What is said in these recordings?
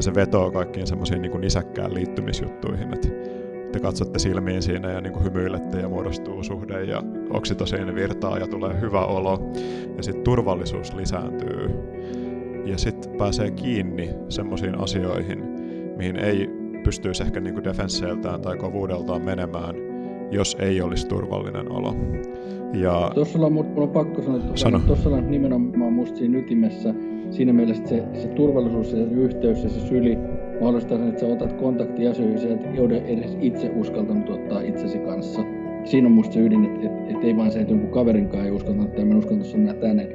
ja se vetoo kaikkiin semmoisiin niin isäkkään liittymisjuttuihin, että te katsotte silmiin siinä ja niin kuin hymyilette ja muodostuu suhde ja oksitosiin virtaa ja tulee hyvä olo ja sitten turvallisuus lisääntyy ja sitten pääsee kiinni semmoisiin asioihin, mihin ei pystyisi ehkä niin defensseiltään tai kovuudeltaan menemään, jos ei olisi turvallinen olo. Ja... Tuossa on, mulla on pakko sanoa, että Sano. tuossa on nimenomaan musta siinä ytimessä siinä mielessä se, se turvallisuus ja yhteys ja se syli mahdollistaa sen, että sä otat kontaktia asioihin, että ei ole edes itse uskaltanut ottaa itsesi kanssa. Siinä on musta se ydin, että, että, että ei vaan se, että jonkun kaverinkaan ei uskaltanut tai mä en uskaltanut sanoa tänne,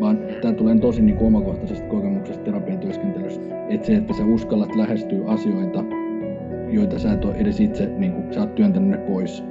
vaan tämä tulee tosi niin omakohtaisesta kokemuksesta terapian työskentelystä. Että se, että sä uskallat lähestyä asioita, joita sä et ole edes itse, niin kuin, sä oot työntänyt ne pois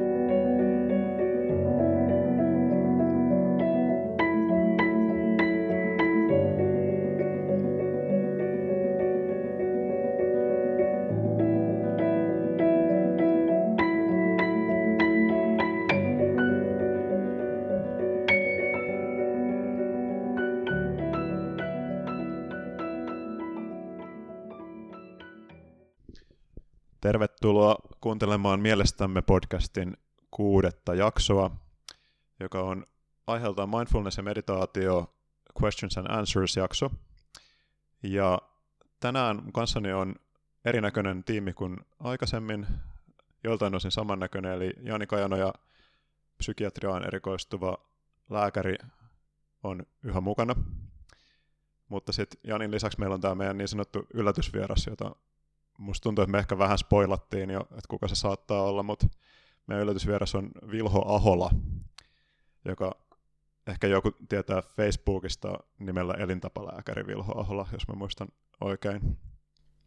kuuntelemaan Mielestämme podcastin kuudetta jaksoa, joka on aiheeltaan Mindfulness ja meditaatio Questions and Answers jakso. Ja tänään kanssani on erinäköinen tiimi kuin aikaisemmin, joltain osin samannäköinen, eli Jani Kajano ja psykiatriaan erikoistuva lääkäri on yhä mukana. Mutta sitten Janin lisäksi meillä on tämä meidän niin sanottu yllätysvieras, jota musta tuntuu, että me ehkä vähän spoilattiin jo, että kuka se saattaa olla, mutta meidän yllätysvieras on Vilho Ahola, joka ehkä joku tietää Facebookista nimellä elintapalääkäri Vilho Ahola, jos mä muistan oikein.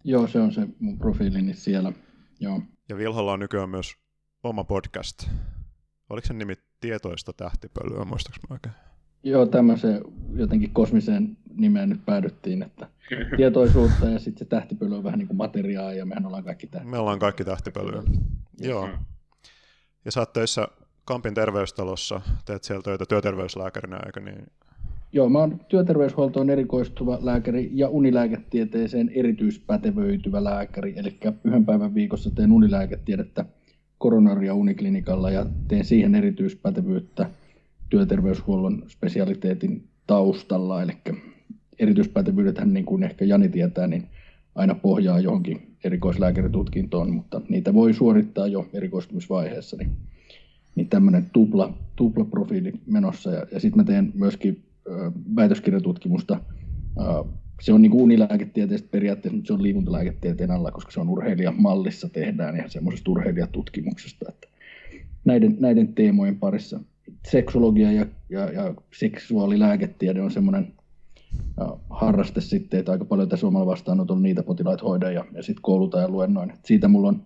Joo, se on se mun profiilini siellä. Joo. Ja Vilholla on nykyään myös oma podcast. Oliko se nimi Tietoista tähtipölyä, muistaaks mä oikein? Joo, tämmöiseen jotenkin kosmiseen nimeen nyt päädyttiin, että tietoisuutta ja sitten se tähtipöly on vähän niin kuin materiaa ja mehän ollaan kaikki tähtipölyä. Me ollaan kaikki tähtipölyä. Joo. Ja sä oot töissä Kampin terveystalossa, teet siellä töitä työterveyslääkärinä, eikö niin? Joo, mä oon työterveyshuoltoon erikoistuva lääkäri ja unilääketieteeseen erityispätevöityvä lääkäri, eli yhden päivän viikossa teen unilääketiedettä koronaria uniklinikalla ja teen siihen erityispätevyyttä työterveyshuollon spesialiteetin taustalla, eli erityispätevyydethän, niin kuin ehkä Jani tietää, niin aina pohjaa johonkin erikoislääkäritutkintoon, mutta niitä voi suorittaa jo erikoistumisvaiheessa, niin, niin tämmöinen tupla, tupla profiili menossa. Ja, ja sitten mä teen myöskin ö, väitöskirjatutkimusta. Ö, se on niin kuin unilääketieteestä periaatteessa, mutta se on liikuntalääketieteen alla, koska se on urheilijamallissa tehdään ja semmoisesta urheilijatutkimuksesta. Että näiden, näiden teemojen parissa seksologia ja, ja, ja seksuaalilääketiede on semmoinen harraste sitten, että aika paljon tässä omalla vastaanotolla niitä potilaita hoidan ja, ja sitten kouluta ja luennoin. siitä mulla on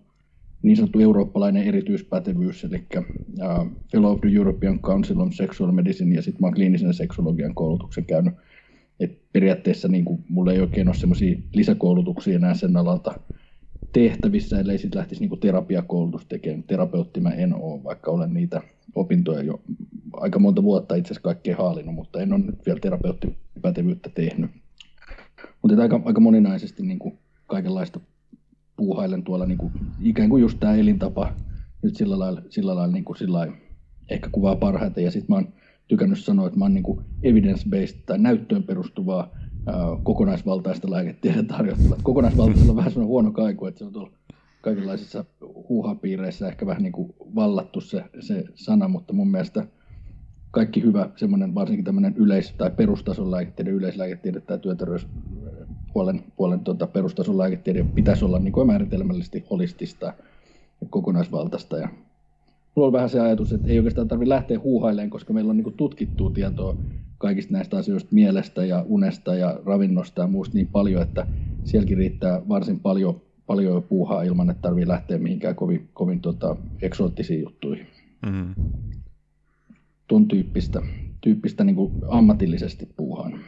niin sanottu eurooppalainen erityispätevyys, eli uh, Fellow of the European Council on Sexual Medicine, ja sitten mä oon kliinisen seksologian koulutuksen käynyt. Et periaatteessa niin kuin, mulla ei oikein ole semmoisia lisäkoulutuksia enää sen alalta tehtävissä, ellei sitten lähtisi niin terapiakoulutus tekemään. Terapeutti mä en ole, vaikka olen niitä opintoja jo aika monta vuotta itse asiassa kaikkea haalinut, mutta en ole nyt vielä terapeuttipätevyyttä tehnyt. Mutta aika, aika moninaisesti niin kuin kaikenlaista puuhailen tuolla niin kuin, ikään kuin just tämä elintapa nyt sillä lailla, sillä lailla, niin kuin sillä lailla ehkä kuvaa parhaiten. Ja sitten mä oon tykännyt sanoa, että mä oon niin kuin evidence-based tai näyttöön perustuvaa ää, kokonaisvaltaista lääketiedettä harjoittava. Kokonaisvaltaisella on vähän sellainen huono kaiku, että se on tuolla kaikenlaisissa huuhapiireissä ehkä vähän niin kuin vallattu se, se sana, mutta mun mielestä kaikki hyvä, semmoinen varsinkin tämmöinen yleis- tai perustason lääketiede, yleislääketiede tai työterveyspuolen puolen, tuota, perustason lääketiede pitäisi olla niin kuin määritelmällisesti holistista ja kokonaisvaltaista. Ja mulla on vähän se ajatus, että ei oikeastaan tarvitse lähteä huuhailemaan, koska meillä on niin kuin tutkittua tietoa kaikista näistä asioista mielestä ja unesta ja ravinnosta ja muusta niin paljon, että sielläkin riittää varsin paljon paljon puuhaa ilman, että tarvii lähteä mihinkään kovin, kovin tota, eksoottisiin juttuihin. Mm. Tuon tyyppistä, tyyppistä niin ammatillisesti puuhaan.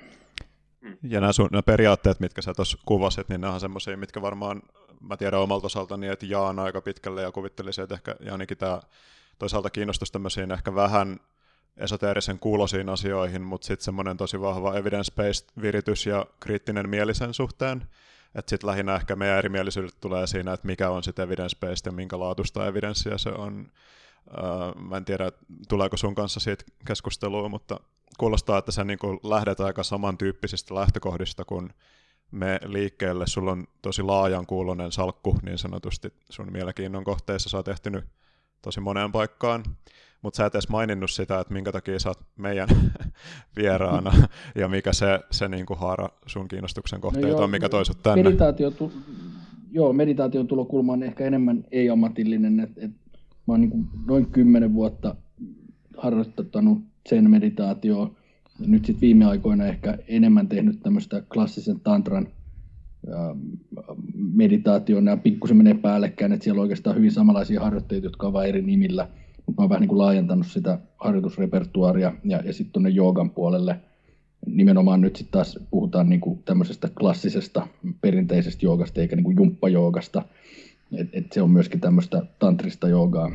Ja nämä, sun, nämä periaatteet, mitkä sä tuossa kuvasit, niin nämä on semmoisia, mitkä varmaan, mä tiedän omalta osaltani, että jaan aika pitkälle ja kuvittelisin, että ehkä Jaanikin tämä toisaalta kiinnostaisi tämmöisiin ehkä vähän esoteerisen kuulosiin asioihin, mutta sitten semmoinen tosi vahva evidence-based viritys ja kriittinen mielisen suhteen Että sitten lähinnä ehkä meidän erimielisyydet tulee siinä, että mikä on sitten evidence-based ja minkä laatusta evidenssiä se on. Mä en tiedä, tuleeko sun kanssa siitä keskustelua, mutta kuulostaa, että sä niin lähdet aika samantyyppisistä lähtökohdista kuin me liikkeelle. Sulla on tosi laajan kuulonen salkku niin sanotusti sun mielenkiinnon kohteissa. Sä oot ehtinyt tosi moneen paikkaan, mutta sä et edes maininnut sitä, että minkä takia sä oot meidän vieraana ja mikä se, se niinku haara sun kiinnostuksen kohteet no joo, on, mikä toi sut tänne. Meditaatio, tu- joo, meditaation tulokulma on ehkä enemmän ei-ammatillinen. Et, et, mä oon niinku noin kymmenen vuotta harjoittanut sen meditaatioa. Nyt sitten viime aikoina ehkä enemmän tehnyt tämmöistä klassisen tantran meditaatioon. Nämä pikkusen menee päällekkäin, että siellä on oikeastaan hyvin samanlaisia harjoitteita, jotka on vain eri nimillä. Mutta mä vähän niin kuin laajentanut sitä harjoitusrepertuaaria ja, ja sitten tuonne joogan puolelle. Nimenomaan nyt sitten taas puhutaan niin kuin tämmöisestä klassisesta perinteisestä joogasta eikä niin kuin jumppajoogasta. Et, et se on myöskin tämmöistä tantrista joogaa.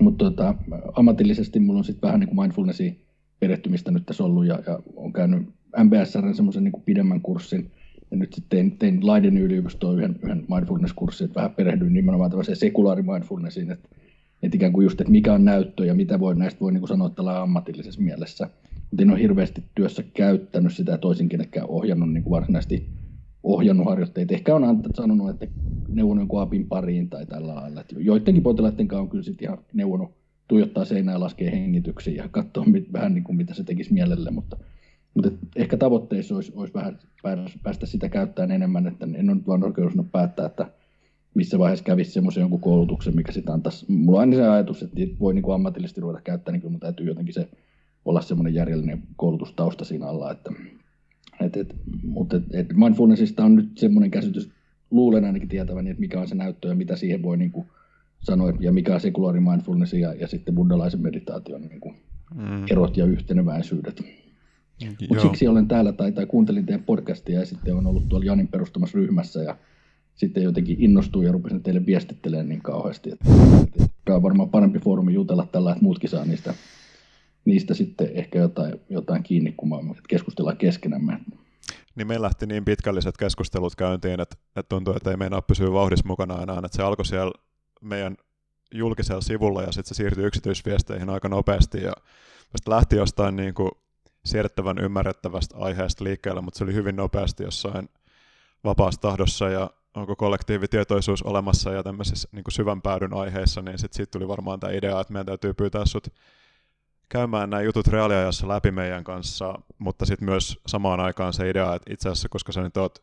Mutta tota, ammatillisesti mulla on sitten vähän niin kuin mindfulnessia perehtymistä nyt tässä ollut ja, ja on käynyt MBSR semmoisen niin pidemmän kurssin. Ja nyt sitten tein, tein Leiden yliopistoon yhden, yhden mindfulness-kurssin, että vähän perehdyin nimenomaan tällaiseen sekulaari mindfulnessiin, että, että ikään kuin just, että mikä on näyttö ja mitä voi, näistä voi niin kuin sanoa tällä ammatillisessa mielessä. Mutta en ole hirveästi työssä käyttänyt sitä toisinkin, ehkä ohjannut niin kuin varsinaisesti ohjannut harjoitteita. Ehkä on sanonut, että neuvonut jonkun apin pariin tai tällä lailla. Että joidenkin potilaiden kanssa on kyllä sitten ihan neuvonut tuijottaa seinää ja laskee hengityksiä ja katsoa mit, vähän niin kuin mitä se tekisi mielelle, mutta, mutta ehkä tavoitteissa olisi, olisi vähän päästä sitä käyttämään enemmän, että en ole vaan oikeus päättää, että missä vaiheessa kävisi semmoisen jonkun koulutuksen, mikä sitä antaisi. Mulla on aina se ajatus, että voi niin kuin ammatillisesti ruveta käyttämään, niin kyllä mun täytyy jotenkin se olla semmoinen järjellinen koulutustausta siinä alla, että et, et, mutta et, et mindfulnessista on nyt semmoinen käsitys, luulen ainakin tietäväni, että mikä on se näyttö ja mitä siihen voi niin kuin sanoa, ja mikä on sekulaari mindfulness ja, ja sitten buddhalaisen meditaation niin kuin mm. erot ja yhteneväisyydet. Mutta siksi olen täällä tai, tai kuuntelin teidän podcastia ja sitten olen ollut tuolla Janin perustamassa ryhmässä ja sitten jotenkin innostuin ja rupesin teille viestittelemään niin kauheasti. Että, että on varmaan parempi foorumi jutella tällä, että muutkin saa niistä niistä sitten ehkä jotain, jotain kiinni, kun mä, keskustellaan keskenämme. Niin me lähti niin pitkälliset keskustelut käyntiin, että, että tuntuu, että ei meinaa pysyä vauhdissa mukana enää, että se alkoi siellä meidän julkisella sivulla ja sitten se siirtyi yksityisviesteihin aika nopeasti ja lähti jostain niin kuin siedettävän ymmärrettävästä aiheesta liikkeelle, mutta se oli hyvin nopeasti jossain vapaassa tahdossa ja onko kollektiivitietoisuus olemassa ja tämmöisissä niin syvän päädyn aiheissa, niin sitten siitä tuli varmaan tämä idea, että meidän täytyy pyytää sut käymään nämä jutut reaaliajassa läpi meidän kanssa, mutta sitten myös samaan aikaan se idea, että itse asiassa, koska sä nyt oot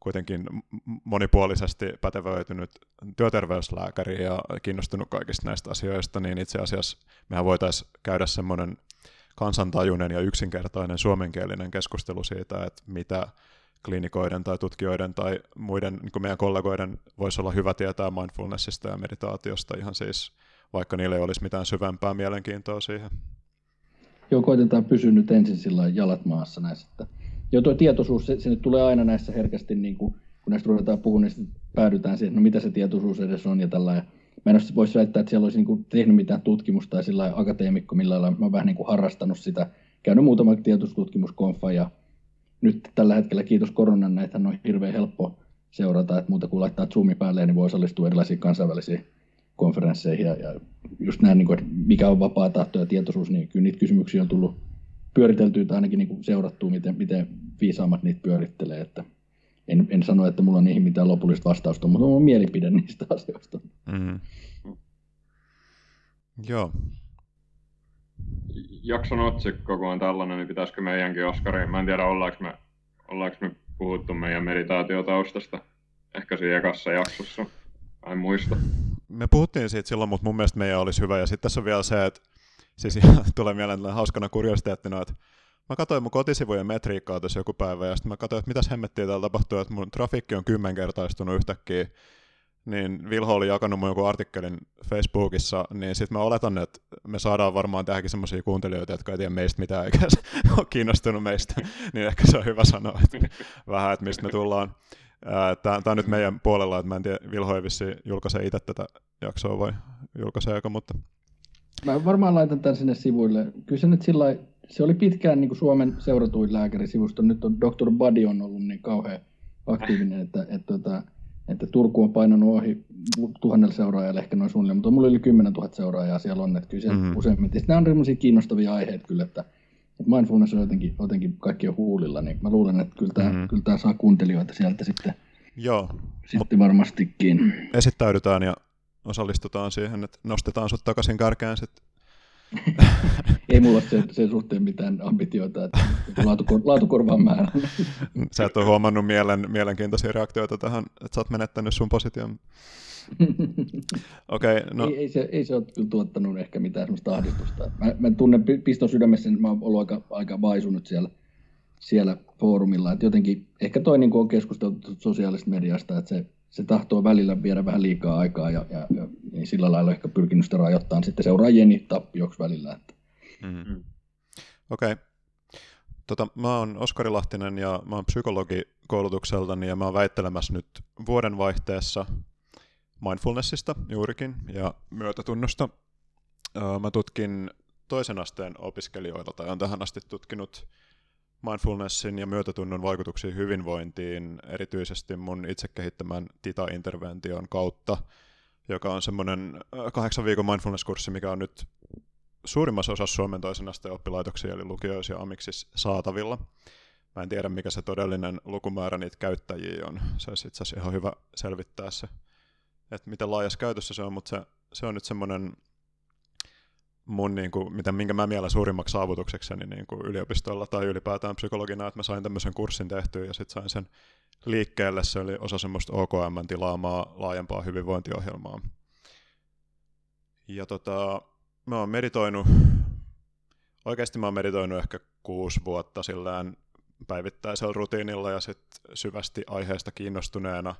kuitenkin monipuolisesti pätevöitynyt työterveyslääkäri ja kiinnostunut kaikista näistä asioista, niin itse asiassa mehän voitaisiin käydä semmoinen kansantajuinen ja yksinkertainen suomenkielinen keskustelu siitä, että mitä klinikoiden tai tutkijoiden tai muiden niin meidän kollegoiden voisi olla hyvä tietää mindfulnessista ja meditaatiosta. Ihan siis vaikka niillä ei olisi mitään syvempää mielenkiintoa siihen. Joo, koitetaan pysyä nyt ensin sillä jalat maassa näissä. Että... Joo, tuo tietoisuus, se, se nyt tulee aina näissä herkästi, niin kuin, kun näistä ruvetaan puhumaan, niin päädytään siihen, että no mitä se tietoisuus edes on ja tällä. Mä en voisi väittää, että siellä olisi niin kuin tehnyt mitään tutkimusta tai sillä akateemikko, millä lailla mä oon vähän niin kuin harrastanut sitä, käynyt muutama tietoistutkimuskonfa ja nyt tällä hetkellä kiitos koronan näitä on hirveän helppo seurata, että muuta kuin laittaa Zoomi päälle, niin voi osallistua erilaisiin kansainvälisiin konferensseihin ja, ja just näin, niin kuin, että mikä on vapaa tahto ja tietoisuus, niin kyllä niitä kysymyksiä on tullut pyöriteltyä tai ainakin niin kuin seurattua, miten, miten viisaammat niitä pyörittelee. Että en, en sano, että mulla on niihin mitään lopullista vastausta, mutta on mielipide niistä asioista. Mm. Joo. Jakson otsikko, kun on tällainen, niin pitäisikö meidänkin Oskari, mä en tiedä ollaanko me, ollaanko me puhuttu meidän meditaatiotaustasta ehkä siinä ekassa jaksossa, en muista me puhuttiin siitä silloin, mutta mun mielestä meidän olisi hyvä. Ja sitten tässä on vielä se, että siis tulee mieleen hauskana kuriositeettina, että mä katsoin mun kotisivujen metriikkaa tässä joku päivä, ja sitten mä katsoin, että mitäs hemmettiä täällä tapahtuu, että mun trafikki on kymmenkertaistunut yhtäkkiä, niin Vilho oli jakanut mun joku artikkelin Facebookissa, niin sitten mä oletan, että me saadaan varmaan tähänkin semmoisia kuuntelijoita, jotka ei tiedä meistä mitään, eikä ole kiinnostunut meistä, niin ehkä se on hyvä sanoa, että vähän, että mistä me tullaan. Tämä, tämä on nyt meidän puolella, että mä en tiedä, Vilho ei vissi julkaise itse tätä jaksoa vai julkaiseeko, mutta... Mä varmaan laitan tämän sinne sivuille. Kyllä se nyt sillä se oli pitkään niin kuin Suomen seuratuin lääkärisivusto. Nyt on Dr. Buddy on ollut niin kauhean aktiivinen, että, että, että, että, että Turku on painanut ohi tuhannella seuraajalle ehkä noin suunnilleen, mutta mulla oli 10 000 seuraajaa siellä on, että kyllä siellä mm-hmm. useimmin. Nämä on sellaisia kiinnostavia aiheita kyllä, että mindfulness on jotenkin, jotenkin kaikkien huulilla, niin mä luulen, että kyllä tämä, mm-hmm. kyllä tämä saa kuuntelijoita sieltä sitten, Joo. sitten varmastikin. Esittäydytään ja osallistutaan siihen, että nostetaan sut takaisin kärkeen sitten ei mulla ole sen, sen suhteen mitään ambitioita, että laatukor, laatukorvan määrä. Sä et ole huomannut mielen, mielenkiintoisia reaktioita tähän, että sä oot menettänyt sun position. okay, no. ei, ei, se, ei se ole tuottanut ehkä mitään sellaista ahdistusta. Mä, mä tunnen piston sydämessä, että mä oon ollut aika, aika vaisunut siellä, siellä foorumilla. Et jotenkin, ehkä toi niin on keskusteltu sosiaalisesta mediasta, että se, se tahtoo välillä viedä vähän liikaa aikaa ja, ja, ja niin sillä lailla ehkä pyrkinyt sitä rajoittaa sitten seuraajieni tappioksi välillä. Että. Mm-hmm. Okei. Okay. Tota, mä oon Oskari Lahtinen ja mä oon psykologi koulutukseltani ja mä oon väittelemässä nyt vuoden vaihteessa mindfulnessista juurikin ja myötätunnosta. Mä tutkin toisen asteen opiskelijoilta tai on tähän asti tutkinut mindfulnessin ja myötätunnon vaikutuksia hyvinvointiin, erityisesti mun itse kehittämän TITA-intervention kautta, joka on semmoinen kahdeksan viikon mindfulness-kurssi, mikä on nyt suurimmassa osassa Suomen toisen asteen oppilaitoksia, eli lukioissa ja amiksis saatavilla. Mä en tiedä, mikä se todellinen lukumäärä niitä käyttäjiä on. Se olisi itse asiassa ihan hyvä selvittää se, että miten laajassa käytössä se on, mutta se, se on nyt semmoinen mun, niin kuin, mitä, minkä mä mielen suurimmaksi saavutuksekseni niin kuin yliopistolla tai ylipäätään psykologina, että mä sain tämmöisen kurssin tehtyä ja sitten sain sen liikkeelle. Se oli osa semmoista OKM tilaamaa laajempaa hyvinvointiohjelmaa. Ja tota, mä oon meditoinut, oikeasti mä oon meditoinut ehkä kuusi vuotta sillään päivittäisellä rutiinilla ja sitten syvästi aiheesta kiinnostuneena,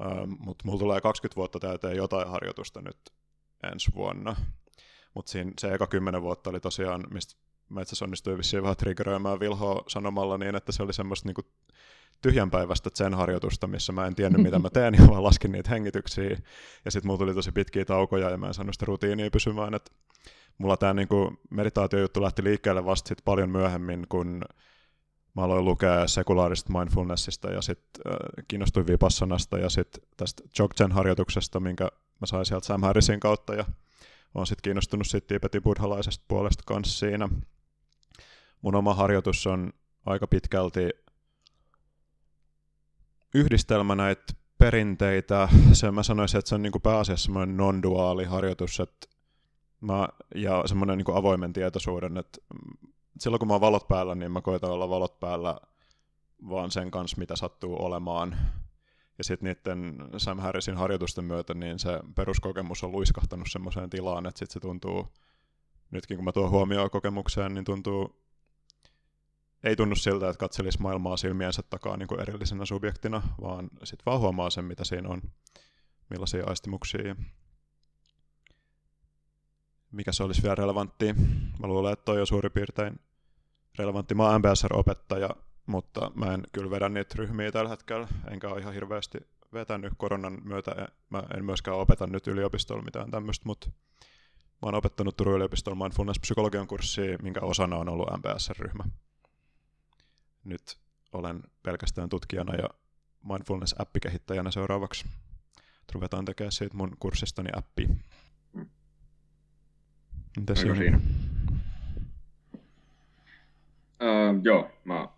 ähm, mutta mulla tulee 20 vuotta täyteen jotain harjoitusta nyt ensi vuonna. Mutta se eka kymmenen vuotta oli tosiaan, mistä mä itse asiassa onnistuin vissiin vähän triggeröimään Vilhoa sanomalla niin, että se oli semmoista niinku tyhjänpäiväistä sen harjoitusta, missä mä en tiennyt, mitä mä teen, ja vaan laskin niitä hengityksiä. Ja sitten mulla tuli tosi pitkiä taukoja, ja mä en saanut sitä rutiinia pysymään. Et mulla tämä niinku meditaatiojuttu lähti liikkeelle vasta sit paljon myöhemmin, kun mä aloin lukea sekulaarista mindfulnessista, ja sitten äh, kiinnostuin vipassanasta, ja sitten tästä Jogchen harjoituksesta, minkä mä sain sieltä Sam Harrisin kautta, ja olen sitten kiinnostunut siitä Tibetin buddhalaisesta puolesta kanssa siinä. Mun oma harjoitus on aika pitkälti yhdistelmä näitä perinteitä. Se mä sanoisin, että se on niin kuin pääasiassa semmoinen non-duaali harjoitus että mä, ja semmoinen niin kuin avoimen tietoisuuden, että silloin kun mä oon valot päällä, niin mä koitan olla valot päällä vaan sen kanssa, mitä sattuu olemaan. Ja sitten niiden Sam Harrisin harjoitusten myötä, niin se peruskokemus on luiskahtanut semmoiseen tilaan, että sitten se tuntuu, nytkin kun mä tuon huomioon kokemukseen, niin tuntuu ei tunnu siltä, että katselisi maailmaa silmiensä takaa niin kuin erillisenä subjektina, vaan sitten vaan huomaa sen, mitä siinä on, millaisia aistimuksia. Mikä se olisi vielä relevanttia? Mä luulen, että toi on suurin piirtein relevantti. Mä oon MBSR-opettaja, mutta mä en kyllä vedä niitä ryhmiä tällä hetkellä, enkä ole ihan hirveästi vetänyt koronan myötä. Mä en myöskään opeta nyt yliopistolla mitään tämmöistä, mutta mä oon opettanut Turun yliopistolla mindfulness-psykologian kurssia, minkä osana on ollut MBSR-ryhmä nyt olen pelkästään tutkijana ja mindfulness-appikehittäjänä seuraavaksi. Ruvetaan tekemään siitä mun kurssistani appi. Mitäs siinä? siinä? Uh, joo, mä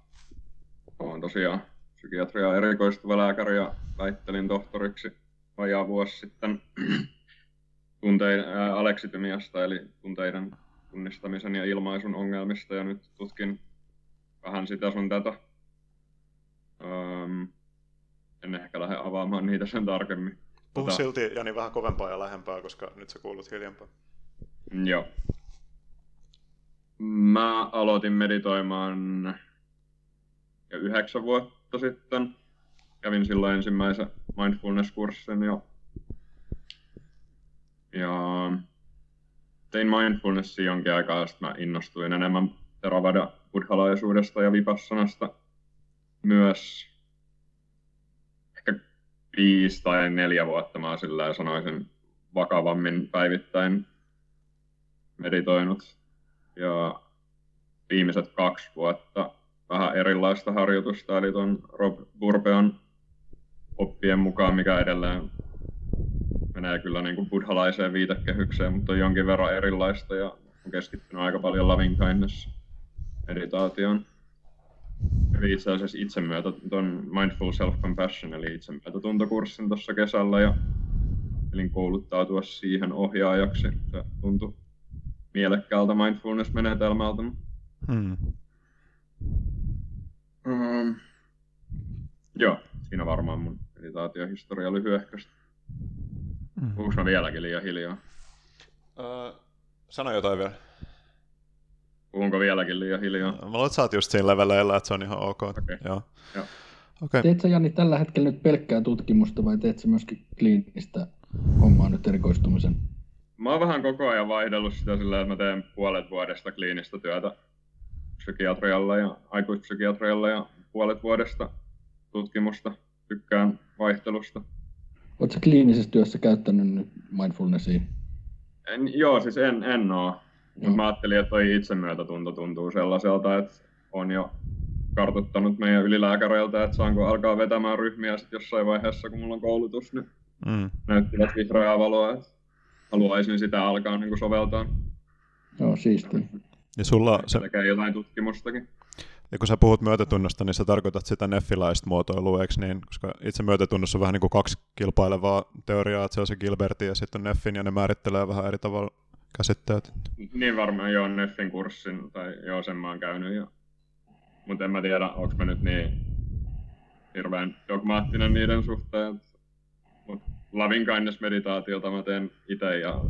olen tosiaan psykiatria erikoistuva lääkäri ja väittelin tohtoriksi vajaa vuosi sitten tunteiden, ää, aleksitymiasta eli tunteiden tunnistamisen ja ilmaisun ongelmista ja nyt tutkin vähän sitä sun tätä. Öm, en ehkä lähde avaamaan niitä sen tarkemmin. Puhu tota... silti Jani vähän kovempaa ja lähempää, koska nyt sä kuulut hiljempaa. Joo. Mä aloitin meditoimaan jo yhdeksän vuotta sitten. Kävin silloin ensimmäisen mindfulness-kurssin jo. Ja tein mindfulnessia jonkin aikaa, ja sitten mä innostuin enemmän Theravada buddhalaisuudesta ja vipassanasta myös ehkä viisi tai neljä vuotta mä sillä sanoisin vakavammin päivittäin meditoinut. Ja viimeiset kaksi vuotta vähän erilaista harjoitusta, eli tuon Rob Burbeon oppien mukaan, mikä edelleen menee kyllä niin kuin buddhalaiseen viitekehykseen, mutta on jonkin verran erilaista ja on keskittynyt aika paljon loving kindness meditaatioon. Eli itse asiassa itsemyötä, tuon Mindful Self-Compassion, eli itsemyötätuntokurssin tuossa kesällä ja elin kouluttautua siihen ohjaajaksi. Se tuntui mielekkäältä mindfulness-menetelmältä. Hmm. Um, joo, siinä varmaan mun meditaatiohistoria lyhyehköstä. Mm. Puhuinko mä vieläkin liian hiljaa? Uh, sano jotain vielä. Puhunko vieläkin liian hiljaa? Mä luulen, että sä oot just siinä leveleillä, että se on ihan ok. Okay. Joo. Joo. Okay. Teet sä Jani tällä hetkellä nyt pelkkää tutkimusta vai teet sä myöskin kliinistä hommaa nyt erikoistumisen? Mä oon vähän koko ajan vaihdellut sitä sillä, että mä teen puolet vuodesta kliinistä työtä psykiatrialla ja aikuispsykiatrialla ja puolet vuodesta tutkimusta. Tykkään vaihtelusta. Oletko kliinisessä työssä käyttänyt nyt mindfulnessia? En, joo, siis en, en Mutta mä ajattelin, että toi itsemyötätunto tuntuu sellaiselta, että on jo kartuttanut meidän ylilääkäreiltä, että saanko alkaa vetämään ryhmiä sit jossain vaiheessa, kun mulla on koulutus, niin mm. näyttivät vihreää valoa, että haluaisin sitä alkaa niin soveltaa. Joo, siistiä. Ja sulla se... Tekee jotain tutkimustakin. Ja kun sä puhut myötätunnosta, niin sä tarkoitat sitä neffilaista muotoilua, eikö niin? Koska itse myötätunnossa on vähän niin kuin kaksi kilpailevaa teoriaa, että se on se Gilbertin ja sitten on Neffin, ja ne määrittelee vähän eri tavalla käsitteet. Niin varmaan joo, Neffin kurssin, tai joo, sen mä oon käynyt. Ja... Mutta en mä tiedä, onko mä nyt niin hirveän dogmaattinen niiden suhteen. Mutta loving kindness meditaatiota mä teen itse ja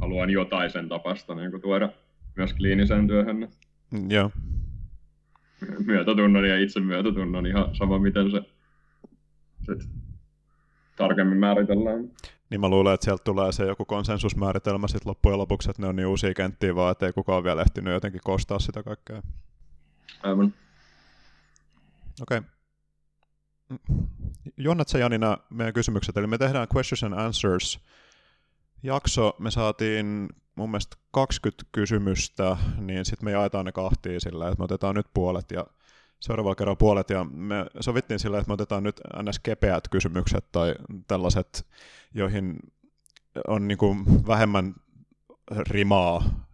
haluan jotain sen tapasta niin tuoda myös kliiniseen työhön. Joo. Myötätunnon ja itse myötätunnon ihan sama, miten se sit tarkemmin määritellään. Niin mä luulen, että sieltä tulee se joku konsensusmääritelmä sitten loppujen lopuksi, että ne on niin uusia kenttiä vaan, että ei kukaan vielä ehtinyt jotenkin kostaa sitä kaikkea. Aivan. Okei. Okay. Jonnat sä Janina meidän kysymykset, eli me tehdään questions and answers jakso, me saatiin mun mielestä 20 kysymystä, niin sitten me jaetaan ne kahtiin sillä, että me otetaan nyt puolet ja seuraavalla kerralla puolet, ja me sovittiin sillä, että me otetaan nyt ns. kepeät kysymykset tai tällaiset, joihin on niin kuin vähemmän rimaa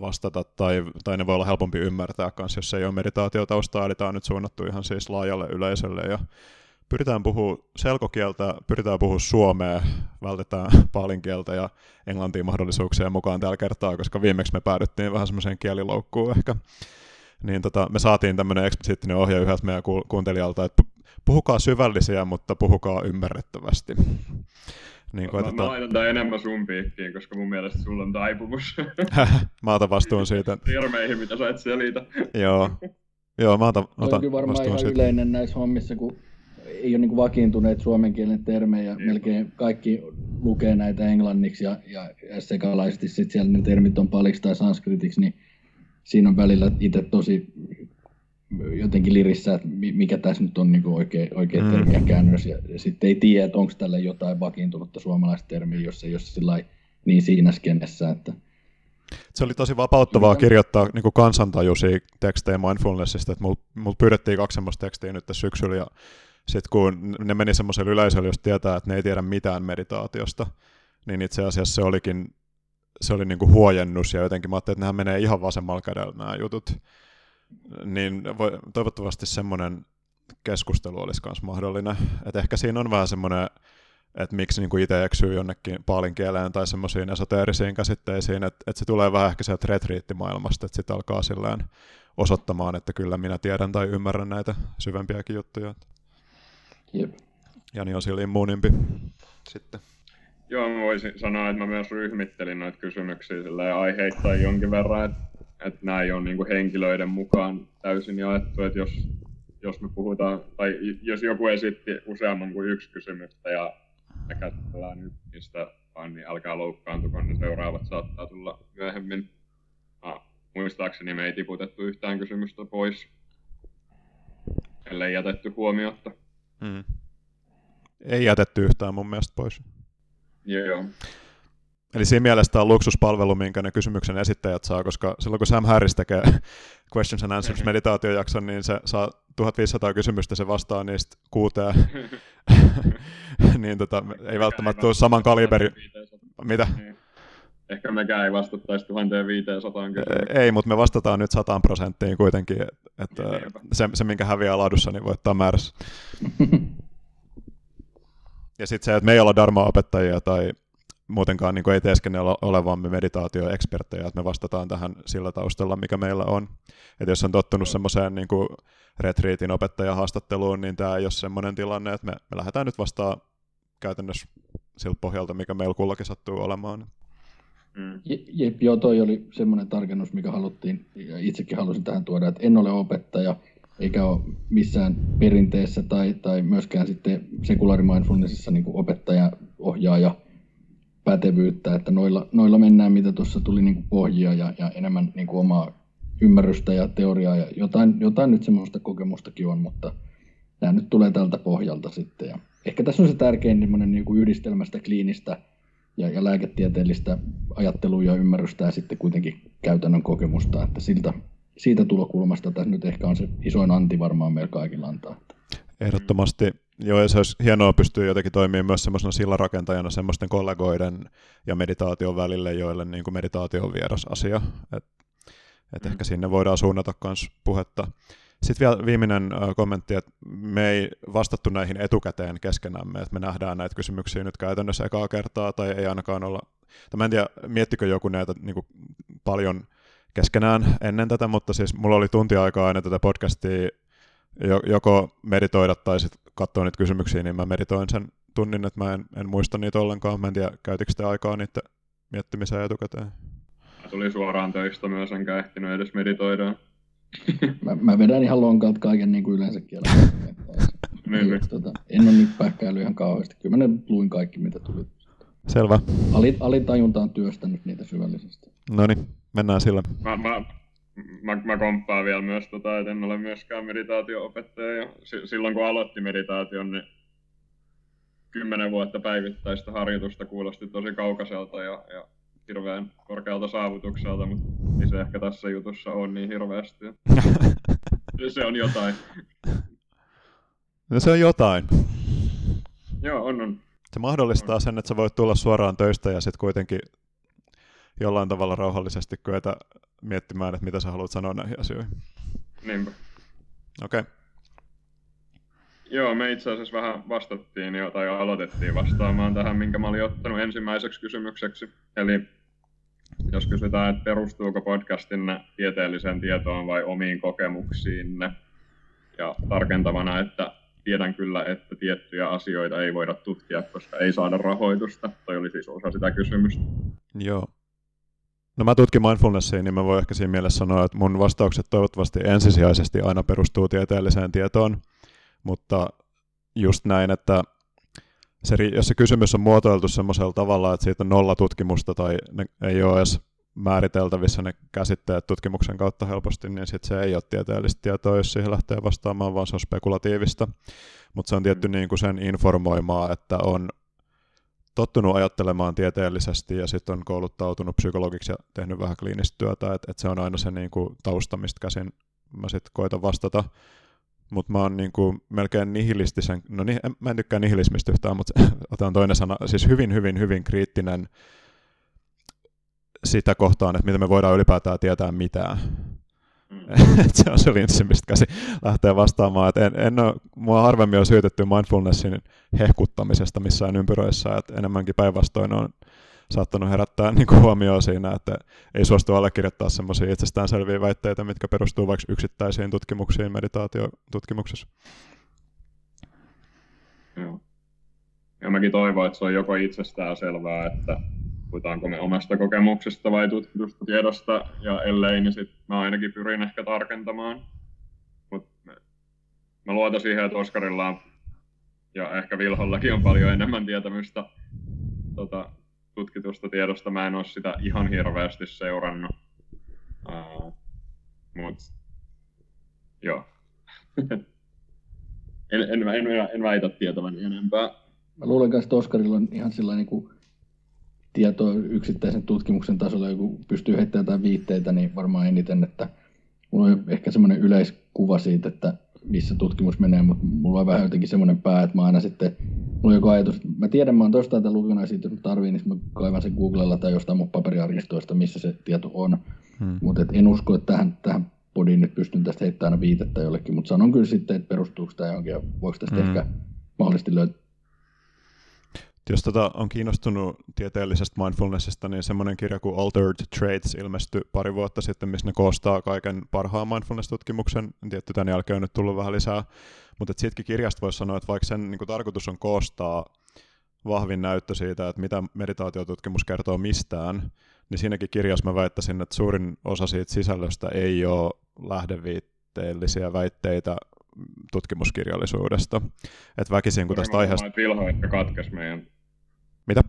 vastata, tai, tai ne voi olla helpompi ymmärtää kanssa, jos ei ole meditaatiotaustaa, eli tämä on nyt suunnattu ihan siis laajalle yleisölle, ja pyritään puhua selkokieltä, pyritään puhua suomea, vältetään paalinkieltä ja englantia mahdollisuuksia mukaan tällä kertaa, koska viimeksi me päädyttiin vähän semmoiseen kieliloukkuun ehkä. Niin tota, me saatiin tämmöinen eksplisiittinen ohje yhdeltä meidän kuuntelijalta, että puhukaa syvällisiä, mutta puhukaa ymmärrettävästi. Niin. Mä, mä laitan tämän enemmän sun piikkiin, koska mun mielestä sulla on taipumus. mä otan vastuun siitä. Termeihin, mitä sä et selitä. Joo. Joo, mä otan, otan on varmaan ihan siitä. yleinen näissä hommissa, kun ei ole niin vakiintuneet suomen kielen termejä. Niin. Melkein kaikki lukee näitä englanniksi ja, ja sekalaisesti sit siellä ne termit on paliksi tai sanskritiksi, niin siinä on välillä itse tosi jotenkin lirissä, että mikä tässä nyt on niin oikea, oikea mm. termi ja käännös. Ja, ja sitten ei tiedä, että onko tällä jotain vakiintunutta suomalaista termiä, jos ei ole sillä niin siinä skennessä, että se oli tosi vapauttavaa kirjoittaa niin kuin kansantajuisia tekstejä mindfulnessista, että mulla mul pyydettiin kaksi semmoista tekstiä nyt syksyllä, ja sitten kun ne meni semmoiselle yleisölle, jos tietää, että ne ei tiedä mitään meditaatiosta, niin itse asiassa se olikin se oli niinku huojennus ja jotenkin mä ajattelin, että nämä menee ihan vasemmalla kädellä nämä jutut. Niin voi, toivottavasti semmoinen keskustelu olisi myös mahdollinen. Et ehkä siinä on vähän semmoinen, että miksi niinku itse eksyy jonnekin paalinkieleen tai semmoisiin esoteerisiin käsitteisiin, että et se tulee vähän ehkä sieltä retriittimaailmasta, että sitten alkaa silleen osoittamaan, että kyllä minä tiedän tai ymmärrän näitä syvempiäkin juttuja. Jep. Jani on siellä immuunimpi sitten. Joo, mä voisin sanoa, että mä myös ryhmittelin noita kysymyksiä aiheittain jonkin verran, että, että nämä ei ole niin henkilöiden mukaan täysin jaettu, että jos, jos me puhutaan, tai jos joku esitti useamman kuin yksi kysymystä ja me käsitellään nyt niistä vaan, niin älkää loukkaantuko, ne seuraavat saattaa tulla myöhemmin. No, muistaakseni me ei tiputettu yhtään kysymystä pois, ellei jätetty huomiotta. Mm. Ei jätetty yhtään mun mielestä pois. Joo. Eli siinä mielessä tämä on luksuspalvelu, minkä ne kysymyksen esittäjät saa, koska silloin kun Sam Harris tekee questions and answers meditaatiojakson, niin se saa 1500 kysymystä, se vastaa niistä kuuteen. niin tota, ei välttämättä tule saman kaliberi. Mitä? Niin. Ehkä mekään ei vastattaisi 1500 kysymykseen. Ei, mutta me vastataan nyt 100 prosenttiin kuitenkin, että se, se, minkä häviää laadussa, niin voittaa määrässä. ja sitten se, että me ei olla Dharma-opettajia tai muutenkaan niin kuin ei teeskennellä olevamme meditaatioeksperttejä, että me vastataan tähän sillä taustalla, mikä meillä on. Että jos on tottunut semmoiseen niin kuin retriitin opettajahaastatteluun, niin tämä ei ole semmoinen tilanne, että me, me lähdetään nyt vastaan käytännössä siltä pohjalta, mikä meillä kullakin sattuu olemaan. Mm. Jep, joo, toi oli semmoinen tarkennus, mikä haluttiin, ja itsekin halusin tähän tuoda, että en ole opettaja, eikä ole missään perinteessä tai, tai myöskään sitten sekulari mindfulnessissa niin opettaja, ohjaaja, pätevyyttä, että noilla, noilla mennään, mitä tuossa tuli niin kuin pohjia ja, ja enemmän niin kuin omaa ymmärrystä ja teoriaa ja jotain, jotain nyt semmoista kokemustakin on, mutta nämä nyt tulee tältä pohjalta sitten. Ja ehkä tässä on se tärkein niin kuin yhdistelmästä kliinistä ja, ja lääketieteellistä ajattelua ja ymmärrystä ja sitten kuitenkin käytännön kokemusta, että siltä, siitä tulokulmasta tässä nyt ehkä on se isoin anti varmaan meillä kaikilla antaa. Ehdottomasti. Joo, ja se olisi hienoa pystyä jotenkin toimimaan myös semmoisena sillarakentajana semmoisten kollegoiden ja meditaation välille, joille niin kuin meditaatio on vieras asia. Et, et mm. ehkä sinne voidaan suunnata myös puhetta. Sitten vielä viimeinen kommentti, että me ei vastattu näihin etukäteen keskenämme, että me nähdään näitä kysymyksiä nyt käytännössä ekaa kertaa, tai ei ainakaan olla, tai mä en tiedä, miettikö joku näitä niin kuin paljon keskenään ennen tätä, mutta siis mulla oli tunti aikaa ennen tätä podcastia joko meditoida tai sitten katsoa niitä kysymyksiä, niin mä meditoin sen tunnin, että mä en, en muista niitä ollenkaan. Mä en tiedä, käytikö sitä aikaa niiden miettimiseen etukäteen. Mä tulin suoraan töistä myös, enkä ehtinyt edes meditoida. mä, mä vedän ihan lonkalta kaiken niin kuin yleensäkin. niin, niin. Tota, en ole nyt pähkäily ihan kauheasti. Kyllä mä ne luin kaikki, mitä tuli. Selvä. Ali, alitajunta on työstänyt niitä syvällisesti. No niin, mennään sillä. Mä, mä, mä, mä komppaan vielä myös, tota, että en ole myöskään meditaatio-opettaja. Ja silloin kun aloitti meditaation, niin kymmenen vuotta päivittäistä harjoitusta kuulosti tosi kaukaiselta ja, ja hirveän korkealta saavutukselta, mutta ei se ehkä tässä jutussa on niin hirveästi. se on jotain. No se on jotain. Joo, on, on. Se mahdollistaa sen, että sä voit tulla suoraan töistä ja sitten kuitenkin jollain tavalla rauhallisesti kyetä miettimään, että mitä sä haluat sanoa näihin asioihin. Niinpä. Okei. Okay. Joo, me itse asiassa vähän vastattiin jo, tai aloitettiin vastaamaan tähän, minkä mä olin ottanut ensimmäiseksi kysymykseksi. Eli jos kysytään, että perustuuko podcastinne tieteelliseen tietoon vai omiin kokemuksiinne, ja tarkentavana, että tiedän kyllä, että tiettyjä asioita ei voida tutkia, koska ei saada rahoitusta. Toi oli siis osa sitä kysymystä. Joo. No mä tutkin mindfulnessia, niin mä voin ehkä siinä mielessä sanoa, että mun vastaukset toivottavasti ensisijaisesti aina perustuu tieteelliseen tietoon, mutta just näin, että se, jos se kysymys on muotoiltu semmoisella tavalla, että siitä on nolla tutkimusta tai ne ei ole edes määriteltävissä ne käsitteet tutkimuksen kautta helposti, niin sit se ei ole tieteellistä tietoa, jos siihen lähtee vastaamaan, vaan se on spekulatiivista. Mutta se on tietty mm. niin kuin sen informoimaa, että on tottunut ajattelemaan tieteellisesti ja sitten on kouluttautunut psykologiksi ja tehnyt vähän kliinistä työtä, että et se on aina se niin kuin, tausta, mistä käsin mä sitten koitan vastata. Mutta mä oon niin kuin, melkein nihilistisen, no niin, mä en tykkää nihilismistä yhtään, mutta otan toinen sana, siis hyvin, hyvin, hyvin kriittinen sitä kohtaan, että miten me voidaan ylipäätään tietää mitään. Mm. se on se linssi, mistä käsi lähtee vastaamaan. Et en, en ole, mua harvemmin on syytetty mindfulnessin hehkuttamisesta missään ympyröissä, että enemmänkin päinvastoin on saattanut herättää niin kuin huomioon siinä, että ei suostu allekirjoittaa semmoisia itsestäänselviä väitteitä, mitkä perustuu vaikka yksittäisiin tutkimuksiin meditaatiotutkimuksessa. Joo. Ja mäkin toivon, että se on joko itsestään selvää, että puhutaanko me omasta kokemuksesta vai tutkitusta tiedosta, ja ellei, niin sitten mä ainakin pyrin ehkä tarkentamaan. Mutta mä luotan siihen, että Oskarilla on, ja ehkä Vilhollakin on paljon enemmän tietämystä tota, tutkitusta tiedosta. Mä en ole sitä ihan hirveästi seurannut. Uh, mut, joo. en, en, en, en, väitä tietäväni enempää. Mä luulen, että Oskarilla on ihan sellainen niin kuin tietoa yksittäisen tutkimuksen tasolla, joku pystyy heittämään jotain viitteitä, niin varmaan eniten, että mulla on ehkä semmoinen yleiskuva siitä, että missä tutkimus menee, mutta mulla on vähän jotenkin semmoinen pää, että mä aina sitten, mulla on joku ajatus, että mä tiedän, mä oon tuosta tätä lukenut siitä, jos tarviin, niin mä kaivan sen Googlella tai jostain mun paperiarkistoista, missä se tieto on. Hmm. Mutta en usko, että tähän, tähän podiin nyt pystyn tästä heittämään aina viitettä jollekin, mutta sanon kyllä sitten, että perustuuko tämä johonkin ja voiko tästä hmm. ehkä mahdollisesti löytää jos tota on kiinnostunut tieteellisestä mindfulnessista, niin semmoinen kirja kuin Altered Traits ilmestyi pari vuotta sitten, missä ne koostaa kaiken parhaan mindfulness-tutkimuksen. Tietty tämän jälkeen on nyt tullut vähän lisää, mutta siitäkin kirjasta voisi sanoa, että vaikka sen niin kuin, tarkoitus on koostaa vahvin näyttö siitä, että mitä meditaatiotutkimus kertoo mistään, niin siinäkin kirjassa mä väittäisin, että suurin osa siitä sisällöstä ei ole lähdeviitteellisiä väitteitä tutkimuskirjallisuudesta. Että väkisin, kun tästä aiheesta... Vilho ehkä katkes meidän... Mitä?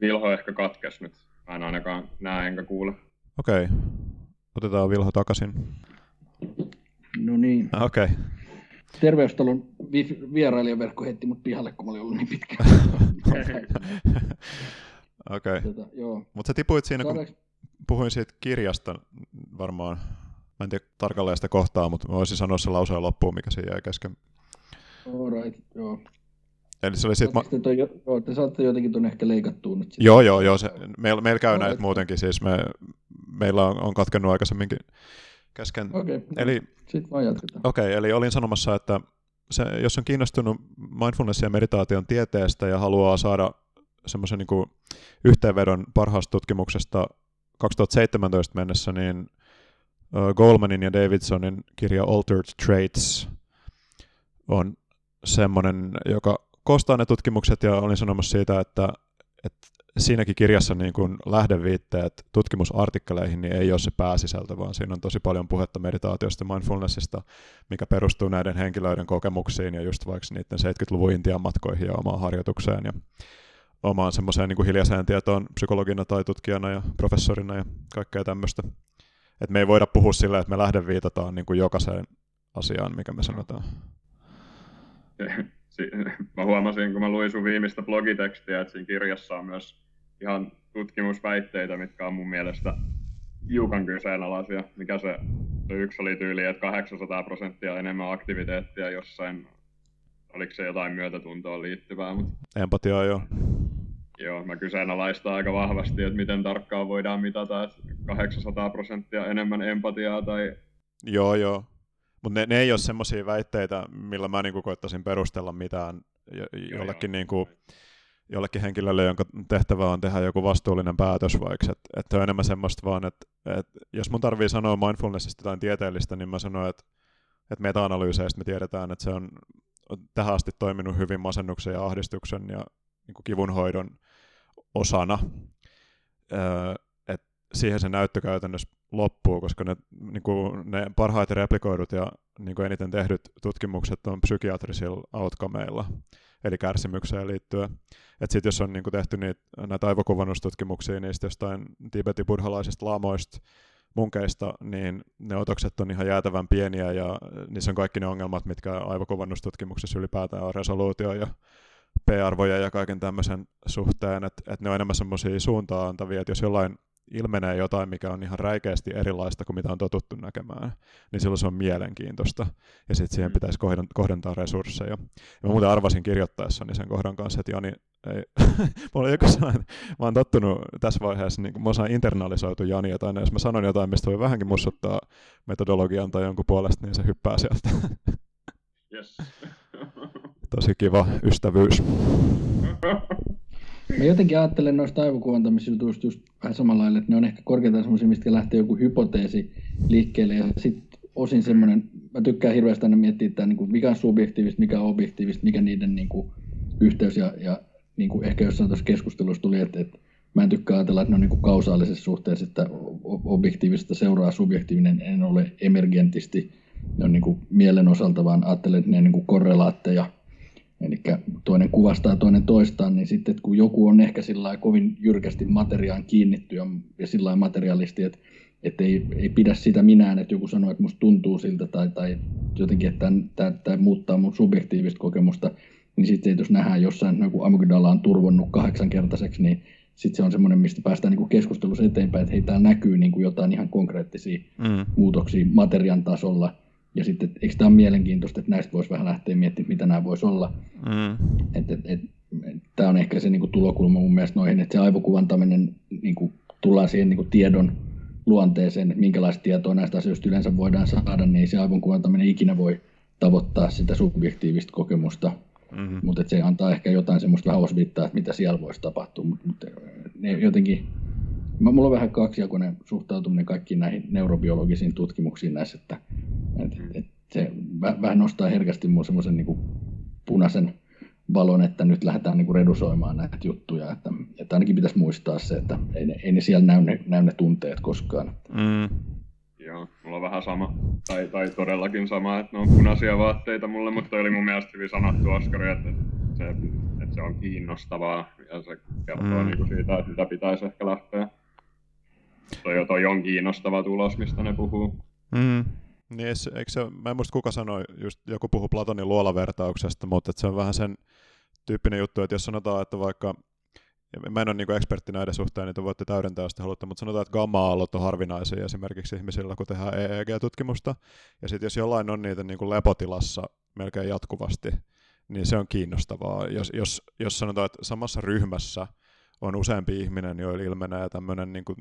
Vilho ehkä katkes nyt. Mä en ainakaan näe enkä kuule. Okei. Okay. Otetaan Vilho takaisin. No niin. Okei. Okay. Terveystalon vi- vierailijaverkko heitti mut pihalle, kun mä olin ollut niin pitkä. Okei. Okay. Tota, Mutta sä tipuit siinä, Saadaanko... kun puhuin siitä kirjasta varmaan Mä en tiedä tarkalleen sitä kohtaa, mutta mä voisin sanoa se lauseen loppuun, mikä siinä jäi kesken. Alright, joo. Eli se oli sit ma- te, toi, joo, te saatte jotenkin tuonne ehkä leikattua nyt. Sit. Joo, joo, joo. Se, meillä, meillä käy Alright. näitä muutenkin. Siis me, meillä on, on katkennut aikaisemminkin kesken. Okei, okay, eli, sitten vaan jatketaan. Okei, okay, eli olin sanomassa, että se, jos on kiinnostunut mindfulness ja meditaation tieteestä ja haluaa saada semmoisen niin yhteenvedon parhaasta tutkimuksesta 2017 mennessä, niin Goldmanin ja Davidsonin kirja Altered Traits on semmoinen, joka koostaa ne tutkimukset ja olin sanomassa siitä, että, että siinäkin kirjassa niin kuin lähdeviitteet tutkimusartikkeleihin niin ei ole se pääsisältö, vaan siinä on tosi paljon puhetta meditaatiosta ja mindfulnessista, mikä perustuu näiden henkilöiden kokemuksiin ja just vaikka niiden 70-luvun Intian matkoihin ja omaan harjoitukseen ja omaan semmoiseen niin kuin hiljaiseen tietoon psykologina tai tutkijana ja professorina ja kaikkea tämmöistä. Et me ei voida puhua sillä, että me lähden viitataan niin kuin jokaiseen asiaan, mikä me sanotaan. Mä huomasin, kun mä luin sun viimeistä blogitekstiä, että siinä kirjassa on myös ihan tutkimusväitteitä, mitkä on mun mielestä hiukan kyseenalaisia. Mikä se, se yksi oli tyyli, että 800 prosenttia enemmän aktiviteettia jossain, oliko se jotain myötätuntoa liittyvää? Mutta... Empatiaa joo. Joo, mä kyseenalaistan aika vahvasti, että miten tarkkaan voidaan mitata, että 800 prosenttia enemmän empatiaa tai... Joo, joo. Mutta ne, ne ei ole semmoisia väitteitä, millä mä niinku koittaisin perustella mitään jo, jollekin, niinku, jollekin henkilölle, jonka tehtävä on tehdä joku vastuullinen päätös vaikka. Että et on enemmän semmoista vaan, että et jos mun tarvii sanoa mindfulnessista tai tieteellistä, niin mä sanon, että et meta-analyyseistä me tiedetään, että se on tähän asti toiminut hyvin masennuksen ja ahdistuksen ja niin kivunhoidon osana, että siihen se näyttö käytännössä loppuu, koska ne, niin kuin ne parhaiten replikoidut ja niin kuin eniten tehdyt tutkimukset on psykiatrisilla outcomeilla, eli kärsimykseen liittyen. Että sitten jos on niin kuin tehty niitä, näitä aivokuvannustutkimuksia niistä jostain tibetin buddhalaisista laamoista, munkeista, niin ne otokset on ihan jäätävän pieniä ja niissä on kaikki ne ongelmat, mitkä aivokuvannustutkimuksessa ylipäätään on resoluutio ja P-arvoja ja kaiken tämmöisen suhteen, että, että ne on enemmän semmoisia suuntaan antavia, että jos jollain ilmenee jotain, mikä on ihan räikeästi erilaista kuin mitä on totuttu näkemään, niin silloin se on mielenkiintoista. Ja sitten siihen mm. pitäisi kohdentaa resursseja. Ja mä muuten arvasin kirjoittaessani sen kohdan kanssa, että Jani, ei, mulla oli joku sellainen, mä oon tottunut tässä vaiheessa, niin kun mä osaan internalisoitu Jani jotain, ja jos mä sanon jotain, mistä voi vähänkin mussuttaa metodologian tai jonkun puolesta, niin se hyppää sieltä. Yes. Tosi kiva ystävyys. Mä jotenkin ajattelen noista aivokuvantamisjutuista just vähän samalla lailla, että ne on ehkä korkeintaan semmoisia, mistä lähtee joku hypoteesi liikkeelle. Ja sitten osin semmoinen, mä tykkään hirveästi aina miettiä, että niin kuin mikä on subjektiivista, mikä on objektiivista, mikä niiden niin kuin, yhteys ja, ja niin kuin ehkä jossain tuossa keskustelussa tuli, että, että mä en tykkää ajatella, että ne on niin kuin kausaalisessa suhteessa, että objektiivista seuraa subjektiivinen, en ole emergentisti, ne on niin kuin mielen osalta, vaan ajattelen, että ne on niin kuin korrelaatteja, Eli toinen kuvastaa toinen toistaan, niin sitten että kun joku on ehkä sillä kovin jyrkästi materiaan kiinnitty ja, ja sillä materialisti, että, että ei, ei, pidä sitä minään, että joku sanoo, että musta tuntuu siltä tai, tai jotenkin, että tämä, tämä muuttaa mun subjektiivista kokemusta, niin sitten jos nähdään jossain, että joku amygdala on turvonnut kahdeksankertaiseksi, niin sitten se on semmoinen, mistä päästään niin keskustelussa eteenpäin, että hei, täällä näkyy niin kuin jotain ihan konkreettisia mm. muutoksia materian tasolla, ja sitten, eikö tämä ole mielenkiintoista, että näistä voisi vähän lähteä miettimään, mitä nämä voisi olla. Mm. Et, et, et, tämä on ehkä se niin kuin tulokulma mun mielestä noihin, että se aivokuvantaminen, niin kuin, tullaan siihen niin kuin tiedon luonteeseen, että minkälaista tietoa näistä asioista yleensä voidaan saada, niin se aivonkuvantaminen ikinä voi tavoittaa sitä subjektiivista kokemusta, mm-hmm. mutta se antaa ehkä jotain semmoista vähän osvittaa, että mitä siellä voisi tapahtua, mutta ne jotenkin, mulla on vähän kaksijakoinen suhtautuminen kaikkiin näihin neurobiologisiin tutkimuksiin näissä, että, että, että se vähän nostaa herkästi mun semmoisen niin punaisen valon, että nyt lähdetään niin kuin redusoimaan näitä juttuja. Että, että ainakin pitäisi muistaa se, että ei ne, ei ne siellä näy ne, näy ne tunteet koskaan. Mm. Joo, mulla on vähän sama, tai, tai todellakin sama, että ne on punaisia vaatteita mulle, mutta oli mun mielestä hyvin sanottu, Oskari, että se, että se on kiinnostavaa, ja se kertoo mm. niin kuin siitä, että mitä pitäisi ehkä lähteä. Toi, toi on kiinnostava tulos, mistä ne puhuu. Mm. Niin, eikö se, mä en muista kuka sanoi, just joku puhuu Platonin luolavertauksesta, mutta että se on vähän sen tyyppinen juttu, että jos sanotaan, että vaikka, mä en ole niin ekspertti näiden suhteen, niin te voitte täydentää, jos te haluatte, mutta sanotaan, että gamma-aallot on harvinaisia esimerkiksi ihmisillä, kun tehdään EEG-tutkimusta, ja sitten jos jollain on niitä niin kuin lepotilassa melkein jatkuvasti, niin se on kiinnostavaa. Jos, jos, jos sanotaan, että samassa ryhmässä on useampi ihminen, joilla ilmenee tämmöinen niin kuin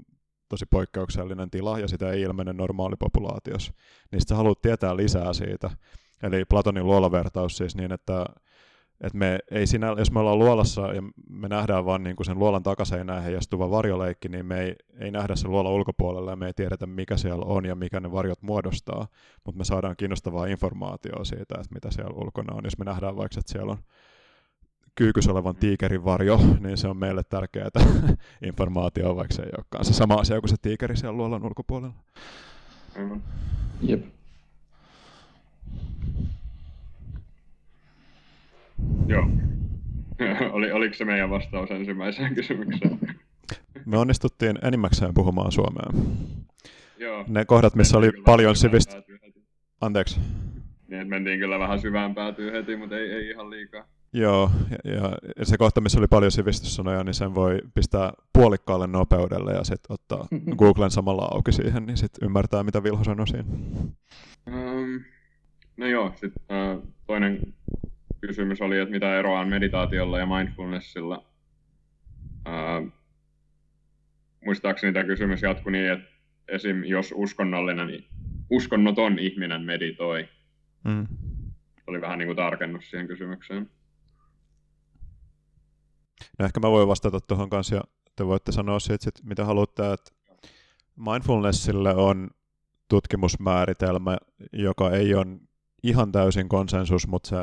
tosi poikkeuksellinen tila, ja sitä ei ilmene normaalipopulaatiossa, niin sitten haluat tietää lisää siitä. Eli Platonin luolavertaus siis niin, että et me ei sinä, jos me ollaan luolassa ja me nähdään vaan niin kuin sen luolan takaseinään heijastuva varjoleikki, niin me ei, ei nähdä sen luolan ulkopuolella ja me ei tiedetä, mikä siellä on ja mikä ne varjot muodostaa, mutta me saadaan kiinnostavaa informaatiota siitä, että mitä siellä ulkona on. Jos me nähdään vaikka, että siellä on kyykys olevan tiikerin varjo, niin se on meille tärkeää informaatiota, vaikka se ei olekaan se sama asia kuin se tiikeri siellä luolan ulkopuolella. Mm. Jep. Joo. Oli, oliko se meidän vastaus ensimmäiseen kysymykseen? Me onnistuttiin enimmäkseen puhumaan suomea. Joo. Ne kohdat, missä oli paljon sivistä... Anteeksi. Niin, mentiin kyllä vähän syvään päätyy heti, mutta ei, ei ihan liikaa. Joo, ja, ja se kohta, missä oli paljon sivistyssanoja, niin sen voi pistää puolikkaalle nopeudelle ja sitten ottaa Googlen samalla auki siihen, niin sitten ymmärtää, mitä Vilho sanoi siinä. Um, no joo, sitten uh, toinen kysymys oli, että mitä eroa on meditaatiolla ja mindfulnessilla. Uh, muistaakseni tämä kysymys jatkui niin, että esim. jos uskonnollinen, uskonnoton ihminen meditoi, mm. oli vähän niin kuin tarkennus siihen kysymykseen. No ehkä mä voin vastata tuohon kanssa ja te voitte sanoa siitä, sit, mitä haluatte, että mindfulnessille on tutkimusmääritelmä, joka ei ole ihan täysin konsensus, mutta se,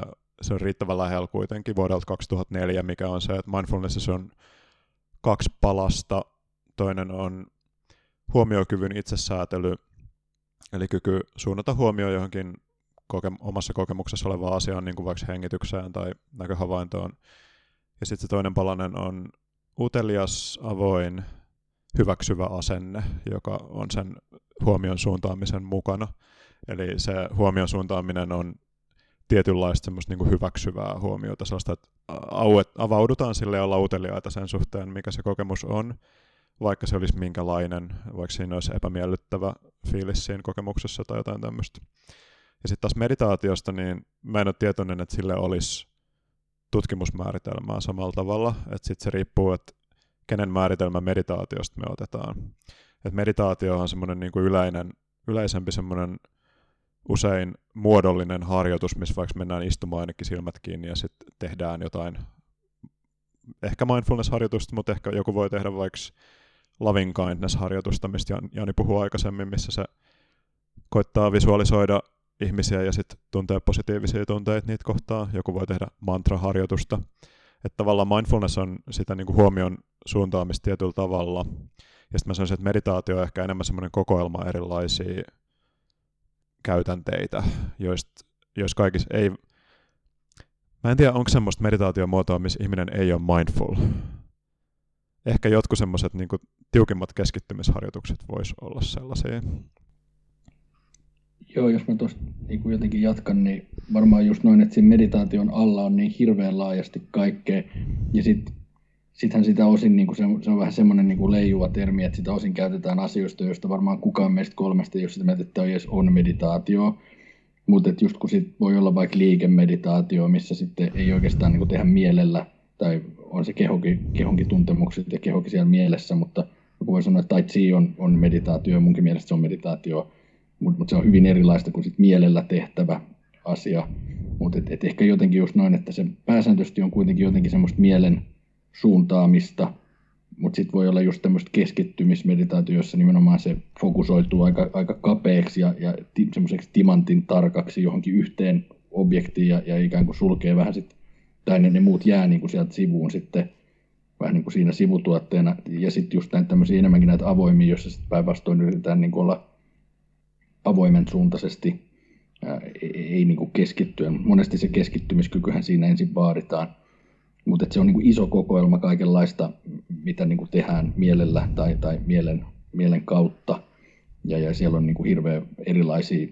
se on riittävän lähellä kuitenkin vuodelta 2004, mikä on se, että mindfulness on kaksi palasta. Toinen on huomiokyvyn itsesäätely, eli kyky suunnata huomio johonkin koke- omassa kokemuksessa olevaan asiaan, niin kuin vaikka hengitykseen tai näköhavaintoon, ja sitten se toinen palanen on utelias, avoin, hyväksyvä asenne, joka on sen huomion suuntaamisen mukana. Eli se huomion suuntaaminen on tietynlaista semmoista niin hyväksyvää huomiota, sellaista, että avaudutaan sille olla uteliaita sen suhteen, mikä se kokemus on, vaikka se olisi minkälainen, vaikka siinä olisi epämiellyttävä fiilis siinä kokemuksessa tai jotain tämmöistä. Ja sitten taas meditaatiosta, niin mä en ole tietoinen, että sille olisi tutkimusmääritelmää samalla tavalla, että sitten se riippuu, että kenen määritelmä meditaatiosta me otetaan. Et meditaatio on semmoinen niin kuin yleinen, yleisempi semmoinen usein muodollinen harjoitus, missä vaikka mennään istumaan ainakin silmät kiinni ja sitten tehdään jotain, ehkä mindfulness-harjoitusta, mutta ehkä joku voi tehdä vaikka loving kindness-harjoitusta, mistä Jani puhui aikaisemmin, missä se koittaa visualisoida ihmisiä ja sitten tuntee positiivisia tunteita niitä kohtaa. Joku voi tehdä mantraharjoitusta. Että tavallaan mindfulness on sitä niin kuin huomion suuntaamista tietyllä tavalla. Ja sitten mä sanoisin, että meditaatio on ehkä enemmän semmoinen kokoelma erilaisia käytänteitä, joista, jos kaikissa ei... Mä en tiedä, onko semmoista meditaatiomuotoa, missä ihminen ei ole mindful. Ehkä jotkut semmoiset niin tiukimmat keskittymisharjoitukset vois olla sellaisia. Joo, jos mä tuosta niin jotenkin jatkan, niin varmaan just noin, että siinä meditaation alla on niin hirveän laajasti kaikkea. Ja sitten sittenhän sitä osin, niin kuin se, se on vähän semmoinen niin kuin leijuva termi, että sitä osin käytetään asioista, joista varmaan kukaan meistä kolmesta, jos sitä että on edes on meditaatio, mutta just kun sit voi olla vaikka liikemeditaatio, missä sitten ei oikeastaan niin kuin tehdä mielellä, tai on se kehokin, kehonkin tuntemukset ja kehokin siellä mielessä, mutta joku voi sanoa, että tai chi on, on meditaatio, ja munkin mielestä se on meditaatio, mutta mut se on hyvin erilaista kuin sit mielellä tehtävä asia. Mutta et, et ehkä jotenkin just noin, että se pääsääntöisesti on kuitenkin jotenkin semmoista mielen suuntaamista, mutta sitten voi olla just tämmöistä keskittymismeditaatio, jossa nimenomaan se fokusoituu aika, aika kapeaksi ja, ja ti, semmoiseksi timantin tarkaksi johonkin yhteen objektiin ja, ja ikään kuin sulkee vähän sitten, tai ne, ne muut jää niin kuin sieltä sivuun sitten vähän niin kuin siinä sivutuotteena. Ja sitten just näitä tämmöisiä enemmänkin näitä avoimia, joissa sitten päinvastoin yritetään niin kuin olla avoimen suuntaisesti, ei, niin kuin keskittyä. Monesti se keskittymiskykyhän siinä ensin vaaditaan – mutta se on niin kuin iso kokoelma kaikenlaista, mitä niin kuin tehdään mielellä tai, tai mielen, mielen kautta. Ja, ja siellä on niin kuin hirveän erilaisia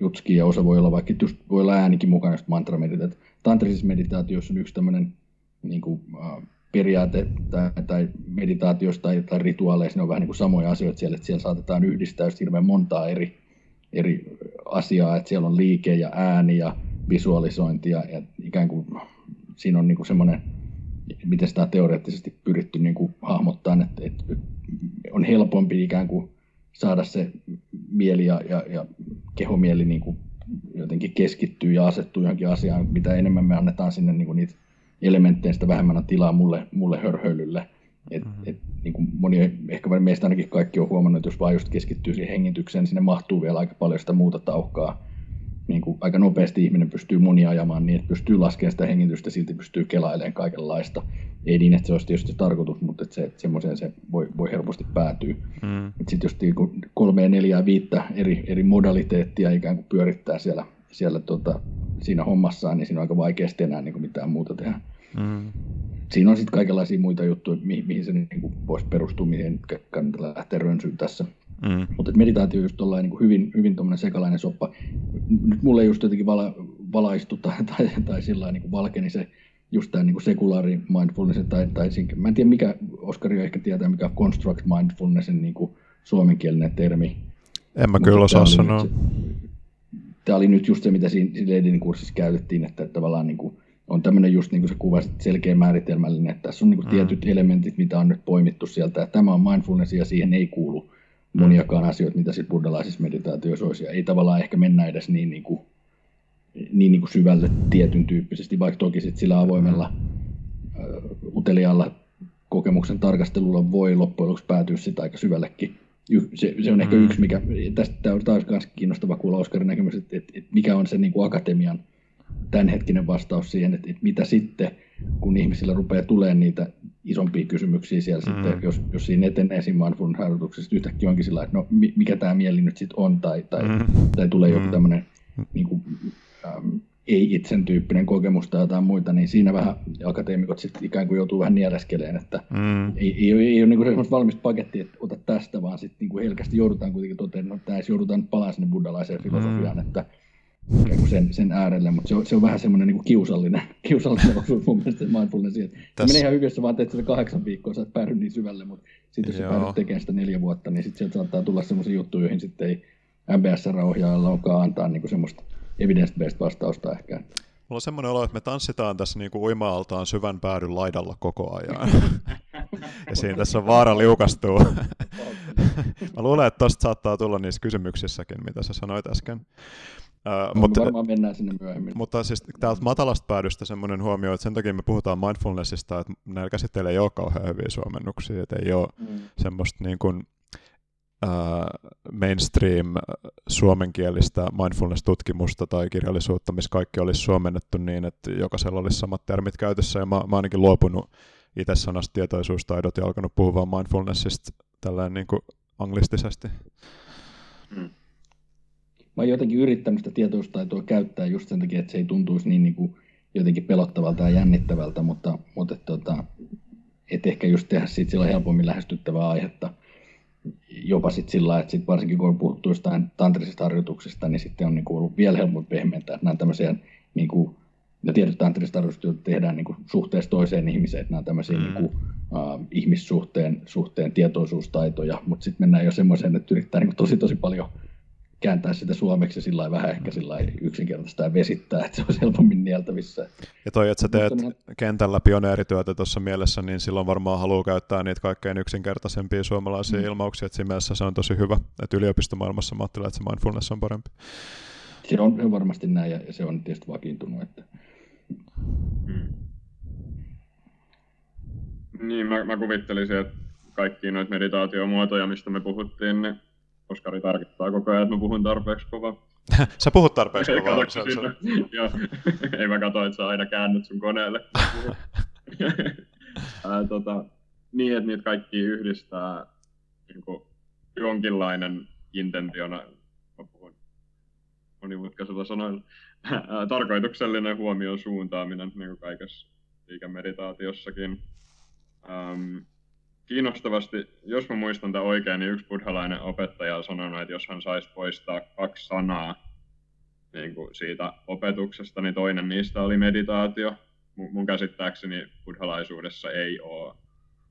jutskia, ja osa voi olla vaikka just, voi olla äänikin mukana, just mantrameditaatio. Tantrisissa meditaatiossa on yksi tämmöinen niin kuin, uh, periaate tai, tai meditaatiosta tai, tai rituaaleissa, ne on vähän niin kuin samoja asioita siellä, että siellä saatetaan yhdistää just hirveän montaa eri, eri asiaa, että siellä on liike ja ääni ja visualisointi ja, ja ikään kuin siinä on niin semmoinen, miten sitä on teoreettisesti pyritty niin kuin hahmottaa, että, että on helpompi ikään kuin saada se mieli ja, ja, ja kehomieli niin kuin jotenkin keskittyy ja asettuu johonkin asiaan, mitä enemmän me annetaan sinne niin kuin niitä elementtejä, sitä vähemmän on tilaa mulle, mulle hörhöilylle. Et, mm-hmm. et, niin kuin moni, ehkä meistä ainakin kaikki on huomannut, että jos vaan just keskittyy siihen hengitykseen, niin sinne mahtuu vielä aika paljon sitä muuta tauhkaa niin kuin aika nopeasti ihminen pystyy monia ajamaan niin, että pystyy laskemaan sitä hengitystä, silti pystyy kelailemaan kaikenlaista. Ei niin, että se olisi tietysti tarkoitus, mutta että se, että semmoiseen se voi, voi helposti päätyä. Mm. Sitten just niin kuin kolmea, neljää, viittä eri, eri modaliteettia ikään kuin pyörittää siellä, siellä tota, siinä hommassaan, niin siinä on aika vaikeasti enää niin kuin mitään muuta tehdä. Mm. Siinä on sitten kaikenlaisia muita juttuja, mihin, mihin se niin kuin voisi perustua, mihin kannattaa lähteä rönsyyn tässä. Mm. Mutta meditaatio on just niin hyvin, hyvin sekalainen soppa. Nyt mulle just jotenkin vala, valaistu tai, tai, tai sillä niin valkeni se just tämä niin sekulaari mindfulness, tai, tai mä en tiedä mikä, Oskari ehkä tietää mikä on construct mindfulnessin niin kuin suomenkielinen termi. En mä kyllä osaa sanoa. Tämä oli nyt just se, mitä siinä, Leidin kurssissa käytettiin, että tavallaan niin kuin, on tämmöinen just niin kuin sä kuvasit, selkeä määritelmällinen, että tässä on niin kuin mm. tietyt elementit, mitä on nyt poimittu sieltä, että tämä on mindfulness ja siihen ei kuulu moniakaan asioita, mitä sitten buddhalaisissa meditaatioissa olisi. Ja ei tavallaan ehkä mennä edes niin, niin, kuin, niin, niin kuin syvälle tietyn tyyppisesti, vaikka toki sit sillä avoimella uh, uteliaalla kokemuksen tarkastelulla voi loppujen lopuksi päätyä sitä aika syvällekin. Se, se on ehkä mm. yksi, mikä, tästä tämä on taas myös kiinnostava kuulla Oskarin näkemys, että, että, että mikä on se niin kuin akatemian tämänhetkinen vastaus siihen, että, että mitä sitten, kun ihmisillä rupeaa tulemaan niitä isompia kysymyksiä siellä mm. sitten, jos, jos siinä etenee siinä mindfulness-harjoituksessa yhtäkkiä onkin sillä että no mikä tämä mieli nyt sitten on, tai, tai, mm. tai tulee joku mm. tämmöinen niin kuin, ähm, ei-itsen tyyppinen kokemus tai jotain muita, niin siinä vähän akateemikot sitten ikään kuin joutuu vähän niereskeleen, että mm. ei, ei, ei, ei ole niin semmoista valmista pakettia, että ota tästä, vaan sitten niin helkästi joudutaan kuitenkin toteamaan, että tässä joudutaan nyt palaamaan sinne buddhalaiseen filosofiaan, mm. että sen, sen äärelle, mutta se on, se on vähän semmoinen niin kiusallinen, kiusallinen osuus mun mielestä mindfulnessia. Tässä... Se menee ihan hyvin, jos vaan teet sitä kahdeksan viikkoa, sä et päädy niin syvälle, mutta sitten jos sä päädyt tekemään sitä neljä vuotta, niin sitten sieltä saattaa tulla semmoisia juttuja, joihin sitten ei MBSR-ohjaajalla onkaan antaa niin semmoista evidence-based vastausta ehkä. Mulla on semmoinen olo, että me tanssitaan tässä niin kuin uima-altaan syvän päädyn laidalla koko ajan. ja siinä tässä on vaara liukastua. Mä luulen, että tosta saattaa tulla niissä kysymyksissäkin, mitä sä sanoit äsken. Uh, mutta, varmaan mennään sinne myöhemmin. Mutta siis täältä matalasta päädystä semmoinen huomio, että sen takia me puhutaan mindfulnessista, että näillä käsitteillä ei ole kauhean hyviä suomennuksia, että ei ole mm. semmoista niin kuin, uh, mainstream suomenkielistä mindfulness-tutkimusta tai kirjallisuutta, missä kaikki olisi suomennettu niin, että jokaisella olisi samat termit käytössä, ja mä, mä ainakin luopunut itse sanasta tietoisuustaidot ja alkanut puhua vaan mindfulnessista tällainen niin kuin anglistisesti. Mm mä oon jotenkin yrittänyt sitä tietoistaitoa käyttää just sen takia, että se ei tuntuisi niin, niin kuin jotenkin pelottavalta ja jännittävältä, mutta, mutta että, tota, et ehkä just tehdä siitä sillä helpommin lähestyttävää aihetta. Jopa sitten sillä että sit varsinkin kun on puhuttu jostain tantrisista harjoituksista, niin sitten on niin kuin ollut vielä helpompi pehmentää, että nämä tämmöisiä, niin kuin, ja tietyt tantriset harjoitukset tehdään niin kuin suhteessa toiseen ihmiseen, että nämä on tämmöisiä mm. niin kuin, uh, ihmissuhteen suhteen tietoisuustaitoja, mutta sitten mennään jo semmoiseen, että yrittää niin tosi tosi paljon kääntää sitä suomeksi sillä vähän ehkä sillä yksinkertaista ja vesittää, että se on helpommin nieltävissä. Ja toi, että sä teet kentällä pioneerityötä tuossa mielessä, niin silloin varmaan haluaa käyttää niitä kaikkein yksinkertaisempia suomalaisia mm. ilmauksia, että siinä mielessä se on tosi hyvä, että yliopistomaailmassa mä ajattelen, että se mindfulness on parempi. Se on varmasti näin ja se on tietysti vakiintunut. Että... Mm. Niin, mä, mä kuvittelisin, että kaikki noita meditaatiomuotoja, mistä me puhuttiin, niin Oskari tarkistaa koko ajan, että mä puhun tarpeeksi kova. sä puhut tarpeeksi kovaa. Se, se... Joo. Ei mä katso, että sä aina käännyt sun koneelle. Ää, tota, niin, että niitä kaikki yhdistää niin kuin, jonkinlainen intentiona, mä puhun monimutkaisella sanoilla, ää, tarkoituksellinen huomion suuntaaminen niin kuin kaikessa liikemeditaatiossakin. Ähm, kiinnostavasti, jos mä muistan tämän oikein, niin yksi buddhalainen opettaja on sanonut, että jos hän saisi poistaa kaksi sanaa niin kuin siitä opetuksesta, niin toinen niistä oli meditaatio. Mun käsittääkseni buddhalaisuudessa ei ole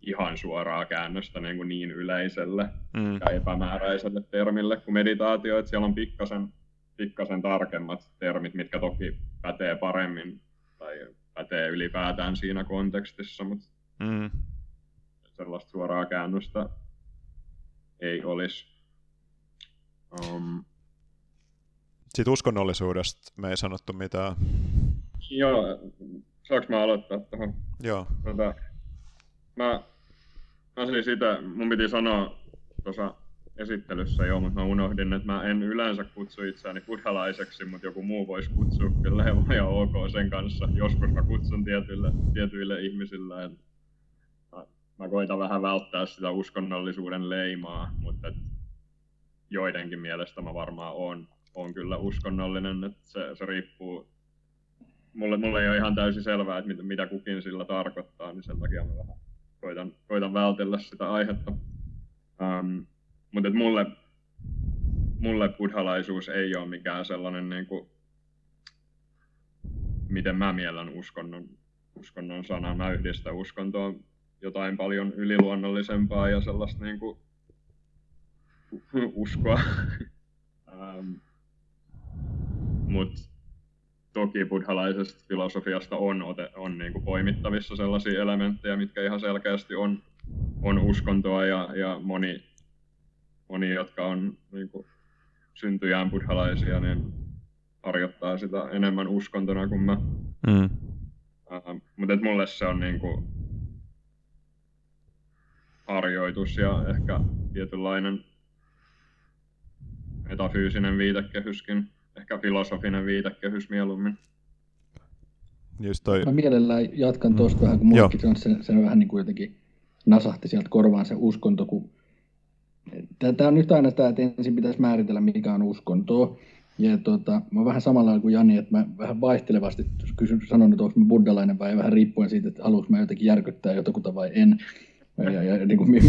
ihan suoraa käännöstä niin, kuin niin yleiselle mm. ja epämääräiselle termille kuin meditaatio, että siellä on pikkasen, pikkasen tarkemmat termit, mitkä toki pätee paremmin tai pätee ylipäätään siinä kontekstissa, mutta mm sellaista suoraa käännöstä ei olisi. Um, Sitten uskonnollisuudesta me ei sanottu mitään. Joo, saanko mä aloittaa tuohon? Joo. Tota, mä, mä siis sitä, mun piti sanoa tuossa esittelyssä jo, mutta mä unohdin, että mä en yleensä kutsu itseäni buddhalaiseksi, mutta joku muu voisi kutsua kyllä ihan ok sen kanssa. Joskus mä kutsun tietyille, tietyille ihmisille, että mä koitan vähän välttää sitä uskonnollisuuden leimaa, mutta joidenkin mielestä mä varmaan on, on kyllä uskonnollinen, että se, se riippuu, mulle, mulle ei ole ihan täysin selvää, että mitä, mitä kukin sillä tarkoittaa, niin sen takia mä vähän koitan, koitan vältellä sitä aihetta. Um, mutta et mulle, mulle buddhalaisuus ei ole mikään sellainen, niin kuin, miten mä miellän uskonnon, uskonnon sana. Mä yhdistän uskontoa jotain paljon yliluonnollisempaa ja sellaista niin kuin uskoa. ähm, Mutta toki buddhalaisesta filosofiasta on, ote, on niin kuin poimittavissa sellaisia elementtejä, mitkä ihan selkeästi on, on uskontoa ja, ja moni, moni, jotka on niin kuin syntyjään buddhalaisia, niin harjoittaa sitä enemmän uskontona kuin mä. Mm. Ähm, Mutta mulle se on niin kuin, harjoitus ja ehkä tietynlainen metafyysinen viitekehyskin, ehkä filosofinen viitekehys mieluummin. Just toi. Mä mielellään jatkan tuosta mm. vähän, kun mullakin on se, se vähän niin kuin jotenkin nasahti sieltä korvaan se uskonto, kun Tämä on nyt aina tämä, että ensin pitäisi määritellä, mikä on uskontoa. Ja tota, mä oon vähän samalla kuin Jani, että mä vähän vaihtelevasti kysyn, sanon, että onko mä buddhalainen vai vähän riippuen siitä, että haluanko mä jotenkin järkyttää jotakuta vai en ja, ja niin kuin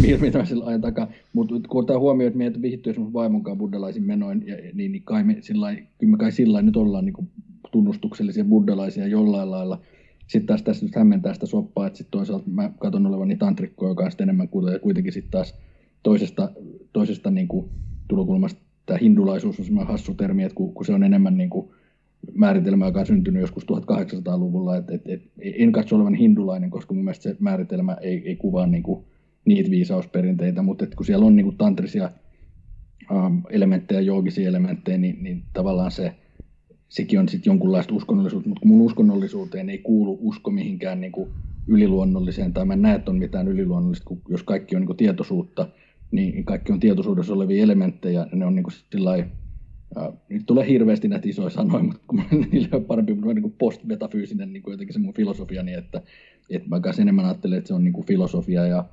sillä ajan takaa. Mutta kun ottaa huomioon, että meitä vihittyy esimerkiksi vaimonkaan buddhalaisin menoin, ja, niin, niin kai me sillä kyllä me kai sillä nyt ollaan niin kuin tunnustuksellisia buddhalaisia jollain lailla. Sitten taas tässä nyt hämmentää sitä soppaa, että sitten toisaalta mä katson olevani tantrikkoa, joka on sitten enemmän kuin ja kuitenkin sitten taas toisesta, toisesta niin kuin tulokulmasta tämä hindulaisuus on semmoinen hassu termi, että kun, kun se on enemmän niin kuin määritelmä, joka on syntynyt joskus 1800-luvulla. Et, et, et, en katso olevan hindulainen, koska mun mielestä se määritelmä ei, ei kuvaa niinku niitä viisausperinteitä, mutta kun siellä on niinku tantrisia ähm, elementtejä, joogisia elementtejä, niin, niin tavallaan se, sekin on sitten jonkunlaista uskonnollisuutta, mutta mun uskonnollisuuteen ei kuulu usko mihinkään niinku yliluonnolliseen, tai mä en näe, että on mitään yliluonnollista, kun jos kaikki on niinku tietoisuutta, niin kaikki on tietoisuudessa olevia elementtejä, ja ne on niinku sillä ja nyt tulee hirveästi näitä isoja sanoja, mutta kun niillä on parempi niin kuin post-metafyysinen niin kuin jotenkin se mun filosofia, niin että, että mä kanssa enemmän ajattelen, että se on niin kuin filosofia ja,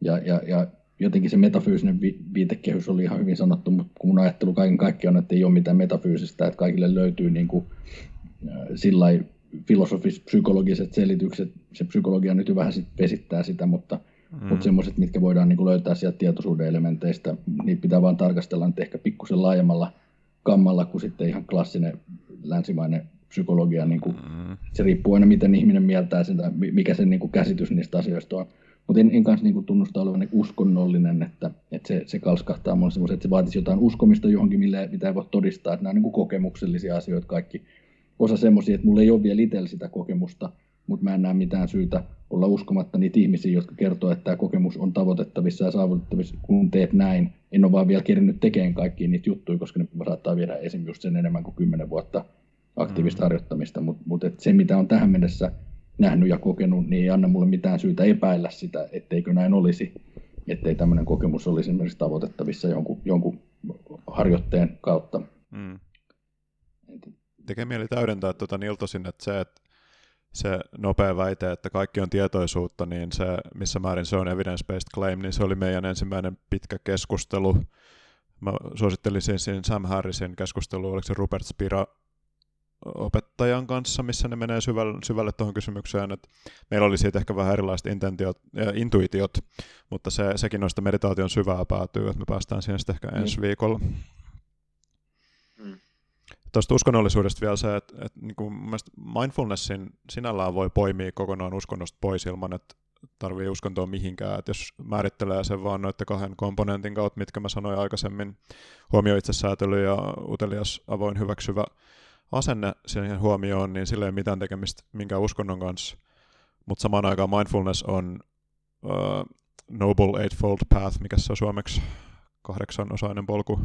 ja, ja, ja jotenkin se metafyysinen vi- viitekehys oli ihan hyvin sanottu, mutta kun mun ajattelu kaiken kaikkiaan on, että ei ole mitään metafyysistä, että kaikille löytyy niin kuin, äh, sillä filosofis-psykologiset selitykset, se psykologia nyt jo vähän sit vesittää sitä, mutta, mm. mutta semmoiset, mitkä voidaan niin kuin löytää sieltä tietoisuuden elementeistä, niitä pitää vaan tarkastella nyt ehkä pikkusen laajemmalla kammalla kuin sitten ihan klassinen länsimainen psykologia. Niin kuin, mm. Se riippuu aina, miten ihminen mieltää sitä, mikä sen niin kuin käsitys niistä asioista on. mutta en, en kanssa niin tunnusta olevan uskonnollinen, että, että se, se kalskahtaa mulle semmoisen, että se vaatisi jotain uskomista johonkin, mille, mitä ei voi todistaa, että nämä on niin kokemuksellisia asioita kaikki. Osa semmoisia, että mulla ei ole vielä itsellä sitä kokemusta, mutta mä en näe mitään syytä olla uskomatta niitä ihmisiä, jotka kertoo, että tämä kokemus on tavoitettavissa ja saavutettavissa, kun teet näin. En ole vaan vielä kerinyt tekemään kaikkia niitä juttuja, koska ne saattaa viedä esimerkiksi just sen enemmän kuin 10 vuotta aktiivista mm. harjoittamista, mutta mut se mitä on tähän mennessä nähnyt ja kokenut, niin ei anna mulle mitään syytä epäillä sitä, etteikö näin olisi, ettei tämmöinen kokemus olisi esimerkiksi tavoitettavissa jonkun, jonkun harjoitteen kautta. Mm. Tekee mieli täydentää tuota Niltosin, että se, että se nopea väite, että kaikki on tietoisuutta, niin se, missä määrin se on evidence-based claim, niin se oli meidän ensimmäinen pitkä keskustelu. Mä suosittelisin siinä Sam Harrisin keskustelu, oliko se Rupert Spira opettajan kanssa, missä ne menee syvälle, syvälle tuohon kysymykseen. Että meillä oli siitä ehkä vähän erilaiset intentiot, ja intuitiot, mutta se, sekin noista meditaation syvää päätyy, että me päästään siihen sitten ehkä ensi mm. viikolla. Tuosta uskonnollisuudesta vielä se, että, että niin kuin mindfulnessin sinällään voi poimia kokonaan uskonnosta pois ilman, että tarvii uskontoa mihinkään. Että jos määrittelee sen vaan noiden kahden komponentin kautta, mitkä mä sanoin aikaisemmin, huomio itsesäätely ja utelias, avoin, hyväksyvä asenne siihen huomioon, niin sillä ei ole mitään tekemistä minkään uskonnon kanssa. Mutta samaan aikaan mindfulness on uh, Noble Eightfold Path, mikä se on suomeksi kahdeksanosainen polku.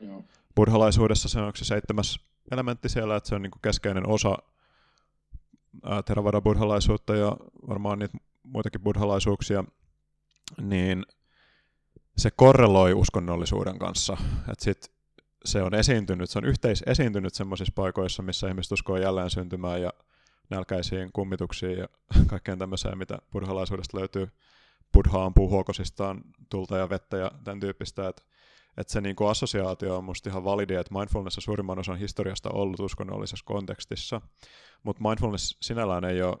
Joo. Buddhalaisuudessa se on se seitsemäs elementti siellä, että se on niinku keskeinen osa Theravada buddhalaisuutta ja varmaan niitä muitakin buddhalaisuuksia, niin se korreloi uskonnollisuuden kanssa. Että sit se on esiintynyt, se on yhteisesiintynyt semmoisissa paikoissa, missä ihmiset uskoo jälleen syntymään ja nälkäisiin kummituksiin ja kaikkeen tämmöiseen, mitä buddhalaisuudesta löytyy. Buddha ampuu huokosistaan tulta ja vettä ja tämän tyyppistä, että että se niin kuin assosiaatio on musta ihan validi, että mindfulness on suurimman osan historiasta ollut uskonnollisessa kontekstissa, mutta mindfulness sinällään ei ole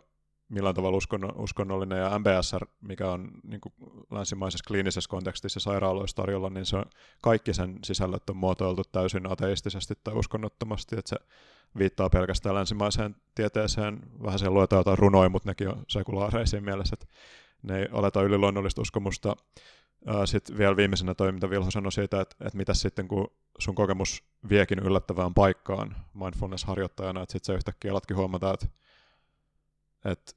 millään tavalla uskonno, uskonnollinen, ja MBSR, mikä on niin kuin länsimaisessa kliinisessä kontekstissa sairaaloissa tarjolla, niin se on, kaikki sen sisällöt on muotoiltu täysin ateistisesti tai uskonnottomasti, että se viittaa pelkästään länsimaiseen tieteeseen, vähän se luetaan jotain runoja, mutta nekin on sekulaareisiin mielessä, että ne ei oleta yliluonnollista uskomusta. Sitten vielä viimeisenä toi, mitä Vilho sanoi siitä, että, että mitä sitten kun sun kokemus viekin yllättävään paikkaan mindfulness-harjoittajana, että sitten se yhtäkkiä alatkin huomata, että että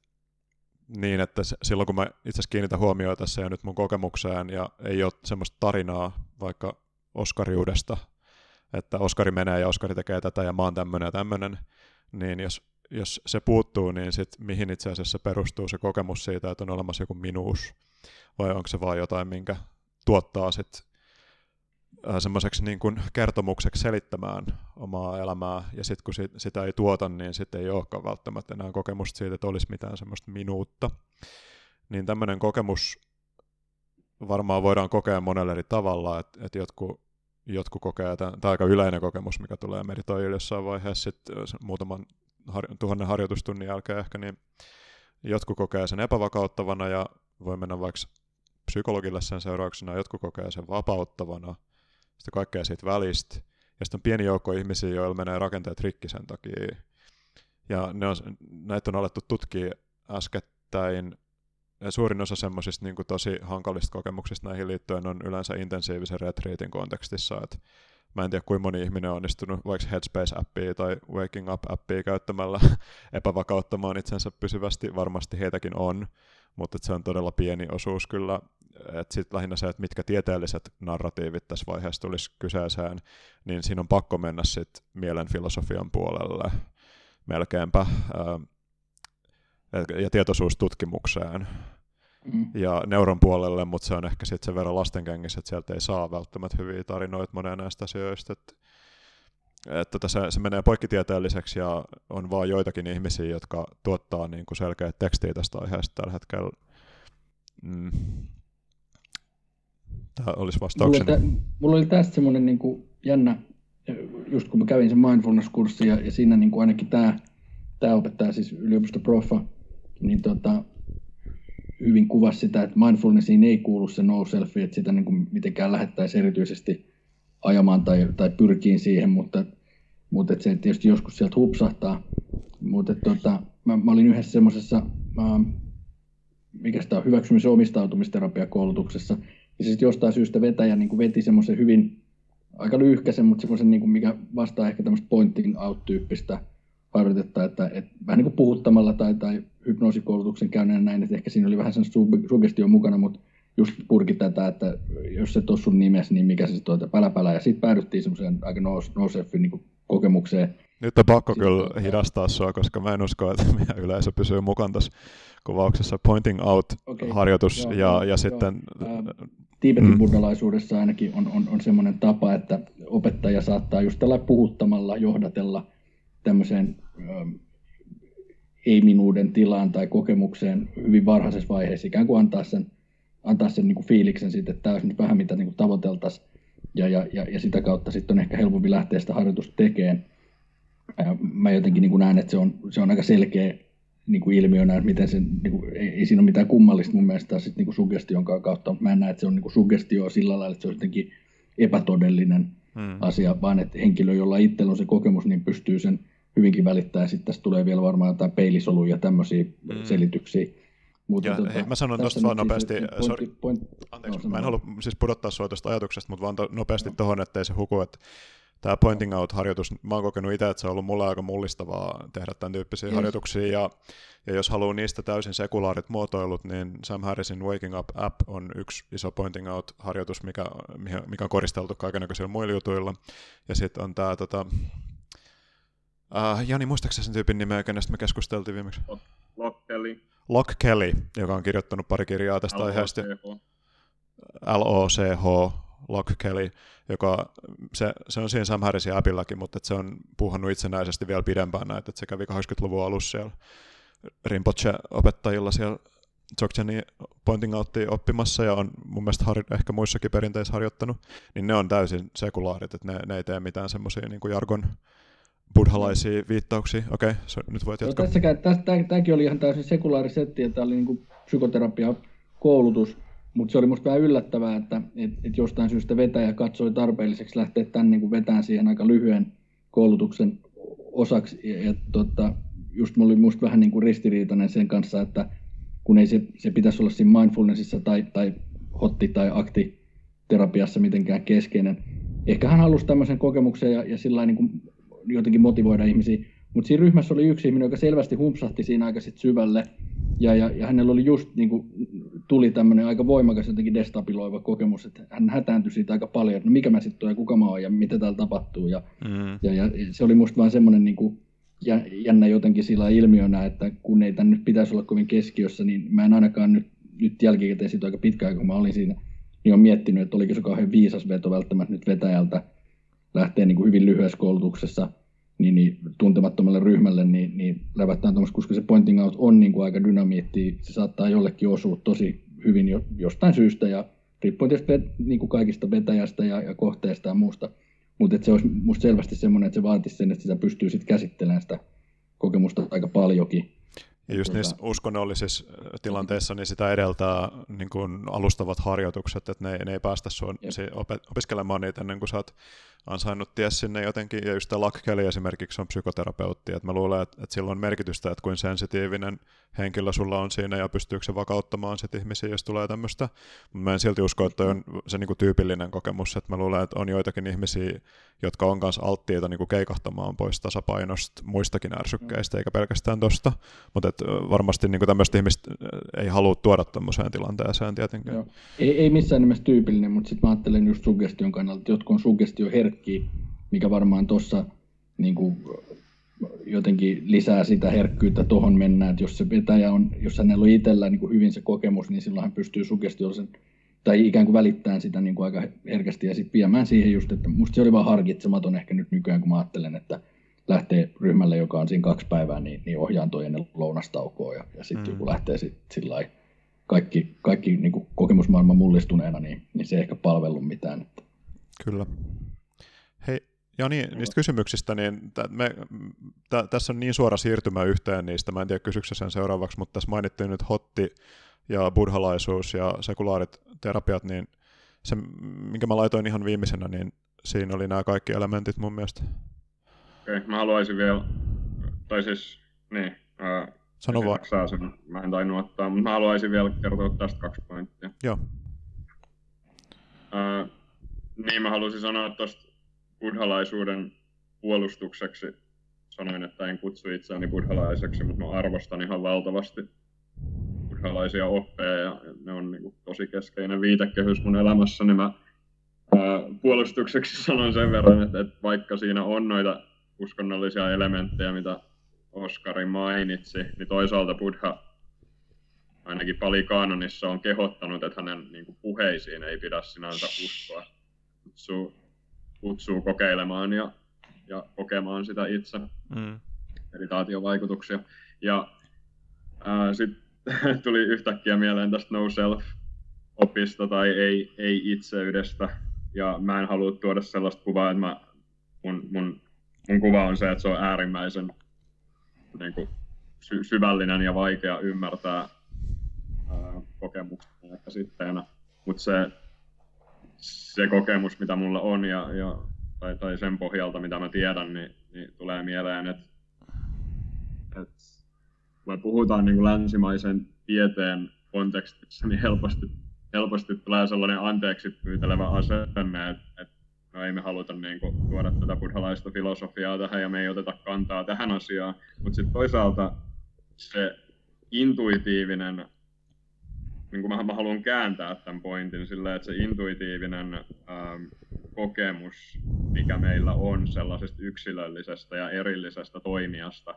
niin, että silloin kun mä itse asiassa kiinnitän huomioon tässä ja nyt mun kokemukseen ja ei ole semmoista tarinaa vaikka Oskariudesta, että Oskari menee ja Oskari tekee tätä ja mä oon tämmöinen ja tämmöinen, niin jos, jos se puuttuu, niin sit mihin itse asiassa perustuu se kokemus siitä, että on olemassa joku minuus, vai onko se vaan jotain, minkä tuottaa sitten semmoiseksi niin kuin kertomukseksi selittämään omaa elämää, ja sitten kun sit, sitä ei tuota, niin sitten ei olekaan välttämättä enää kokemusta siitä, että olisi mitään semmoista minuutta. Niin tämmöinen kokemus varmaan voidaan kokea monella eri tavalla, että, että jotkut, jotkut kokee, tämä on aika yleinen kokemus, mikä tulee meditoijille jossain vaiheessa sitten muutaman har, tuhannen harjoitustunnin jälkeen ehkä, niin jotkut kokee sen epävakauttavana ja voi mennä vaikka psykologille sen seurauksena, jotkut kokee sen vapauttavana, sitten kaikkea siitä välistä. Ja sitten on pieni joukko ihmisiä, joilla menee rakenteet rikki sen takia. Ja ne on, näitä on alettu tutkia äskettäin. Ja suurin osa semmoisista niin tosi hankalista kokemuksista näihin liittyen on yleensä intensiivisen retriitin kontekstissa. Et mä en tiedä, kuinka moni ihminen on onnistunut vaikka Headspace-appia tai Waking Up-appia käyttämällä epävakauttamaan itsensä pysyvästi. Varmasti heitäkin on, mutta se on todella pieni osuus kyllä. Sitten lähinnä se, että mitkä tieteelliset narratiivit tässä vaiheessa tulisi kyseeseen, niin siinä on pakko mennä sitten mielenfilosofian puolelle melkeinpä ja tietoisuustutkimukseen. Mm. ja neuron puolelle, mutta se on ehkä sitten sen verran lastenkengissä, että sieltä ei saa välttämättä hyviä tarinoita moneen näistä asioista, että että tota se, menee poikkitieteelliseksi ja on vain joitakin ihmisiä, jotka tuottaa niin kuin selkeät tekstiä tästä aiheesta tällä hetkellä. Mm. Tämä olisi vastaukseni. Mulla oli, tä, mulla oli tästä semmoinen niin kuin jännä, just kun mä kävin sen mindfulness-kurssin ja, ja siinä niin kuin ainakin tämä, tämä opettaja, siis yliopistoprofa, niin tota, hyvin kuvasi sitä, että mindfulnessiin ei kuulu se no selfie, että sitä niin kuin mitenkään lähettäisiin erityisesti ajamaan tai, tai pyrkiin siihen, mutta, mutta se tietysti joskus sieltä hupsahtaa. Mutta tota, mä, mä olin yhdessä semmoisessa mikä sitä on hyväksymis- ja omistautumisterapiakoulutuksessa. Ja sitten jostain syystä vetäjä niin kuin veti semmoisen hyvin, aika lyhkäisen, mutta semmoisen, niin kuin mikä vastaa ehkä tämmöistä pointing out-tyyppistä harjoitetta, että, että vähän niin kuin puhuttamalla tai, tai hypnoosikoulutuksen käyneen näin, että ehkä siinä oli vähän sen sugestio mukana, mutta just purki tätä, että jos se tuossa sun nimessä, niin mikä se tuota pälä Ja sitten päädyttiin semmoiseen aika nouseffin niin kokemukseen. Nyt on pakko sitten kyllä tuota... hidastaa sua, koska mä en usko, että meidän yleisö pysyy mukana tässä kuvauksessa. Pointing out-harjoitus okay, ja, joo, ja sitten... Tiibetin mm. buddhalaisuudessa ainakin on, on, on semmoinen tapa, että opettaja saattaa just tällä puhuttamalla johdatella tämmöiseen ei-minuuden tilaan tai kokemukseen hyvin varhaisessa vaiheessa, ikään kuin antaa sen, antaa sen niin kuin fiiliksen siitä, että tämä olisi nyt vähän mitä niin tavoiteltaisiin, ja, ja, ja, ja, sitä kautta sitten on ehkä helpompi lähteä sitä harjoitusta tekemään. Mä jotenkin niin kuin näen, että se on, se on aika selkeä niin kuin ilmiönä, miten se, niin kuin, ei, ei, siinä ole mitään kummallista mun mielestä sit, niin kuin sugestion kautta, mutta mä en näe, että se on niin kuin sugestio sillä lailla, että se on jotenkin epätodellinen hmm. asia, vaan että henkilö, jolla itsellä on se kokemus, niin pystyy sen hyvinkin välittää. Sitten tästä tulee vielä varmaan jotain peilisoluja ja tämmöisiä mm. selityksiä. Mutta ja, tota, hei, mä sanon tuosta vaan nopeasti, siis sorry, point, anteeksi, no, mä en halua siis pudottaa sua tuosta ajatuksesta, mutta vaan to, nopeasti no. tuohon, ettei se huku, että tämä pointing out-harjoitus, mä oon kokenut itse, että se on ollut mulle aika mullistavaa tehdä tämän tyyppisiä yes. harjoituksia, ja, ja jos haluaa niistä täysin sekulaarit muotoilut, niin Sam Harrisin Waking Up App on yksi iso pointing out-harjoitus, mikä, mikä on koristeltu kaikenlaisilla muilla jutuilla, ja sitten on tämä tota, Uh, Jani, muistaakseni sen tyypin nimeä, kenestä me keskusteltiin viimeksi? Kelly. Lock Kelly, joka on kirjoittanut pari kirjaa tästä aiheesta. LOCH, Lock Kelly, joka se, se on siinä Sam Harrisin appillakin, mutta se on puhannut itsenäisesti vielä pidempään näitä, että se kävi 80-luvun alussa siellä Rinpoche-opettajilla siellä Dzogcheni pointing outtia oppimassa ja on mun mielestä har- ehkä muissakin perinteissä harjoittanut, niin ne on täysin sekulaarit, että ne, ne ei tee mitään semmoisia niin jargon buddhalaisia viittauksia. Okei, okay, nyt voit jatkaa. No, tässäkään, tästä, tämäkin oli ihan täysin sekulaari setti, että tämä oli niin psykoterapia-koulutus, mutta se oli musta vähän yllättävää, että et, et jostain syystä vetäjä katsoi tarpeelliseksi lähteä tämän niin vetään siihen aika lyhyen koulutuksen osaksi. Ja, ja tota, just mä olin musta vähän niin kuin ristiriitainen sen kanssa, että kun ei se, se pitäisi olla siinä mindfulnessissa tai, tai hotti- tai aktiterapiassa mitenkään keskeinen. Ehkä hän halusi tämmöisen kokemuksen ja, ja sillä niin jotenkin motivoida ihmisiä. Mutta siinä ryhmässä oli yksi ihminen, joka selvästi humpsahti siinä aika sit syvälle. Ja, ja, ja hänellä oli just niin kuin, tuli tämmöinen aika voimakas jotenkin destabiloiva kokemus, että hän hätääntyi siitä aika paljon, että no mikä mä sitten olen ja kuka mä oon ja mitä täällä tapahtuu. Ja, mm. ja, ja se oli musta vaan semmoinen niin kuin, jännä jotenkin sillä ilmiönä, että kun ei tämän nyt pitäisi olla kovin keskiössä, niin mä en ainakaan nyt, nyt jälkikäteen siitä aika pitkään, kun mä olin siinä, niin on miettinyt, että oliko se kauhean viisas veto välttämättä nyt vetäjältä lähtee niin kuin hyvin lyhyessä koulutuksessa niin, niin tuntemattomalle ryhmälle, niin, niin lävättään tuommoista, koska se pointing out on niin kuin aika dynamiitti, se saattaa jollekin osua tosi hyvin jo, jostain syystä ja riippuen tietysti niin kuin kaikista vetäjästä ja, ja kohteesta ja muusta, mutta se olisi musta selvästi semmoinen, että se vaatisi sen, että sitä pystyy sitten käsittelemään sitä kokemusta aika paljonkin. Ja just niissä uskonnollisissa tilanteissa niin sitä edeltää niin kuin alustavat harjoitukset, että ne, ne ei päästä sinua opiskelemaan niitä ennen kuin sä oot ansainnut ties sinne jotenkin, ja just tämä Kelly esimerkiksi on psykoterapeutti, että mä luulen, että, että sillä on merkitystä, että kuin sensitiivinen henkilö sulla on siinä, ja pystyykö se vakauttamaan sit ihmisiä, jos tulee tämmöistä, mutta mä en silti usko, että on se niin kuin tyypillinen kokemus, että mä luulen, että on joitakin ihmisiä, jotka on kanssa alttiita niin kuin keikahtamaan pois tasapainosta muistakin ärsykkeistä, eikä pelkästään tosta, mutta varmasti niin kuin tämmöistä ihmistä ei halua tuoda tämmöiseen tilanteeseen tietenkin. Joo. Ei, ei missään nimessä tyypillinen, mutta sitten mä ajattelen just suggestion kannalta, että jotkut on sugestio herkkiä, mikä varmaan tuossa niin jotenkin lisää sitä herkkyyttä tuohon mennään, että jos se vetäjä on, jos hänellä on itsellä niin kuin hyvin se kokemus, niin silloin hän pystyy sugestiollisen tai ikään kuin välittämään sitä niin kuin aika herkästi ja sitten viemään siihen just, että musta se oli vaan harkitsematon ehkä nyt nykyään, kun mä ajattelen, että lähtee ryhmälle, joka on siinä kaksi päivää, niin, niin ohjaan toi ennen lounastaukoa ja, ja sitten mm. joku lähtee sitten sillä kaikki, kaikki niin kuin kokemusmaailman mullistuneena, niin, niin se ei ehkä palvellut mitään. Kyllä. Ja niin, niistä kysymyksistä, niin t- me, t- tässä on niin suora siirtymä yhteen niistä, mä en tiedä kysyksä sen seuraavaksi, mutta tässä mainittiin nyt hotti ja buddhalaisuus ja sekulaarit terapiat, niin se, minkä mä laitoin ihan viimeisenä, niin siinä oli nämä kaikki elementit mun mielestä. Okei, okay, mä haluaisin vielä, tai siis, niin, äh, Sano vaan. Sen. Mä en tainnut ottaa, mutta mä haluaisin vielä kertoa tästä kaksi pointtia. Joo. Uh, niin mä haluaisin sanoa tuosta buddhalaisuuden puolustukseksi. Sanoin, että en kutsu itseäni buddhalaiseksi, mutta mä arvostan ihan valtavasti buddhalaisia oppeja ja ne on niin kuin tosi keskeinen viitekehys mun elämässä, niin mä ää, puolustukseksi sanon sen verran, että, että vaikka siinä on noita uskonnollisia elementtejä, mitä Oskari mainitsi, niin toisaalta Buddha ainakin Pali Kanonissa on kehottanut, että hänen niin kuin, puheisiin ei pidä sinänsä uskoa. Kutsuu, kutsuu kokeilemaan ja, ja kokemaan sitä itse, mm. meditaatiovaikutuksia. Ja sitten tuli yhtäkkiä mieleen tästä no self-opista tai ei, ei itseydestä. Ja mä en halua tuoda sellaista kuvaa, että mä, mun, mun, mun kuva on se, että se on äärimmäisen niin kuin, sy- syvällinen ja vaikea ymmärtää ää, kokemuksena ja käsitteenä. Mutta se, se kokemus, mitä mulla on ja, ja tai, tai sen pohjalta, mitä mä tiedän, niin, niin tulee mieleen, että, että kun me puhutaan niin kuin länsimaisen tieteen kontekstissa, niin helposti, helposti tulee sellainen anteeksi pyytelevä asenne, että, että no ei me haluta niin kuin, tuoda tätä buddhalaista filosofiaa tähän ja me ei oteta kantaa tähän asiaan. Mutta sitten toisaalta se intuitiivinen, niin kuin mä, mä haluan kääntää tämän pointin silleen, että se intuitiivinen ähm, kokemus, mikä meillä on sellaisesta yksilöllisestä ja erillisestä toimijasta,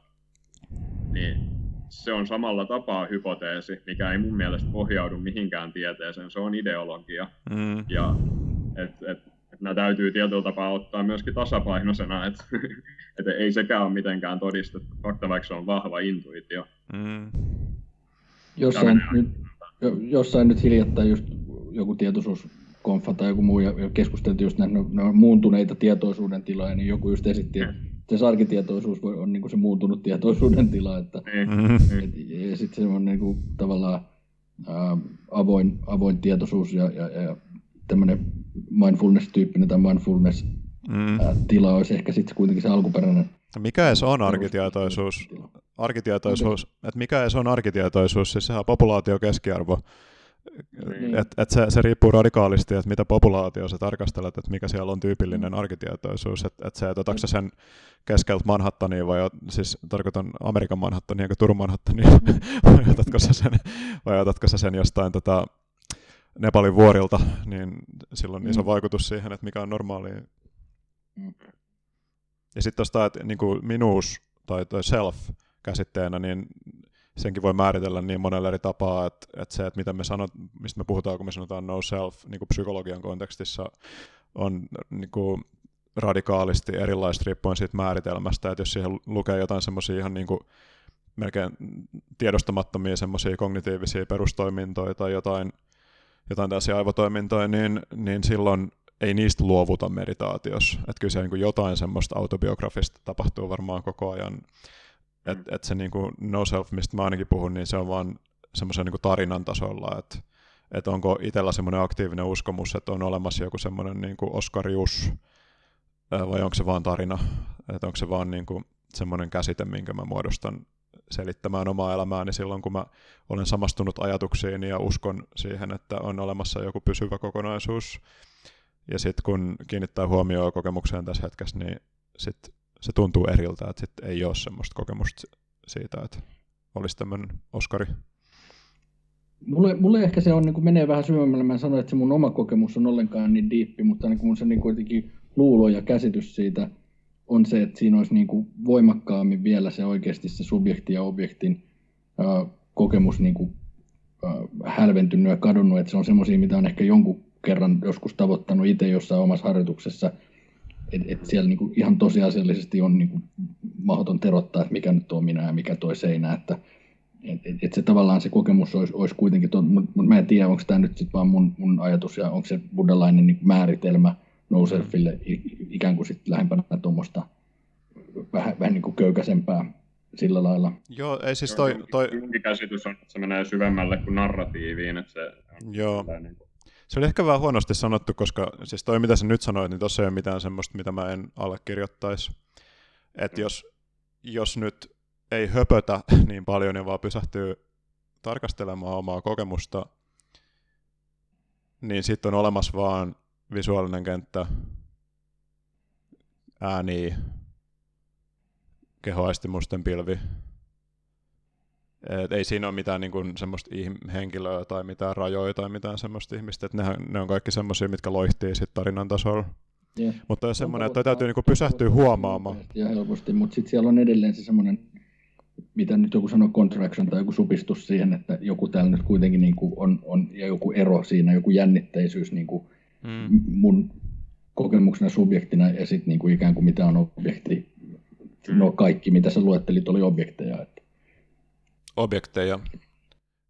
niin se on samalla tapaa hypoteesi, mikä ei mun mielestä pohjaudu mihinkään tieteeseen, se on ideologia. Mm. Ja et, et, et nämä täytyy tietyllä tapaa ottaa myöskin tasapainoisena, että et ei sekään ole mitenkään todistettu fakta, vaikka se on vahva intuitio. Mm. Jossain nyt, jossain nyt hiljattain just joku tietoisuuskonfa tai joku muu, ja keskusteltiin just näitä ne on muuntuneita tietoisuuden tiloja, niin joku just esitti, että se sarkitietoisuus voi, on niin kuin se muuntunut tietoisuuden tila, että mm-hmm. et, ja sitten se on niin kuin, tavallaan ää, avoin, avoin tietoisuus ja, ja, ja tämmöinen mindfulness-tyyppinen tai mindfulness-tila mm. olisi ehkä sitten kuitenkin se alkuperäinen. Mikä edes on arkitietoisuus? Arkitietoisuus, että mikä edes on arkitietoisuus, siis sehän on populaatio keskiarvo. Niin. Et, et se, se riippuu radikaalisti, että mitä populaatio sä tarkastelet, että mikä siellä on tyypillinen arkitietoisuus. Että et se, että otatko sen keskeltä Manhattania vai siis tarkoitan Amerikan Manhattania eikä Turun Manhattania, mm. vai, otatko sä sen, vai otatko sä sen jostain tota, Nepalin vuorilta, niin silloin mm. iso vaikutus siihen, että mikä on normaali. Ja sitten tuosta, niin minuus tai, self käsitteenä, niin senkin voi määritellä niin monella eri tapaa, että, että se, että mitä me sanot, mistä me puhutaan, kun me sanotaan no self niin psykologian kontekstissa, on niin kuin radikaalisti erilaista riippuen siitä määritelmästä, että jos siihen lukee jotain semmoisia ihan niin kuin melkein tiedostamattomia semmoisia kognitiivisia perustoimintoja tai jotain, jotain tällaisia aivotoimintoja, niin, niin silloin ei niistä luovuta meditaatiossa. Että kyllä se niin kuin jotain semmoista autobiografista tapahtuu varmaan koko ajan että mm. et se niinku no self, mistä mä ainakin puhun, niin se on vaan semmoisen niinku tarinan tasolla, että et onko itsellä semmoinen aktiivinen uskomus, että on olemassa joku semmoinen niinku oskarius, vai onko se vaan tarina, että onko se vaan niinku semmoinen käsite, minkä mä muodostan selittämään omaa elämääni silloin, kun mä olen samastunut ajatuksiin ja uskon siihen, että on olemassa joku pysyvä kokonaisuus. Ja sitten kun kiinnittää huomioon kokemukseen tässä hetkessä, niin sitten se tuntuu eriltä, että sit ei ole semmoista kokemusta siitä, että olisi tämmöinen Oskari. Mulle, mulle ehkä se on, niin kuin menee vähän syvemmälle. Mä sanoin, että se mun oma kokemus on ollenkaan niin diippi, mutta niin kuin se niin kuin jotenkin luulo ja käsitys siitä on se, että siinä olisi niin kuin voimakkaammin vielä se oikeasti se subjekti ja objektin äh, kokemus niin kuin, äh, hälventynyt ja kadonnut, että se on semmoisia, mitä on ehkä jonkun kerran joskus tavoittanut itse jossain omassa harjoituksessa – et, et siellä niinku ihan tosiasiallisesti on niinku mahdoton terottaa, että mikä nyt on minä ja mikä toi seinä, että et, et, et se tavallaan se kokemus olisi, olisi kuitenkin, mutta mut mä en tiedä, onko tämä nyt sitten vaan mun, mun ajatus ja onko se buddhalainen niin määritelmä nouselfille ikään kuin sitten lähempänä tuommoista vähän, vähän niin kuin köykäisempää sillä lailla. Joo, ei siis toi... toi... käsitys on, että se menee syvemmälle kuin narratiiviin, että se Joo. Niin kuin se oli ehkä vähän huonosti sanottu, koska siis toi mitä sä nyt sanoit, niin tossa ei ole mitään semmoista, mitä mä en allekirjoittaisi. Että jos, jos nyt ei höpötä niin paljon ja vaan pysähtyy tarkastelemaan omaa kokemusta, niin sitten on olemassa vaan visuaalinen kenttä, ääni, kehoaistimusten pilvi. Et ei siinä ole mitään niin kuin, semmoista henkilöä tai mitään rajoja tai mitään semmoista ihmistä, että nehän, ne on kaikki semmoisia, mitkä loihtii sit tarinan tasolla. Yeah. Mutta on semmoinen, että täytyy niinku pysähtyä huomaamaan. Ja helposti, mutta sitten siellä on edelleen se semmoinen, mitä nyt joku sanoo, contraction tai joku supistus siihen, että joku täällä nyt kuitenkin niinku on, on, ja joku ero siinä, joku jännitteisyys niinku mm. mun kokemuksena subjektina ja sitten niinku ikään kuin mitä on objekti. Mm. No kaikki, mitä sä luettelit, oli objekteja. Että. Objekteja.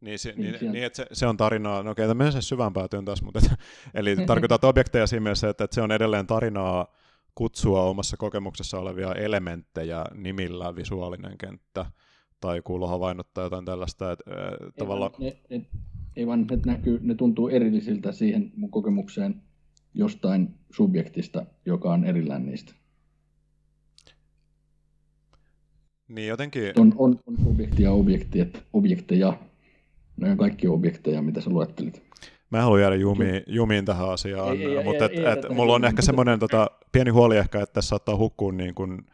Niin, se, niin, niin, niin että se, se on tarinaa, no okei, okay, menen sen syvään päätyyn taas, mutta et, eli tarkoitat objekteja siinä mielessä, että, että se on edelleen tarinaa kutsua omassa kokemuksessa olevia elementtejä nimillä visuaalinen kenttä tai kuulohavainnot tai jotain tällaista. Että, ei, tavalla... ne, ne, ei vaan ne, näkyy, ne tuntuu erillisiltä siihen mun kokemukseen jostain subjektista, joka on erillään niistä. Niin jotenkin... On, on, on subjektia ja objektia, objekteja, ne on kaikki objekteja, mitä sä luettelit. Mä en halua jäädä jumiin, jumiin tähän asiaan, ei, ei, mutta et, ei, et, mulla on ehkä semmoinen tota, pieni huoli ehkä, että tässä saattaa hukkua niin kuin,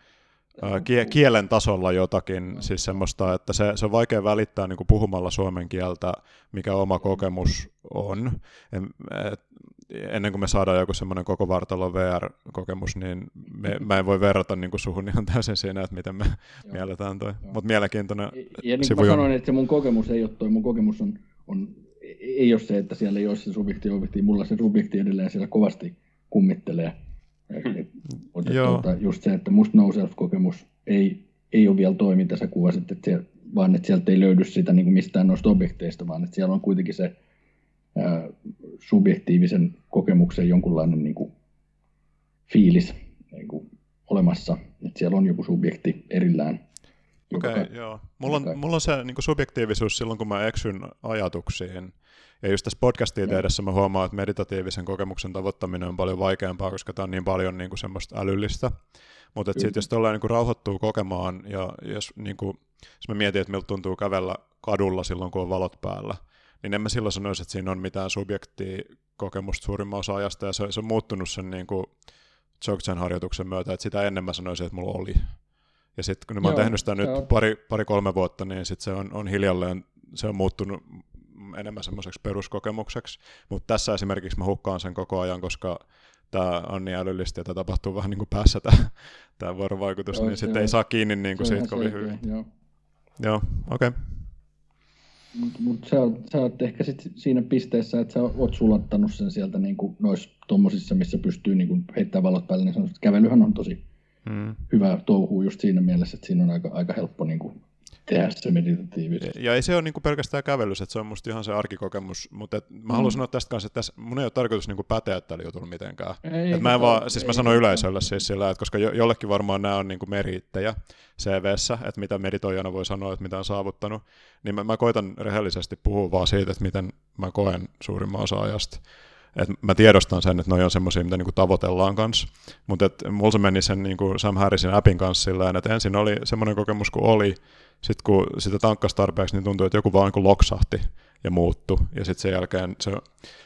kie, kielen tasolla jotakin, siis semmoista, että se, se on vaikea välittää niin kuin puhumalla suomen kieltä, mikä oma kokemus on. Et, ennen kuin me saadaan joku semmoinen koko vartalon VR-kokemus, niin me, mä en voi verrata niin kuin suhun ihan täysin siinä, että miten me Joo. mielletään toi. Mutta mielenkiintoinen Ja, ja niin kuin mä sanoin, että se mun kokemus ei ole toi, mun kokemus on, on ei ole se, että siellä ei ole se subjekti objekti, mulla se subjekti edelleen siellä kovasti kummittelee. Mutta tuota, just se, että musta no self-kokemus ei, ei ole vielä toi, mitä sä kuvasit, että siellä, vaan että sieltä ei löydy sitä niin kuin mistään noista objekteista, vaan että siellä on kuitenkin se subjektiivisen kokemuksen jonkunlainen niin kuin, fiilis niin kuin, olemassa, että siellä on joku subjekti erillään. Okei, okay, joo. Mulla on, mulla on se niin subjektiivisuus silloin, kun mä eksyn ajatuksiin. Ja just tässä podcastia tehdessä mä huomaan, että meditatiivisen kokemuksen tavoittaminen on paljon vaikeampaa, koska tämä on niin paljon niin kuin semmoista älyllistä. Mutta sitten jos tuolla niin rauhoittuu kokemaan, ja jos, niin kuin, jos mä mietin, että miltä tuntuu kävellä kadulla silloin, kun on valot päällä, niin en mä silloin sanoisi, että siinä on mitään subjektia kokemusta suurimman osa ajasta, ja se, se on muuttunut sen niin kuin Jogsen harjoituksen myötä, että sitä ennen mä sanoisin, että mulla oli. Ja sitten kun mä oon Joo, tehnyt sitä nyt pari, pari, kolme vuotta, niin sit se on, on hiljalleen, se on muuttunut enemmän semmoiseksi peruskokemukseksi. Mutta tässä esimerkiksi mä hukkaan sen koko ajan, koska tämä on niin älyllistä ja tämä tapahtuu vähän niin kuin päässä tämä vuorovaikutus, joo, niin sitten ei saa kiinni niin kuin siitä kovin hyvin. Joo, joo okei. Okay. Mutta mut sä, sä oot ehkä sit siinä pisteessä, että sä oot sulattanut sen sieltä niin kuin noissa tommosissa, missä pystyy niin kuin heittämään valot päälle, niin sanotaan, että kävelyhän on tosi hmm. hyvä touhu just siinä mielessä, että siinä on aika, aika helppo niin kuin tehdä se meditatiivisesti. Ja ei se ole niinku pelkästään kävelys, että se on musta ihan se arkikokemus, mutta et mä haluan mm. sanoa tästä kanssa, että tässä, mun ei ole tarkoitus niinku päteä tällä jutulla mitenkään. Ei, et mä en vaan, siis mä sanon yleisölle siis sillä, että koska jo, jollekin varmaan nämä on niinku merittejä CVssä, että mitä meditoijana voi sanoa, että mitä on saavuttanut, niin mä, mä koitan rehellisesti puhua vaan siitä, että miten mä koen suurimman osa ajasta. Et mä tiedostan sen, että ne on semmoisia, mitä niinku tavoitellaan kanssa. Mutta mulla se meni sen niinku Sam Harrisin appin kanssa sillä että ensin oli semmoinen kokemus kuin oli, sitten kun sitä tankkasi tarpeeksi, niin tuntui, että joku vaan niin loksahti ja muuttu. Ja sitten sen jälkeen se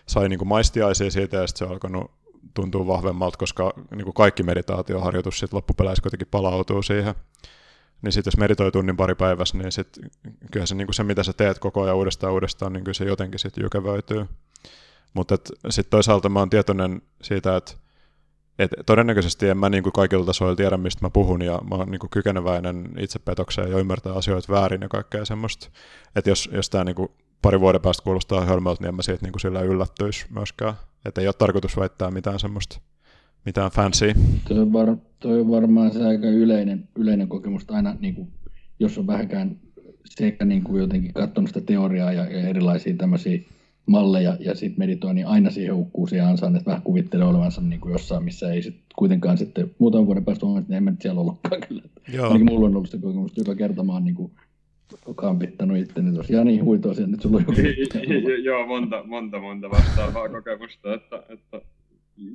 sai niin kuin maistiaisia siitä ja sitten se alkanut tuntuu vahvemmalta, koska niin kuin kaikki meditaatioharjoitus sitten loppupeleissä kuitenkin palautuu siihen. Niin sitten jos meditoi tunnin pari päivässä, niin sit, kyllä se, niin kuin se, mitä sä teet koko ajan uudestaan uudestaan, niin kyllä se jotenkin sitten jykevöityy. Mutta sitten toisaalta mä oon tietoinen siitä, että et todennäköisesti en mä niin kuin kaikilla tasoilla tiedä, mistä mä puhun, ja mä oon niin kuin kykeneväinen itsepetokseen ja ymmärtää asioita väärin ja kaikkea semmoista. Että jos, jos tämä niin pari vuoden päästä kuulostaa hölmöltä, niin en mä siitä niin kuin sillä yllättyisi myöskään. Että ei ole tarkoitus väittää mitään semmoista, mitään fancy. Toi on, var, toi on varmaan se aika yleinen, yleinen kokemus, aina niin kuin, jos on vähänkään sekä niin kuin jotenkin katsonut sitä teoriaa ja, ja erilaisia tämmöisiä malleja ja sitten meditoi, niin aina siihen hukkuu siihen ansaan, että vähän kuvittelee olevansa niin kuin jossain, missä ei sit kuitenkaan sitten muutaman vuoden päästä huomata, että en mä siellä ollutkaan kyllä. Joo. Ainakin mulla on ollut se kokemus, joka kerta mä oon niin kuin kampittanut itteni tosiaan niin huitoisia, nyt sulla on joku. Joo, monta, monta, monta vastaavaa kokemusta, että, että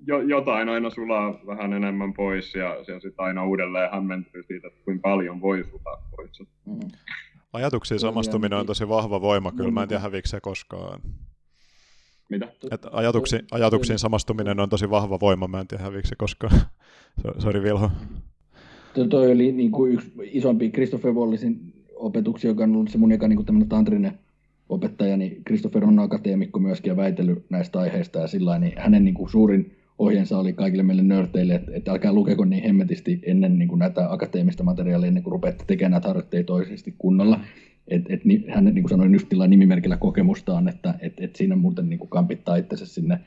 jo, jotain aina sulaa vähän enemmän pois ja, ja sitten aina uudelleen hämmentyy siitä, että kuinka paljon voi sulaa pois. Mm. Ajatuksiin samastuminen on tosi vahva voima, kyllä mä en tiedä häviikö se koskaan. Mitä? Et ajatuksi, ajatuksiin samastuminen on tosi vahva voima, mä en tiedä häviikö se koskaan. Sori Vilho. Tuo oli niin kuin yksi isompi Christopher Wallisin opetuksia, joka on ollut se mun eka niin kuin tantrinen opettaja, niin Christopher on akateemikko myöskin ja väitellyt näistä aiheista ja sillä niin hänen niin kuin suurin ohjeensa oli kaikille meille nörteille, että, että älkää lukeko niin hemmetisti ennen niin kuin näitä akateemista materiaalia, ennen kuin rupeatte tekemään näitä harjoitteita toisesti kunnolla. Et, et, hän niin kuin sanoi just nimimerkillä kokemustaan, että et, et siinä muuten niin kuin kampittaa itsensä sinne,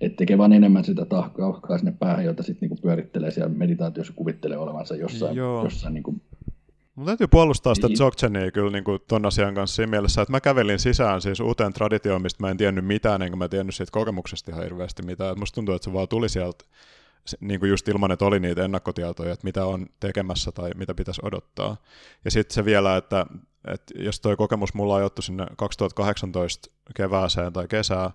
että tekee vaan enemmän sitä tahkaa sinne päähän, jota sitten niin pyörittelee siellä meditaatiossa, kuvittelee olevansa jossain, Joo. jossain niin kuin Mun täytyy puolustaa sitä Dzogchenia kyllä niin kuin ton asian kanssa siinä mielessä, että mä kävelin sisään siis uuteen traditioon, mistä mä en tiennyt mitään, enkä mä tiennyt siitä kokemuksesta ihan hirveästi mitään. Et musta tuntuu, että se vaan tuli sieltä niin kuin just ilman, että oli niitä ennakkotietoja, että mitä on tekemässä tai mitä pitäisi odottaa. Ja sitten se vielä, että, että jos toi kokemus mulla on jottu sinne 2018 kevääseen tai kesään,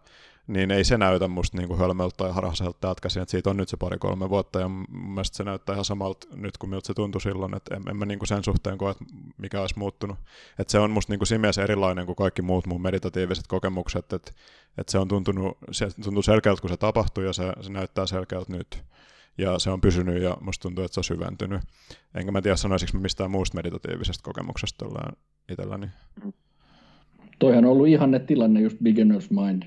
niin ei se näytä musta niin kuin hölmöltä tai harhaselta täältä käsin, että siitä on nyt se pari-kolme vuotta, ja mun mielestä se näyttää ihan samalta nyt kuin miltä se tuntui silloin, että en, en mä niin kuin sen suhteen koe, että mikä olisi muuttunut. Että se on musta niin kuin siinä mielessä erilainen kuin kaikki muut mun meditatiiviset kokemukset, että, että se on tuntunut, se tuntuu selkeältä, kun se tapahtui, ja se, se näyttää selkeältä nyt. Ja se on pysynyt, ja musta tuntuu, että se on syventynyt. Enkä mä tiedä, sanoisinko mistään muusta meditatiivisesta kokemuksesta itselläni. Toihan on ollut ihanne tilanne, just beginner's mind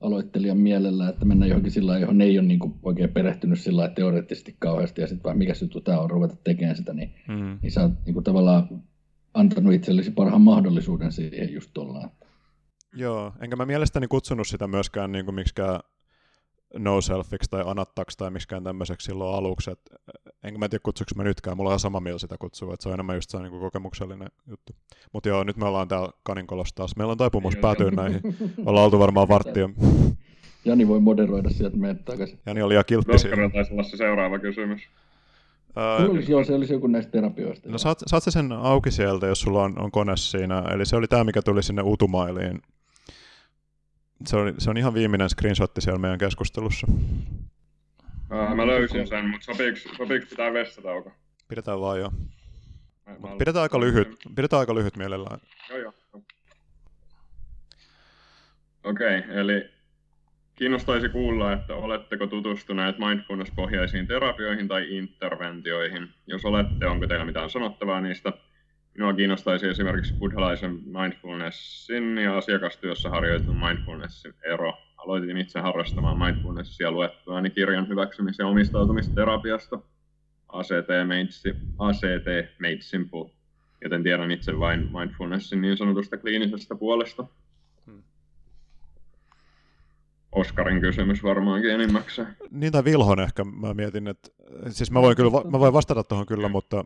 aloittelijan mielellä, että mennään johonkin sillä johon ei ole niin kuin oikein perehtynyt sillä teoreettisesti kauheasti, ja sitten vaan mikä juttu tämä on ruveta tekemään sitä, niin, mm. niin sä oot niin kuin tavallaan antanut itsellesi parhaan mahdollisuuden siihen just tuolla. Joo, enkä mä mielestäni kutsunut sitä myöskään niin kuin miksikään no selfiksi tai anattaksi tai miksikään tämmöiseksi silloin aluksi. Et, enkä mä tiedä kutsuks mä nytkään, mulla on ihan sama mieltä sitä kutsua, että se on enemmän just se niin kokemuksellinen juttu. Mutta joo, nyt me ollaan täällä Kaninkolossa taas. Meillä on taipumus päätyä näihin. Ollaan oltu varmaan varttia. Jani voi moderoida sieltä meidät takaisin. Jani oli ihan kiltti siinä. taisi olla se seuraava kysymys. Uh, olisi, joo, se olisi joku näistä terapioista. No saat, saat sen auki sieltä, jos sulla on, on kone siinä. Eli se oli tämä, mikä tuli sinne Utumailiin se on, se on ihan viimeinen screenshotti siellä meidän keskustelussa. Ää, mä löysin sen, mutta sopiiko, sopiiko pitää vessatauko? Pidetään vaan jo. pidetään aika lyhyt, pidetään aika lyhyt mielellään. Joo, joo. Okei, okay, eli kiinnostaisi kuulla, että oletteko tutustuneet mindfulness-pohjaisiin terapioihin tai interventioihin. Jos olette, onko teillä mitään sanottavaa niistä? Minua kiinnostaisi esimerkiksi buddhalaisen mindfulnessin ja asiakastyössä harjoitetun mindfulnessin ero. Aloitin itse harrastamaan mindfulnessia luettuani kirjan hyväksymisen omistautumisterapiasta ACT, Meitsi, ACT Made Simple, joten tiedän itse vain mindfulnessin niin sanotusta kliinisestä puolesta. Hmm. Oskarin kysymys varmaankin enimmäkseen. Niin tai Vilhon ehkä, mä mietin, että siis mä voin, kyllä, mä voin vastata tuohon kyllä, mutta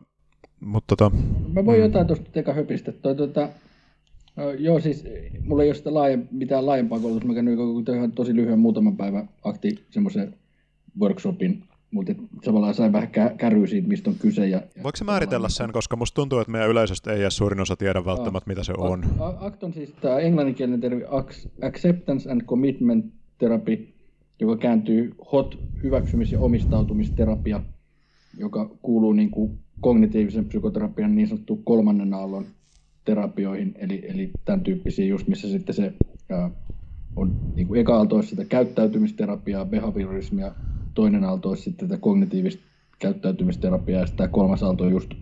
mutta tota... Mä voin mm. jotain tuosta teka höpistä. Toi, tota, joo, siis mulla ei ole sitä laaje, mitään laajempaa koulutusta. Mä käyn ihan tosi lyhyen muutaman päivän akti semmoisen workshopin, mutta samalla sain vähän kä- käryä siitä, mistä on kyse. Ja, ja Voiko se määritellä sen, koska musta tuntuu, että meidän yleisöstä ei edes suurin osa tiedä välttämättä, mitä se on. ACT on siis tämä englanninkielinen termi Acceptance and Commitment Therapy, joka kääntyy HOT, hyväksymis- ja omistautumisterapia, joka kuuluu niin kuin kognitiivisen psykoterapian niin sanottu kolmannen aallon terapioihin, eli, eli tämän tyyppisiä just, missä sitten se ää, on niin kuin eka aalto sitä käyttäytymisterapiaa, behaviorismia, toinen aalto olisi sitten tätä kognitiivista käyttäytymisterapiaa, ja sitten kolmas aalto just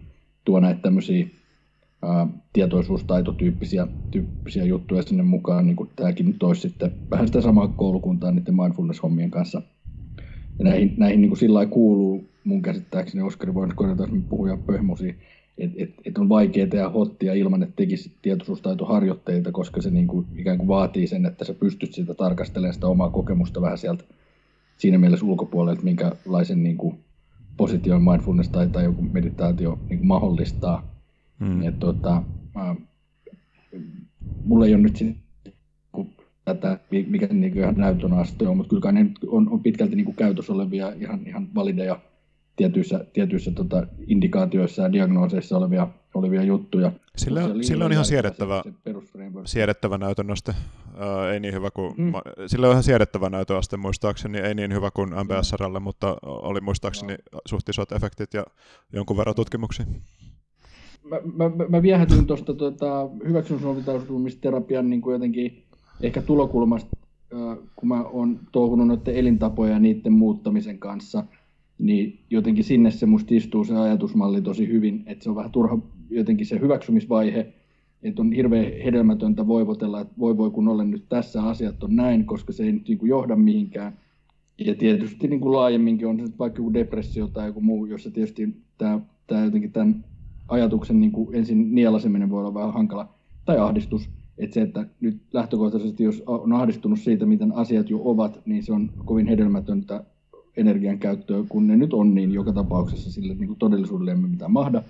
tuo näitä tämmöisiä ää, tietoisuustaitotyyppisiä tyyppisiä juttuja sinne mukaan, niin kuin tämäkin nyt olisi sitten vähän sitä samaa koulukuntaa niiden mindfulness-hommien kanssa. Ja näihin, näihin niin kuin sillä kuuluu mun käsittääkseni Oskari voi korjata, jos puhuja pöhmusi, että et, et on vaikea tehdä hottia ilman, että tekisi tietoisuustaitoharjoitteita, koska se niin kuin, ikään kuin vaatii sen, että sä pystyt sitä tarkastelemaan sitä omaa kokemusta vähän sieltä siinä mielessä ulkopuolelta, minkälaisen niin kuin, position mindfulness tai, tai joku meditaatio niin kuin mahdollistaa. Hmm. Et, tota, mä, mulla ei ole nyt siinä, tätä, mikä niin ihan näytön aste on, mutta kyllä ne on, on pitkälti niin kuin käytössä olevia ihan, ihan valideja tietyissä, tietyissä tota, indikaatioissa ja diagnooseissa olevia, olevia juttuja. Sillä, on, sillä on ihan siedettävä, siedettävä näytönnoste. Uh, ei niin hyvä kuin, mm. ma, sillä on ihan siedettävä näytöaste muistaakseni, ei niin hyvä kuin MBSRlle, mutta oli muistaakseni no. suht isot efektit ja jonkun verran tutkimuksia. Mä, mä, mä viehätyin tuosta tuota, hyväksymisluovitautumisterapian niin kuin jotenkin ehkä tulokulmasta, kun mä oon touhunut noiden elintapoja ja niiden muuttamisen kanssa, niin jotenkin sinne se musta istuu se ajatusmalli tosi hyvin, että se on vähän turha jotenkin se hyväksymisvaihe, että on hirveän hedelmätöntä voivotella, että voi voi kun olen nyt tässä, asiat on näin, koska se ei nyt niin kuin johda mihinkään. Ja tietysti niin kuin laajemminkin on se vaikka joku depressio tai joku muu, jossa tietysti tämä, tämä jotenkin tämän ajatuksen niin kuin ensin nielaseminen voi olla vähän hankala, tai ahdistus. Että se, että nyt lähtökohtaisesti, jos on ahdistunut siitä, miten asiat jo ovat, niin se on kovin hedelmätöntä energian käyttöä, kun ne nyt on, niin joka tapauksessa sille niin kuin todellisuudelle emme mitään mahda.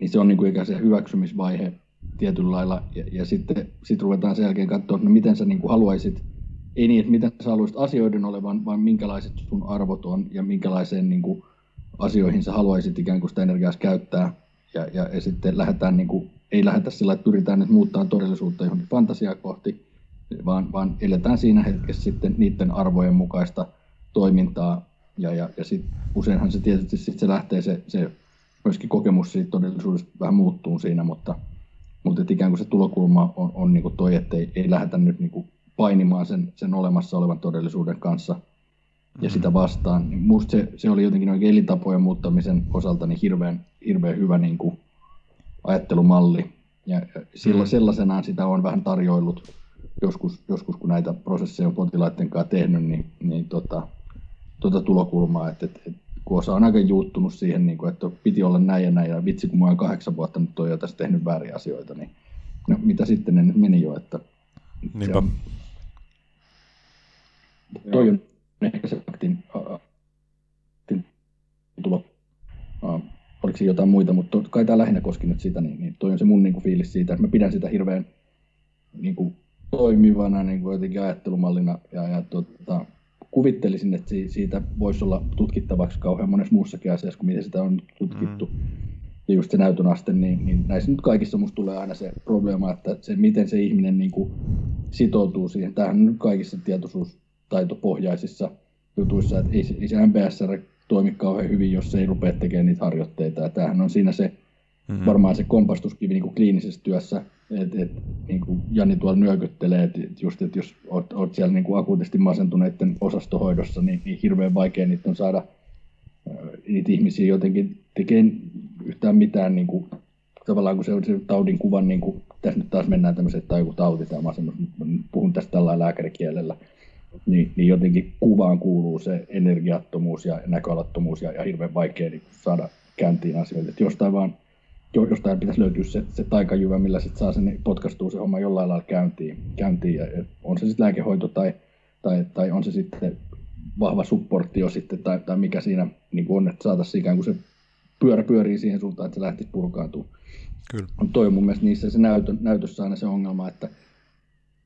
Niin se on niin kuin ikään se hyväksymisvaihe tietyllä lailla, ja, ja sitten sit ruvetaan sen jälkeen katsoa, että no miten sä niin kuin haluaisit, ei niin, että miten sä haluaisit asioiden olevan, vaan minkälaiset sun arvot on, ja minkälaiseen niin kuin asioihin sä haluaisit ikään kuin sitä energiaa käyttää, ja, ja, ja sitten lähdetään niin kuin ei lähdetä sillä, että pyritään nyt muuttaa todellisuutta johonkin fantasiaa kohti, vaan, vaan eletään siinä hetkessä sitten niiden arvojen mukaista toimintaa. Ja, ja, ja sit useinhan se tietysti sit se lähtee se, se myöskin kokemus siitä todellisuudesta vähän muuttuu siinä, mutta, mutta ikään kuin se tulokulma on, on niin kuin toi, että ei, ei lähdetä nyt niin kuin painimaan sen, sen olemassa olevan todellisuuden kanssa ja sitä mm-hmm. vastaan. Niin musta se, se oli jotenkin oikein elintapojen muuttamisen osalta niin hirveän, hirveän hyvä niin kuin ajattelumalli. Ja silloin mm. sellaisenaan sitä on vähän tarjoillut joskus, joskus kun näitä prosesseja on potilaiden kanssa tehnyt, niin, niin tota, tota tulokulmaa, että, että, että kun osa on aika juuttunut siihen, niin kuin, että piti olla näin ja näin, ja vitsi kun mä oon kahdeksan vuotta nyt on jo tässä tehnyt väärin asioita, niin no, mitä sitten ne nyt meni jo, että Niinpä. On, toi on ehkä se aktin, tulo oliko siinä jotain muita, mutta kai tämä lähinnä koski nyt sitä, niin, niin toi on se mun niin kuin, fiilis siitä, että mä pidän sitä hirveän niin kuin, toimivana niin kuin jotenkin ajattelumallina ja, ja tota, kuvittelisin, että siitä voisi olla tutkittavaksi kauhean monessa muussakin asiassa kuin miten sitä on tutkittu. Mm. Ja just se näytön aste, niin, niin näissä nyt kaikissa musta tulee aina se probleema, että se, miten se ihminen niin kuin sitoutuu siihen. Tämähän on nyt kaikissa tietoisuustaitopohjaisissa jutuissa, että ei, ei se MBSR toimi kauhean hyvin, jos se ei rupea tekemään niitä harjoitteita. Ja tämähän on siinä se mm-hmm. varmaan se kompastuskivi niin kuin kliinisessä työssä, että et, niin kuin Jani tuolla nyökyttelee, että just, jos oot, oot siellä niin kuin akuutisti masentuneiden osastohoidossa, niin, niin hirveän vaikea niitä on saada niitä ihmisiä jotenkin tekemään yhtään mitään niin kuin, tavallaan kun se on se taudin kuvan, niin kuin, tässä nyt taas mennään tämmöiseen, että joku tauti tai masennus, puhun tästä tällä lääkärikielellä, niin, niin jotenkin kuvaan kuuluu se energiattomuus ja näköalattomuus ja, ja hirveän vaikea niin saada käyntiin asioita. Että jostain vaan jostain pitäisi löytyä se, se taikajyvä, millä sit saa sen potkastua se homma jollain lailla käyntiin. käyntiin ja on se sitten lääkehoito tai, tai, tai, on se sitten vahva supporttio sitten tai, tai mikä siinä niin on, että saataisiin ikään kuin se pyörä pyörii siihen suuntaan, että se lähtisi purkaantua. Kyllä. On toi mun mielestä niissä se näytö, näytössä aina se ongelma, että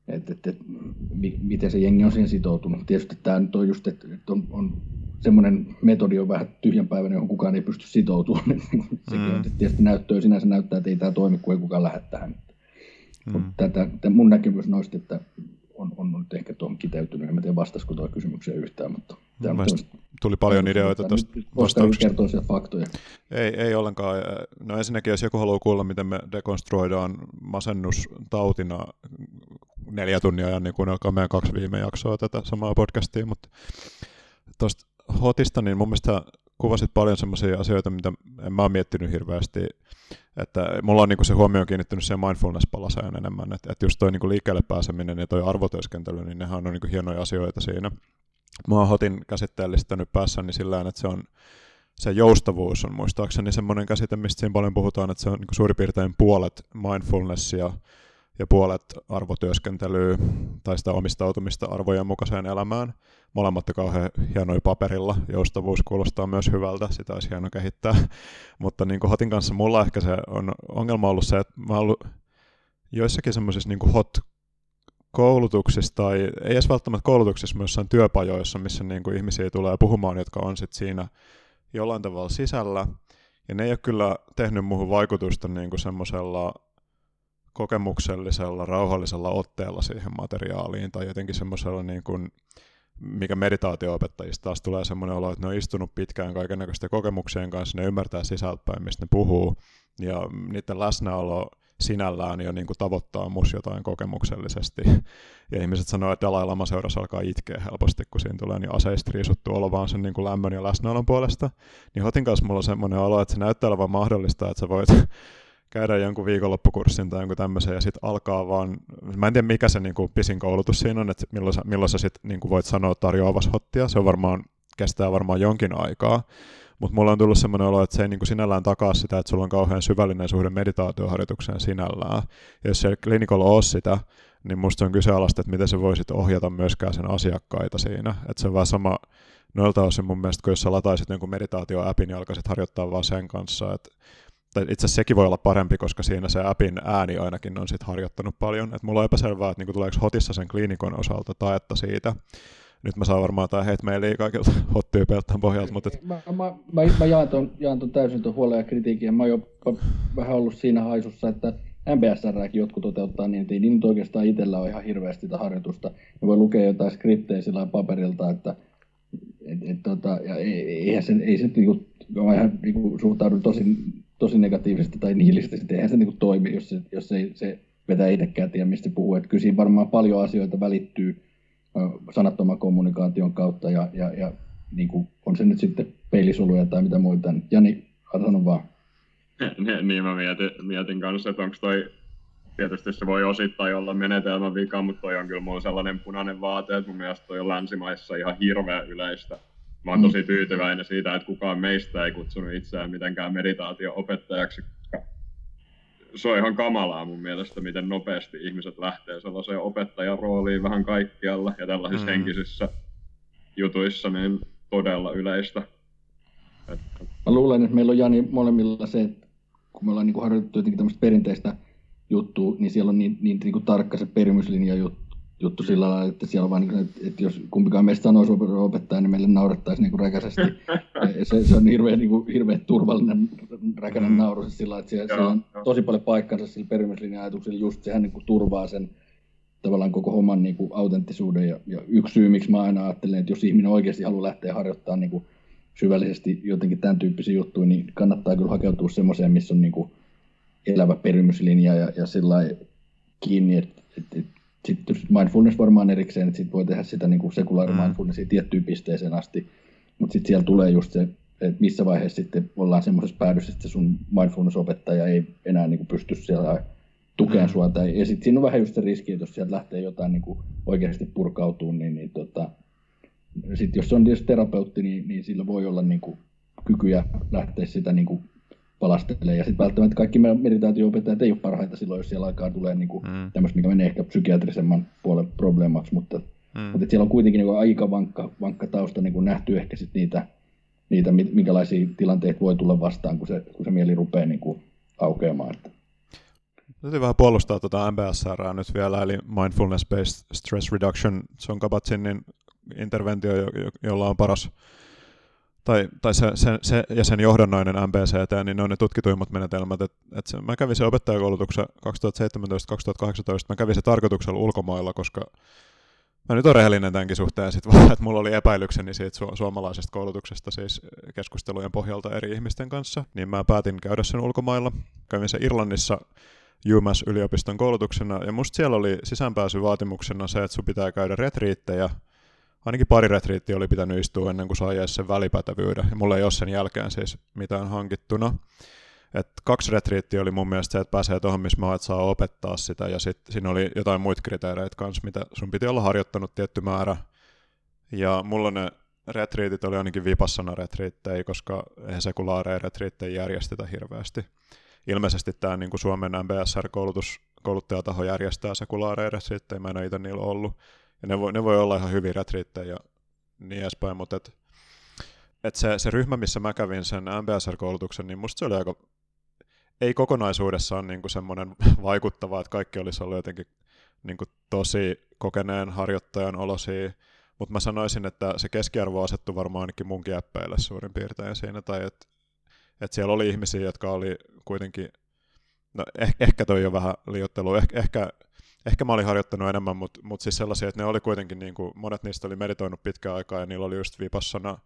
että, että, että miten se jengi on siihen sitoutunut. Tietysti tämä nyt on just, että, että on, on semmoinen metodi on vähän tyhjänpäiväinen, johon kukaan ei pysty sitoutumaan. Sekin mm. on, tietysti näyttöä sinänsä näyttää, että ei tämä toimi, kun ei kukaan lähde tähän. Mm. Mutta tätä, tätä mun näkemys noista, että on, on nyt ehkä tuohon kiteytynyt. En tiedä vastasiko tuo kysymykseen yhtään, mutta... Tämä tuli paljon ideoita tuosta vastauksesta. kertoa faktoja. Ei, ei ollenkaan. No ensinnäkin, jos joku haluaa kuulla, miten me dekonstruoidaan masennus tautina neljä tunnia ajan, niin kuunnelkaa meidän kaksi viime jaksoa tätä samaa podcastia, mutta tuosta hotista, niin mun mielestä kuvasit paljon sellaisia asioita, mitä en mä ole miettinyt hirveästi, että mulla on niin se huomio kiinnittynyt siihen mindfulness-palaseen enemmän, että, että just toi niin liikkeelle pääseminen ja toi arvotyöskentely, niin nehän on niin hienoja asioita siinä. Mä oon hotin käsitteellistänyt päässäni sillä että se on se joustavuus on muistaakseni semmoinen käsite, mistä siinä paljon puhutaan, että se on niin suurin piirtein puolet mindfulnessia ja puolet arvotyöskentelyä tai sitä omistautumista arvojen mukaiseen elämään. Molemmat kauhean hienoja paperilla. Joustavuus kuulostaa myös hyvältä, sitä olisi hieno kehittää. Mutta niin kuin Hotin kanssa mulla ehkä se on ongelma ollut se, että mä oon ollut joissakin semmoisissa niin hot koulutuksissa tai ei edes välttämättä koulutuksissa, myös työpajoissa, missä niin kuin ihmisiä tulee puhumaan, jotka on sit siinä jollain tavalla sisällä, ja ne ei ole kyllä tehnyt muuhun vaikutusta niin kuin semmoisella kokemuksellisella, rauhallisella otteella siihen materiaaliin, tai jotenkin semmoisella niin kuin, mikä meditaatio-opettajista taas tulee semmoinen olo, että ne on istunut pitkään kaikenlaisten kokemuksien kanssa, ne ymmärtää sisältäpäin, mistä ne puhuu, ja niiden läsnäolo sinällään jo niin kuin tavoittaa mus jotain kokemuksellisesti. Ja ihmiset sanoo, että Dalai Lama seurassa alkaa itkeä helposti, kun siinä tulee niin aseista riisuttu olo vaan sen niin kuin lämmön ja läsnäolon puolesta. Niin Hotin kanssa mulla on semmoinen olo, että se näyttää olevan mahdollista, että sä voit käydä jonkun viikonloppukurssin tai jonkun tämmöisen ja sitten alkaa vaan, mä en tiedä mikä se niin kuin pisin koulutus siinä on, että milloin sä, milloin sä sitten niin voit sanoa tarjoavas hottia, se on varmaan, kestää varmaan jonkin aikaa, mutta mulla on tullut semmoinen olo, että se ei niin kuin sinällään takaa sitä, että sulla on kauhean syvällinen suhde meditaatioharjoitukseen sinällään. Ja jos se klinikolla on sitä, niin musta on kyseenalaista, että miten sä voisit ohjata myöskään sen asiakkaita siinä. Että se on vähän sama noilta osin mun mielestä, kun jos sä lataisit jonkun meditaatio-appin ja alkaisit harjoittaa vaan sen kanssa, että tai itse asiassa sekin voi olla parempi, koska siinä se appin ääni ainakin on sit harjoittanut paljon. Et mulla on epäselvää, että niinku tuleeko hotissa sen kliinikon osalta taetta siitä, nyt mä saan varmaan hate mailia kaikilta hot pohjalta. Mutta et... mä, mä, mä, mä, jaan, ton, jaan ton täysin tuon huolen ja kritiikin. Mä oon jopa vähän ollut siinä haisussa, että MBSRäkin jotkut toteuttaa niin, että ei niin oikeastaan itsellä ole ihan hirveästi sitä harjoitusta. Ne voi lukea jotain skriptejä sillä paperilta, että et, et, tota, ja eihän se, ei se niinku, mä ihan niinku, suhtaudun tosi, tosi negatiivisesti tai nihilistisesti, eihän se niinku toimi, jos, se, jos ei se vetää itsekään tiedä, mistä puhuu. Et kyllä siinä varmaan paljon asioita välittyy sanattoman kommunikaation kautta ja, ja, ja niin kuin, on se nyt sitten peilisoluja tai mitä muita. Jani, sano vaan. niin mä mietin, mietin kanssa, että onko toi, tietysti se voi osittain olla menetelmän vika, mutta toi on kyllä mulla sellainen punainen vaate, että mun mielestä toi on länsimaissa ihan hirveän yleistä. Mä oon tosi mm. tyytyväinen siitä, että kukaan meistä ei kutsunut itseään mitenkään meditaatio-opettajaksi, se on ihan kamalaa mun mielestä, miten nopeasti ihmiset lähtee sellaiseen opettajan rooliin vähän kaikkialla ja tällaisissa mm. henkisissä jutuissa niin todella yleistä. Mä luulen, että meillä on Jani molemmilla se, että kun me ollaan niin harjoitettu jotenkin tämmöistä perinteistä juttua, niin siellä on niin, niin, niin kuin tarkka se perimyslinja juttu, juttu sillä lailla, että siellä on vaan, niin että, että jos kumpikaan meistä sanoisi opettaja, niin meille naurettaisiin niin räkäisesti. se, se, on hirveän, niin kuin, hirveän turvallinen räkäinen mm. nauru sillä että siellä, siellä on tosi paljon paikkansa sillä perimyslinja-ajatuksella, just sehän niin kuin, turvaa sen tavallaan koko homman niin kuin, autenttisuuden. Ja, ja yksi syy, miksi mä aina ajattelen, että jos ihminen oikeasti haluaa lähteä harjoittamaan niin kuin, syvällisesti jotenkin tämän tyyppisiä juttuja, niin kannattaa kyllä hakeutua semmoiseen, missä on niin kuin, elävä perimyslinja ja, ja sillä kiinni, että, että, että sitten mindfulness varmaan erikseen, että sit voi tehdä sitä niin sekulaari mm. mindfulnessia tiettyyn pisteeseen asti, mutta sitten siellä tulee just se, että missä vaiheessa sitten ollaan semmoisessa päädyssä, että sun mindfulness-opettaja ei enää niin kuin pysty siellä tukemaan mm. sua. Tai, ja sitten siinä on vähän just se riski, että jos sieltä lähtee jotain niin kuin oikeasti purkautuu, niin, niin tota, sit jos se on tietysti terapeutti, niin, niin sillä voi olla niin kuin kykyjä lähteä sitä niin kuin palastelee. Ja sitten välttämättä kaikki meditaatio-opettajat ei ole parhaita silloin, jos siellä alkaa tulee niinku mm. tämmöistä, mikä menee ehkä psykiatrisemman puolen probleemaksi, mutta, mm. mutta siellä on kuitenkin niinku aika vankka, vankka tausta niin nähty ehkä sit niitä, niitä, minkälaisia tilanteita voi tulla vastaan, kun se, kun se mieli rupeaa niinku aukeamaan. Että. Täytyy vähän puolustaa tuota MBSR nyt vielä, eli Mindfulness-Based Stress Reduction. Se on Kabat-Zinnin interventio, jolla on paras tai, tai se, se, se, ja sen johdannainen MBCT, niin ne on ne tutkituimmat menetelmät. Et, et se, mä kävin se opettajakoulutuksen 2017-2018, mä kävin se tarkoituksella ulkomailla, koska mä nyt on rehellinen tämänkin suhteen sit vaan, että mulla oli epäilykseni siitä su- suomalaisesta koulutuksesta siis keskustelujen pohjalta eri ihmisten kanssa, niin mä päätin käydä sen ulkomailla. Kävin se Irlannissa UMass-yliopiston koulutuksena, ja musta siellä oli sisäänpääsyvaatimuksena se, että sun pitää käydä retriittejä, ainakin pari retriittiä oli pitänyt istua ennen kuin sai sen välipätevyyden, ja mulla ei ole sen jälkeen siis mitään hankittuna. Et kaksi retriittiä oli mun mielestä se, että pääsee tuohon, missä mä saa opettaa sitä, ja sitten siinä oli jotain muita kriteereitä kanssa, mitä sun piti olla harjoittanut tietty määrä. Ja mulla ne retriitit oli ainakin vipassana retriittejä, koska eihän sekulaareja retriittejä järjestetä hirveästi. Ilmeisesti tämä niin Suomen MBSR-koulutus, kouluttajataho järjestää sekulaareja retriittejä, mä en ole itse niillä ollut. Ja ne voi, ne voi olla ihan hyviä retriittejä ja niin edespäin, mutta et, et se, se ryhmä, missä mä kävin sen MBSR-koulutuksen, niin musta se oli aika, ei kokonaisuudessaan niin kuin semmoinen vaikuttava, että kaikki olisi ollut jotenkin niin kuin tosi kokeneen harjoittajan olosia, mutta mä sanoisin, että se keskiarvo asettui varmaan ainakin munkin äppeille suurin piirtein siinä, tai että et siellä oli ihmisiä, jotka oli kuitenkin, no eh, ehkä toi jo vähän liiottelu, eh, ehkä, ehkä mä olin harjoittanut enemmän, mutta mut siis sellaisia, että ne oli kuitenkin, niin kuin, monet niistä oli meditoinut pitkään aikaa, ja niillä oli just vipassana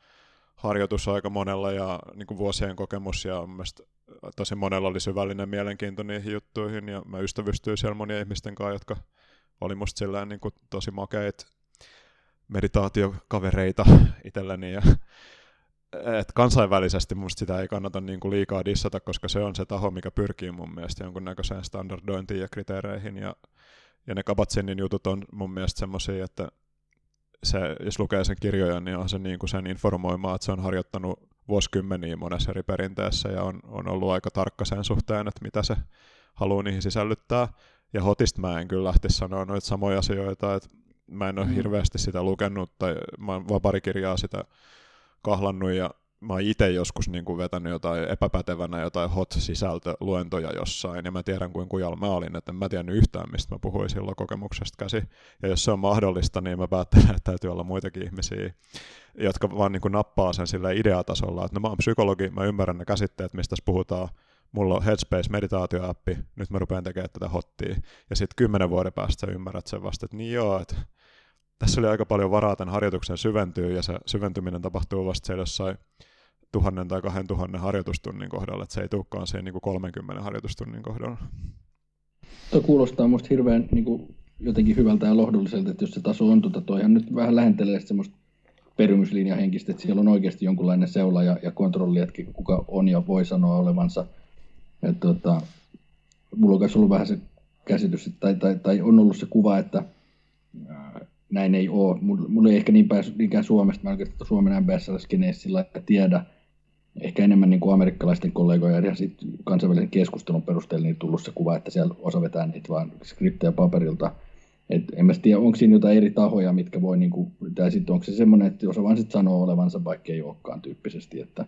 harjoitus aika monella ja niin kuin vuosien kokemus ja mielestäni tosi monella oli syvällinen mielenkiinto niihin juttuihin ja mä ystävystyin siellä monien ihmisten kanssa, jotka oli musta silleen niin kuin tosi makeit meditaatiokavereita itselleni ja et kansainvälisesti musta sitä ei kannata niin kuin liikaa dissata, koska se on se taho, mikä pyrkii mun mielestä jonkunnäköiseen standardointiin ja kriteereihin ja, ja ne Kabat-Zinnin jutut on mun mielestä semmoisia, että se, jos lukee sen kirjoja, niin on se niin kuin sen informoimaa, että se on harjoittanut vuosikymmeniä monessa eri perinteessä ja on, on ollut aika tarkka sen suhteen, että mitä se haluaa niihin sisällyttää. Ja Hotista mä en kyllä lähtisi sanoa noita samoja asioita, että mä en ole mm. hirveästi sitä lukenut tai mä oon vaan pari kirjaa sitä kahlannut ja mä oon itse joskus niin kuin vetänyt jotain epäpätevänä jotain hot-sisältöluentoja jossain, ja mä tiedän kuinka kujalla mä olin, että en mä tiennyt yhtään, mistä mä puhuin silloin kokemuksesta käsi. Ja jos se on mahdollista, niin mä päättelen, että täytyy olla muitakin ihmisiä, jotka vaan niin kuin nappaa sen sillä ideatasolla, että no mä oon psykologi, mä ymmärrän ne käsitteet, mistä tässä puhutaan, mulla on Headspace-meditaatioappi, nyt mä rupean tekemään tätä hottia. Ja sitten kymmenen vuoden päästä sä ymmärrät sen vasta, että niin joo, että tässä oli aika paljon varaa tämän harjoituksen syventyä, ja se syventyminen tapahtuu vasta siellä jossain tuhannen tai kahden tuhannen harjoitustunnin kohdalla, että se ei tulekaan siihen niin kuin 30 harjoitustunnin kohdalla. Tuo kuulostaa musta hirveän niin kuin, jotenkin hyvältä ja lohdulliselta, että jos se taso on, tuota, toihan nyt vähän lähentelee semmoista perymyslinjahenkistä, että siellä on oikeasti jonkunlainen seula ja, ja kontrolli, että kuka on ja voi sanoa olevansa. Et, tuota, mulla on ollut vähän se käsitys, tai, tai, tai on ollut se kuva, että näin ei ole. Mulla, mulla ei ehkä niin päässyt niinkään Suomesta, mä oikeastaan Suomen MBSL-skeneessä sillä tiedä, ehkä enemmän niin kuin amerikkalaisten kollegoja ja sitten kansainvälisen keskustelun perusteella niin tullut se kuva, että siellä osa vetää niitä vaan skriptejä paperilta. Et en mä tiedä, onko siinä jotain eri tahoja, mitkä voi, niin kuin, tai sitten onko se semmoinen, että osa vaan sitten sanoo olevansa, vaikka ei olekaan tyyppisesti, että,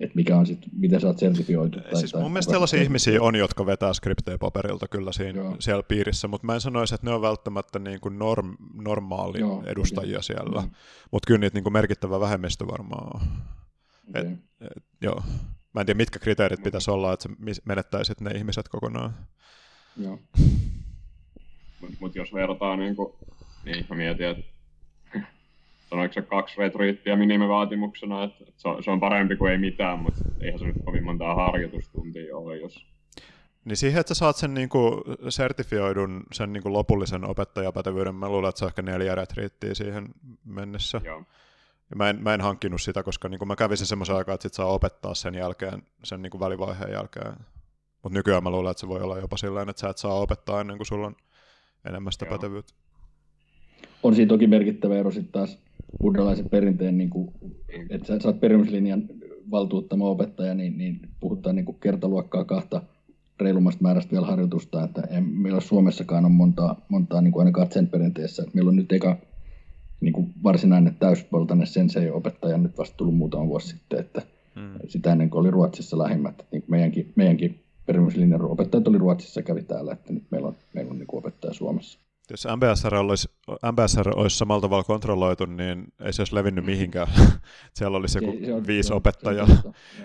että mikä on sitten, miten sä oot sertifioitu. Tai, siis mun tai, mielestä sellaisia ihmisiä on, jotka vetää skriptejä paperilta kyllä siinä, Joo. siellä piirissä, mutta mä en sanoisi, että ne on välttämättä niin kuin norm, normaali Joo, edustajia okay. siellä, mm. mutta kyllä niitä niin kuin merkittävä vähemmistö varmaan on. Okay. Et, et, joo. Mä en tiedä, mitkä kriteerit pitäisi olla, että menettäisit ne ihmiset kokonaan. Joo. Mutta mut jos vertaa, niin, kuin, niin mä mietin, että sanoiko se kaksi retriittiä minimivaatimuksena, että, että se, on, se on parempi kuin ei mitään, mutta eihän se nyt kovin montaa harjoitustuntia ole, jos... Niin siihen, että sä saat sen niin kuin sertifioidun, sen niin kuin lopullisen opettajapätevyyden, mä luulen, että se on ehkä neljä retriittiä siihen mennessä. Joo. Ja mä en, mä en hankkinut sitä, koska niin mä kävin sen semmoisen aikaa, että sit saa opettaa sen jälkeen, sen niin kuin välivaiheen jälkeen. Mutta nykyään mä luulen, että se voi olla jopa silleen, että sä et saa opettaa ennen kuin sulla on enemmän sitä Joo. pätevyyttä. On siinä toki merkittävä ero sitten taas buddhalaisen perinteen, niin kuin, että sä, sä oot perimyslinjan valtuuttama opettaja, niin, niin puhutaan niin kuin kertaluokkaa kahta reilummasta määrästä vielä harjoitusta, että ei, meillä Suomessakaan on montaa, montaa niin kuin ainakaan sen perinteessä, että meillä on nyt eka niin kuin varsinainen täysvaltainen sensei-opettaja nyt vasta tullut muutama vuosi sitten, että hmm. sitä ennen kuin oli Ruotsissa lähimmät, että niin meidänkin, meidänkin perimyslinjan opettajat oli Ruotsissa kävi täällä, että nyt meillä on, meillä on niin kuin opettaja Suomessa. Jos MBSR olisi, MBSR olisi samalla tavalla kontrolloitu, niin ei se olisi levinnyt mihinkään. Siellä olisi joku se, on, viisi opettajaa.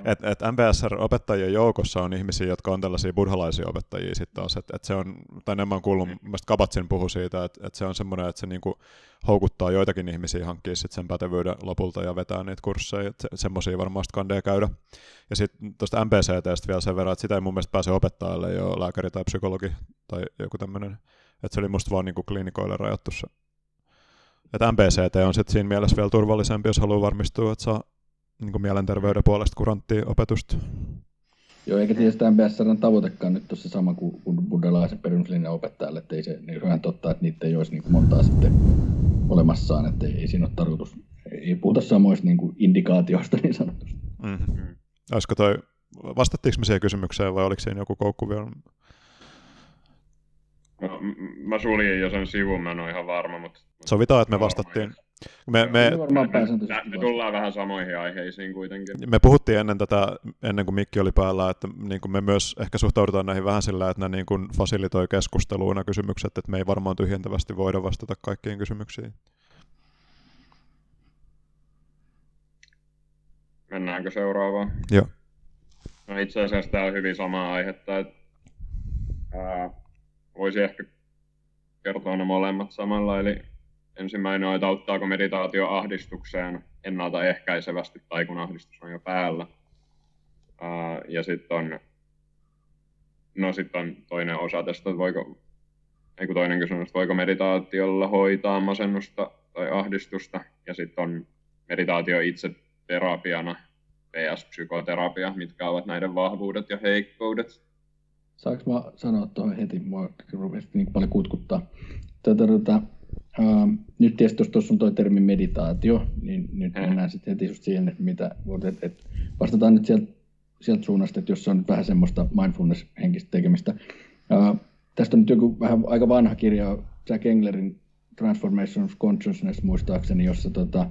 Et, et MBSR-opettajien joukossa on ihmisiä, jotka on tällaisia buddhalaisia opettajia sitten taas. Et, et se on, tai enemmän kuullut, mm. Kabatsin puhui siitä, että et se on semmoinen, että se niinku houkuttaa joitakin ihmisiä hankkia sit sen pätevyyden lopulta ja vetää niitä kursseja. Se, semmoisia varmaan kandee käydä. Ja sitten tuosta MBCTstä vielä sen verran, että sitä ei mun mielestä pääse opettajalle jo lääkäri tai psykologi tai joku tämmöinen että se oli musta vaan niinku klinikoille rajattu se. Että MBCT on sitten siinä mielessä vielä turvallisempi, jos haluaa varmistua, että saa niinku mielenterveyden puolesta kuranttia opetusta. Joo, eikä tietysti MBSRn tavoitekaan nyt tuossa sama kuin, kuin buddhalaisen peruslinjan opettajalle, että ei se niin ihan totta, että niitä ei olisi niin montaa sitten olemassaan, että ei, ei siinä ole tarkoitus, ei puhuta samoista niin kuin indikaatioista niin sanotusti. Mm-hmm. Olisiko toi, vastattiinko me siihen kysymykseen vai oliko siinä joku koukku vielä? No, mä suljin jo sen sivun, mä en ole ihan varma, mutta... Sovitaan, että me vastattiin. Me, me, me, me tullaan vähän samoihin aiheisiin kuitenkin. Me puhuttiin ennen tätä, ennen kuin mikki oli päällä, että niin kuin me myös ehkä suhtaudutaan näihin vähän sillä, että ne niin kuin fasilitoi keskusteluuna kysymykset, että me ei varmaan tyhjentävästi voida vastata kaikkiin kysymyksiin. Mennäänkö seuraavaan? Joo. No itse asiassa tämä on hyvin samaa aihetta, että ää, voisi ehkä kertoa ne molemmat samalla, eli ensimmäinen on, että auttaako meditaatio ahdistukseen ennaltaehkäisevästi tai kun ahdistus on jo päällä. Ää, ja sitten on, no sitten on toinen osa tästä, että voiko, ei toinen kysymys, voiko meditaatiolla hoitaa masennusta tai ahdistusta, ja sitten on meditaatio itse terapiana PS-psykoterapia, mitkä ovat näiden vahvuudet ja heikkoudet. Saanko mä sanoa tuohon heti? Mua rupesi niin paljon kutkuttaa. Tätä, tätä, ää, nyt tietysti jos tuossa on tuo termi meditaatio, niin nyt hmm. mennään sitten heti just siihen, että mitä, et, et, vastataan nyt sieltä, sieltä suunnasta, että jos se on nyt vähän semmoista mindfulness-henkistä tekemistä. Ää, tästä on nyt joku vähän aika vanha kirja, Jack Englerin Transformation of Consciousness muistaakseni, jossa tota,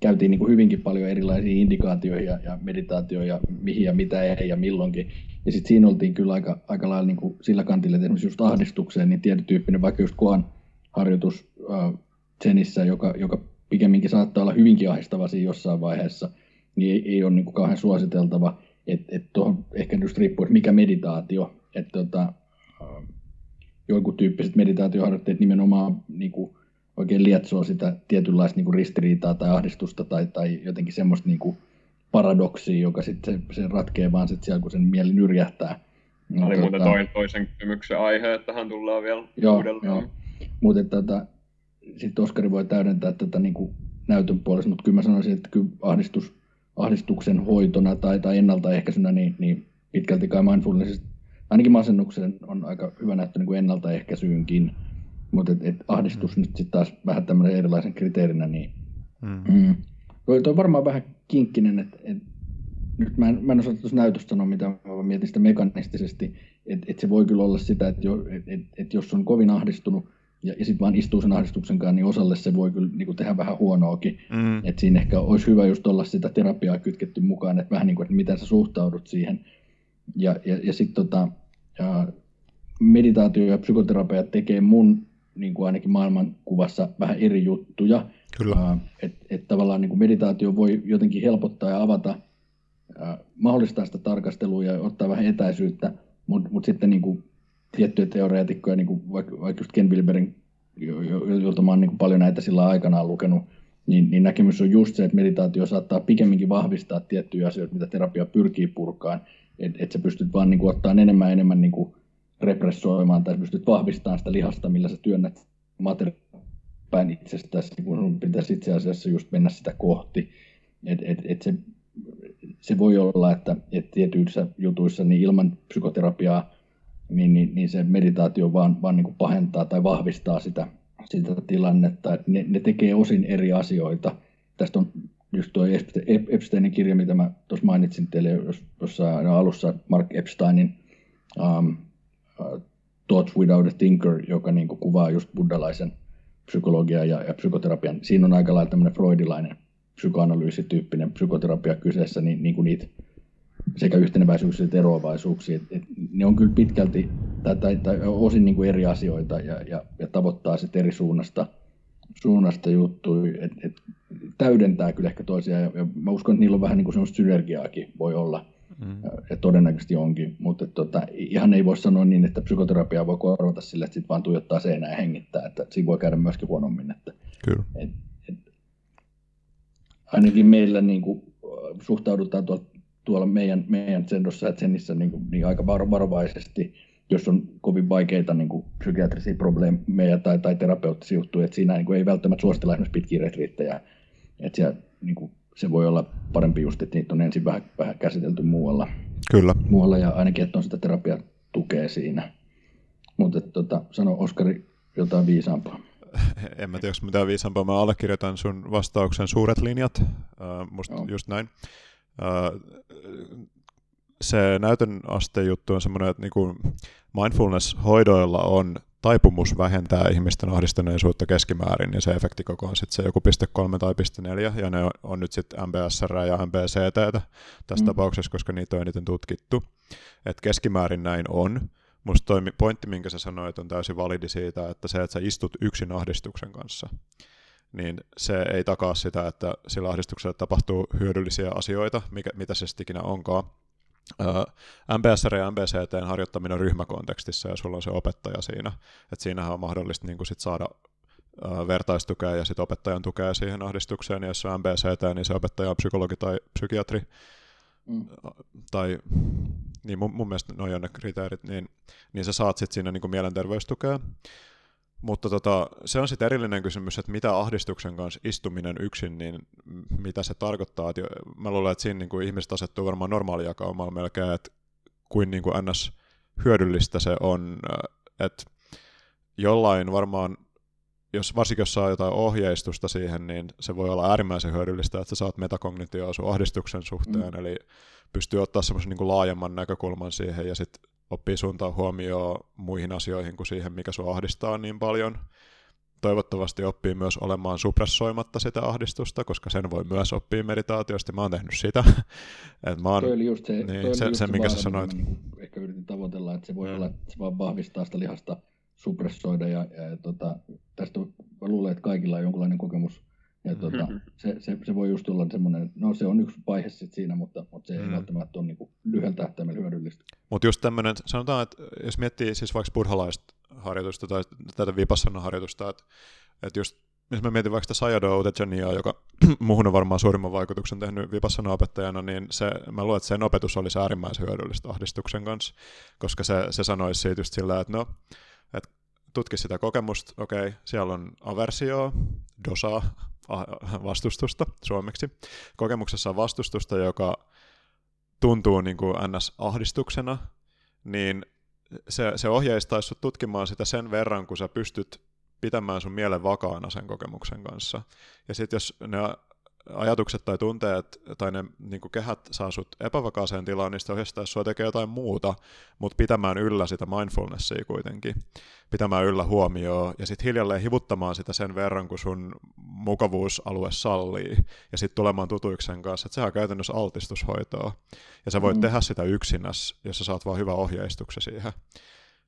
käytiin niin kuin hyvinkin paljon erilaisia indikaatioita ja, ja meditaatioja, mihin ja mitä ei ja milloinkin. Ja sitten siinä oltiin kyllä aika, aika lailla niin kuin sillä kantilla, että esimerkiksi just ahdistukseen, niin tietyn tyyppinen vaikka just Koan harjoitus äh, Zenissä, joka, joka pikemminkin saattaa olla hyvinkin ahdistava siinä jossain vaiheessa, niin ei, ei ole niin kuin kauhean suositeltava. Että et tuohon ehkä just riippuu, että mikä meditaatio. Että tota, joku tyyppiset meditaatioharjoitteet nimenomaan niin kuin, oikein lietsoo sitä tietynlaista niin kuin ristiriitaa tai ahdistusta tai, tai jotenkin semmoista niin kuin paradoksia, joka sitten se, se ratkee vaan sitten siellä, kun sen mieli nyrjähtää. No, oli tota, muuten toi, toisen kysymyksen aihe, että tähän tullaan vielä joo, uudelleen. Joo. Mutta tota, sitten Oskari voi täydentää tätä niin kuin näytön puolesta, mutta kyllä mä sanoisin, että kyllä ahdistus, ahdistuksen hoitona tai, tai ennaltaehkäisynä niin, niin pitkälti kai mindfulness, ainakin masennuksen on aika hyvä näyttö niin kuin ennaltaehkäisyynkin mutta et, et ahdistus mm. nyt sitten taas vähän tämmöinen erilaisen kriteerinä, niin mm. Mm. Toi, toi varmaan vähän kinkkinen, että et, nyt mä en, mä en osaa tuossa näytöstä sanoa, mitä mä mietin sitä mekanistisesti, että et se voi kyllä olla sitä, että jo, et, et, et jos on kovin ahdistunut ja, ja sitten vaan istuu sen ahdistuksen kanssa, niin osalle se voi kyllä niin kuin tehdä vähän huonoakin. Mm. Että siinä ehkä olisi hyvä just olla sitä terapiaa kytketty mukaan, että vähän niin kuin, että miten sä suhtaudut siihen. Ja, ja, ja sitten tota, ja meditaatio ja psykoterapia tekee mun niin kuin ainakin maailmankuvassa vähän eri juttuja. Kyllä. Että et tavallaan niin kuin meditaatio voi jotenkin helpottaa ja avata, ää, mahdollistaa sitä tarkastelua ja ottaa vähän etäisyyttä, mutta mut sitten niin kuin tiettyjä teoreetikkoja, niin kuin vaikka, vaikka just Ken Wilberin, jolta mä oon niin kuin paljon näitä sillä aikanaan lukenut, niin, niin näkemys on just se, että meditaatio saattaa pikemminkin vahvistaa tiettyjä asioita, mitä terapia pyrkii purkaan, että et sä pystyt vaan niin kuin, ottaa enemmän enemmän niin kuin, repressoimaan tai pystyt vahvistamaan sitä lihasta, millä sä työnnät materiaalin itsestäsi, kun sun pitäisi itse asiassa just mennä sitä kohti. Et, et, et se, se voi olla, että et tietyissä jutuissa niin ilman psykoterapiaa niin, niin, niin se meditaatio vaan, vaan niin kuin pahentaa tai vahvistaa sitä, sitä tilannetta. Et ne, ne tekee osin eri asioita. Tästä on just tuo Epsteinin kirja, mitä mä tuossa mainitsin teille jossain alussa, Mark Epsteinin um, uh, Thoughts Without a Thinker, joka niin kuin kuvaa just buddhalaisen psykologian ja, ja psykoterapian. Siinä on aika lailla tämmöinen freudilainen psykoanalyysityyppinen psykoterapia kyseessä, niin, niin kuin niitä sekä yhteneväisyyksiä että eroavaisuuksia. Et, et ne on kyllä pitkälti tai, tai, tai osin niin kuin eri asioita ja, ja, ja tavoittaa sitten eri suunnasta, suunnasta juttuja. Et, et täydentää kyllä ehkä toisiaan ja, ja mä uskon, että niillä on vähän niin kuin semmoista synergiaakin voi olla Mm. Ja todennäköisesti onkin, mutta tota, ihan ei voi sanoa niin, että psykoterapia voi korvata sille, että sitten vaan tuijottaa seinää ja hengittää, että siinä voi käydä myöskin huonommin. Että, Kyllä. Et, et, ainakin meillä niin kuin, suhtaudutaan tuolla, tuolla meidän, meidän sendossa ja senissä niin, kuin, niin aika varovaisesti, jos on kovin vaikeita niin kuin psykiatrisia probleemeja tai, tai terapeuttisia juttuja, että siinä niin kuin, ei välttämättä suositella esimerkiksi pitkiä retriittejä, että siellä niin kuin, se voi olla parempi just, että niitä on ensin vähän, vähän käsitelty muualla. Kyllä. Muualla ja ainakin, että on sitä terapia tukee siinä. Mutta tota, sano Oskari jotain viisaampaa. En mä tiedä, mitään viisaampaa. Mä allekirjoitan sun vastauksen suuret linjat. Uh, musta Joo. just näin. Uh, se näytön aste juttu on semmoinen, että niinku mindfulness-hoidoilla on taipumus vähentää ihmisten ahdistuneisuutta keskimäärin, niin se efektikoko on sitten se joku piste kolme tai piste neljä, ja ne on, on nyt sitten MBSR ja MBCT tässä mm. tapauksessa, koska niitä on eniten tutkittu. Et keskimäärin näin on. Musta toi pointti, minkä sä sanoit, on täysin validi siitä, että se, että sä istut yksin ahdistuksen kanssa, niin se ei takaa sitä, että sillä ahdistuksella tapahtuu hyödyllisiä asioita, mikä, mitä se sitten ikinä onkaan. MBSR ja MBCT harjoittaminen ryhmäkontekstissa ja sulla on se opettaja siinä, että siinähän on mahdollista niin kuin sit saada vertaistukea ja sitten opettajan tukea siihen ahdistukseen, ja jos on MBCT, niin se opettaja on psykologi tai psykiatri, mm. tai niin mun, mun mielestä noin on ne kriteerit, niin, niin sä saat sitten siinä niin kuin mielenterveystukea. Mutta tota, se on sitten erillinen kysymys, että mitä ahdistuksen kanssa istuminen yksin, niin mitä se tarkoittaa. Et mä luulen, että siinä niin kuin ihmiset asettuu varmaan normaalijakaumaan melkein, että kuin, niin kuin ns. hyödyllistä se on. Että jollain varmaan, jos, varsinkin jos saa jotain ohjeistusta siihen, niin se voi olla äärimmäisen hyödyllistä, että sä saat metakognitioa sun ahdistuksen suhteen, mm. eli pystyy ottaa semmoisen niin laajemman näkökulman siihen ja sitten oppii suuntaan huomioon muihin asioihin kuin siihen, mikä sua ahdistaa niin paljon. Toivottavasti oppii myös olemaan suppressoimatta sitä ahdistusta, koska sen voi myös oppia meditaatiosta. Mä oon tehnyt sitä. Et mä oon, toi oli just se, niin, toi se, se, se minkä sä sanoit. Ehkä yritin tavoitella, että se voi mm. olla, että se vaan vahvistaa sitä lihasta suppressoida. Ja, ja, ja tota, tästä mä luulen, että kaikilla on jonkinlainen kokemus ja tuota, se, se, se, voi just olla semmoinen, no se on yksi vaihe sit siinä, mutta, mutta se ei mm. välttämättä ole niin lyhyellä tähtäimellä hyödyllistä. Mutta just tämmöinen, sanotaan, että jos miettii siis vaikka buddhalaista harjoitusta tai tätä vipassana harjoitusta, että, että just jos mä mietin vaikka sitä Sayadaw Tejaniaa, joka muuhun on varmaan suurimman vaikutuksen tehnyt vipassana opettajana, niin se, mä luulen, että sen opetus olisi äärimmäisen hyödyllistä ahdistuksen kanssa, koska se, se sanoisi siitä just sillä, että no, että tutki sitä kokemusta, okei, okay, siellä on aversio, dosa, vastustusta suomeksi. Kokemuksessa on vastustusta, joka tuntuu niin kuin ns-ahdistuksena, niin se, se ohjeistaisi sut tutkimaan sitä sen verran, kun sä pystyt pitämään sun mielen vakaana sen kokemuksen kanssa. Ja sitten jos ne ajatukset tai tunteet tai ne niin kehät saa sut epävakaaseen tilaan, niin sitten sua tekee jotain muuta, mutta pitämään yllä sitä mindfulnessia kuitenkin, pitämään yllä huomioon ja sitten hiljalleen hivuttamaan sitä sen verran, kun sun mukavuusalue sallii ja sitten tulemaan tutuiksen kanssa, että sehän on käytännössä altistushoitoa ja sä voit mm. tehdä sitä yksinäs, jos sä saat vaan hyvä ohjeistuksen siihen.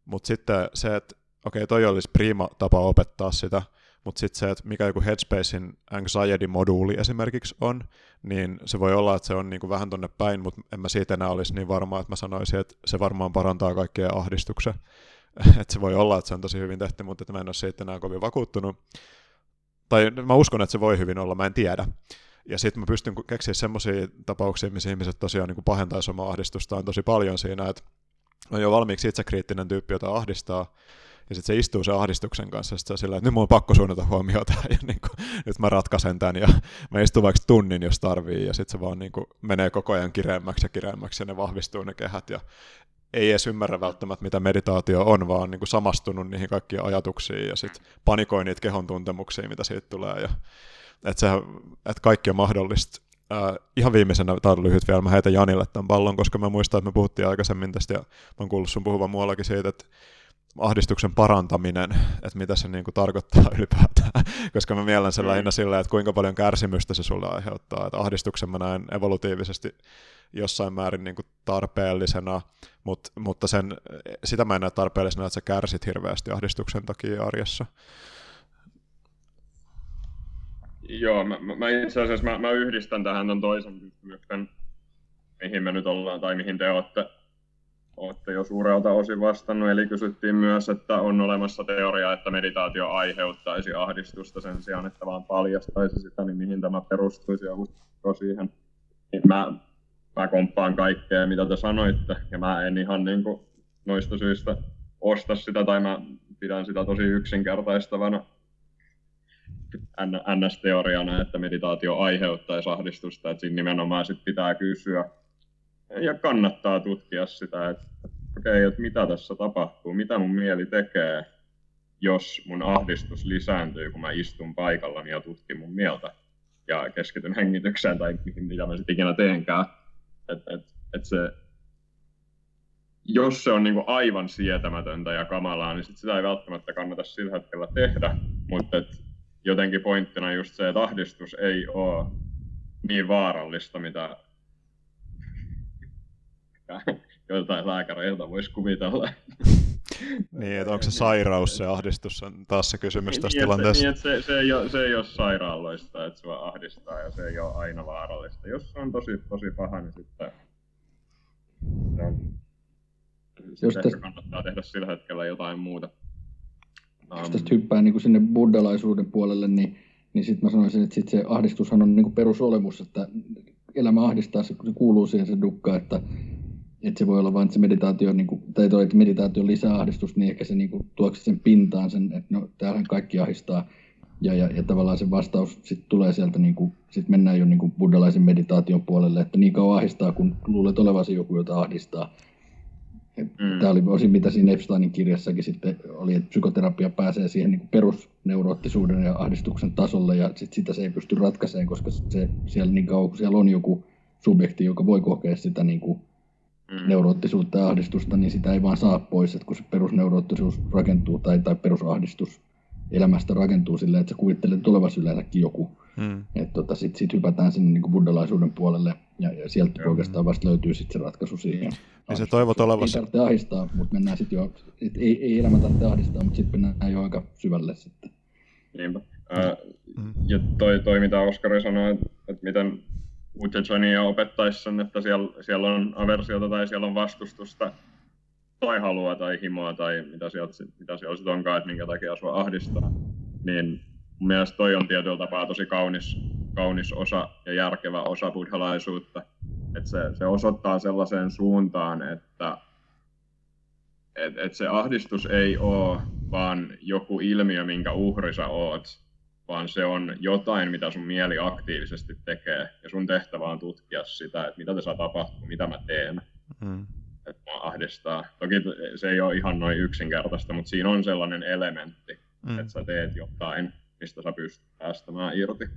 Mutta sitten se, että okei, okay, toi olisi prima tapa opettaa sitä, mutta sitten se, että mikä joku Headspacein anxiety-moduuli esimerkiksi on, niin se voi olla, että se on niinku vähän tonne päin, mutta en mä siitä enää olisi niin varma, että mä sanoisin, että se varmaan parantaa kaikkea ahdistuksen. että se voi olla, että se on tosi hyvin tehty, mutta että mä en ole siitä enää kovin vakuuttunut. Tai mä uskon, että se voi hyvin olla, mä en tiedä. Ja sitten mä pystyn keksiä semmoisia tapauksia, missä ihmiset tosiaan niin pahentaisi omaa ahdistustaan tosi paljon siinä, että on jo valmiiksi itsekriittinen tyyppi, jota ahdistaa, ja sitten se istuu sen ahdistuksen kanssa, ja on sillä, että nyt mun on pakko suunnata huomiota, ja niin kuin, nyt mä ratkaisen tämän, ja mä istun vaikka tunnin, jos tarvii, ja sitten se vaan niin kuin, menee koko ajan kireemmäksi ja kireemmäksi, ja ne vahvistuu ne kehät, ja ei edes ymmärrä välttämättä, mitä meditaatio on, vaan niin kuin samastunut niihin kaikkiin ajatuksiin, ja sitten panikoi niitä kehon tuntemuksia, mitä siitä tulee, ja että, se, että kaikki on mahdollista. Äh, ihan viimeisenä, tämä on lyhyt vielä, mä heitän Janille tämän pallon, koska mä muistan, että me puhuttiin aikaisemmin tästä, ja mä oon kuullut sun puhuvan muuallakin siitä, että ahdistuksen parantaminen, että mitä se niin kuin tarkoittaa ylipäätään, koska mä mielen sen mm. lähinnä sillä, että kuinka paljon kärsimystä se sulle aiheuttaa, että ahdistuksen mä näen evolutiivisesti jossain määrin niin kuin tarpeellisena, mutta, mutta sen, sitä mä en näe tarpeellisena, että sä kärsit hirveästi ahdistuksen takia arjessa. Joo, mä, mä itse asiassa mä, mä yhdistän tähän ton toisen kysymyksen, mihin me nyt ollaan tai mihin te olette olette jo suurelta osin vastannut, eli kysyttiin myös, että on olemassa teoria, että meditaatio aiheuttaisi ahdistusta sen sijaan, että vaan paljastaisi sitä, niin mihin tämä perustuisi ja usko siihen. Niin mä, mä komppaan kaikkea, mitä te sanoitte, ja mä en ihan niin kuin noista syistä osta sitä, tai mä pidän sitä tosi yksinkertaistavana NS-teoriana, että meditaatio aiheuttaisi ahdistusta, että siinä nimenomaan sit pitää kysyä, ja kannattaa tutkia sitä, että okei, okay, että mitä tässä tapahtuu, mitä mun mieli tekee, jos mun ahdistus lisääntyy, kun mä istun paikallani ja tutkin mun mieltä ja keskityn hengitykseen tai mitä mä sitten ikinä teenkään. Et, et, et se, jos se on niinku aivan sietämätöntä ja kamalaa, niin sit sitä ei välttämättä kannata sillä hetkellä tehdä, mutta jotenkin pointtina just se, että ahdistus ei ole niin vaarallista, mitä joiltain lääkäreiltä voisi kuvitella. niin, että onko se sairaus se ahdistus, on taas se kysymys niin, tässä niin, tilanteessa. Niin, että se, se, ei ole, se ei ole sairaaloista, että sua ahdistaa ja se ei ole aina vaarallista. Jos se on tosi, tosi paha, niin sitten se on, Jos tästä... kannattaa tehdä sillä hetkellä jotain muuta. Jos um, tästä hyppää niin kuin sinne buddhalaisuuden puolelle, niin, niin sitten mä sanoisin, että sit se ahdistushan on niin kuin perusolemus, että elämä ahdistaa, se, se kuuluu siihen se dukka, että että se voi olla vain, että se meditaatio, niin kuin, tai toi, että meditaatio lisää ahdistusta, niin ehkä se niin kuin, tuoksi sen pintaan sen, että no, täällähän kaikki ahdistaa. Ja, ja, ja tavallaan se vastaus sitten tulee sieltä, niin kuin, sit mennään jo niin kuin buddhalaisen meditaation puolelle, että niin kauan ahdistaa, kun luulet olevasi joku, jota ahdistaa. Mm. Tämä oli osin mitä siinä Epsteinin kirjassakin sitten oli, että psykoterapia pääsee siihen niin perusneuroottisuuden ja ahdistuksen tasolle ja sit sitä se ei pysty ratkaisemaan, koska se, siellä, niin kauan, siellä on joku subjekti, joka voi kokea sitä niin kuin mm. neuroottisuutta ja ahdistusta, niin sitä ei vaan saa pois, että kun se perusneuroottisuus rakentuu tai, tai perusahdistus elämästä rakentuu silleen, että sä kuvittelet tulevassa yleensäkin joku. Mm. Että tota, sitten sit hypätään sinne niin buddhalaisuuden puolelle ja, ja sieltä mm. oikeastaan vasta löytyy sitten se ratkaisu siihen. Niin se toivot olevassa... Ei tarvitse ahdistaa, mutta mennään sitten jo, et ei, ei elämä tarvitse ahdistaa, mutta sitten mennään jo aika syvälle sitten. Niinpä. Ää, mm. Ja toi, toi mitä Oskari sanoi, että, että miten Ujjajania opettaisi sen, että siellä, siellä on aversiota tai siellä on vastustusta tai halua tai himoa tai mitä siellä, mitä siellä sitten onkaan, että minkä takia sua ahdistaa, niin mun mielestä toi on tietyllä tapaa tosi kaunis, kaunis osa ja järkevä osa buddhalaisuutta. Että se, se osoittaa sellaiseen suuntaan, että et, et se ahdistus ei ole vaan joku ilmiö, minkä uhri sä oot, vaan se on jotain, mitä sun mieli aktiivisesti tekee. Ja sun tehtävä on tutkia sitä, että mitä tässä tapahtuu, mitä mä teen. Mm. Että mä ahdistaa. Toki se ei ole ihan noin yksinkertaista, mutta siinä on sellainen elementti, mm. että sä teet jotain, mistä sä pystyt päästämään irti.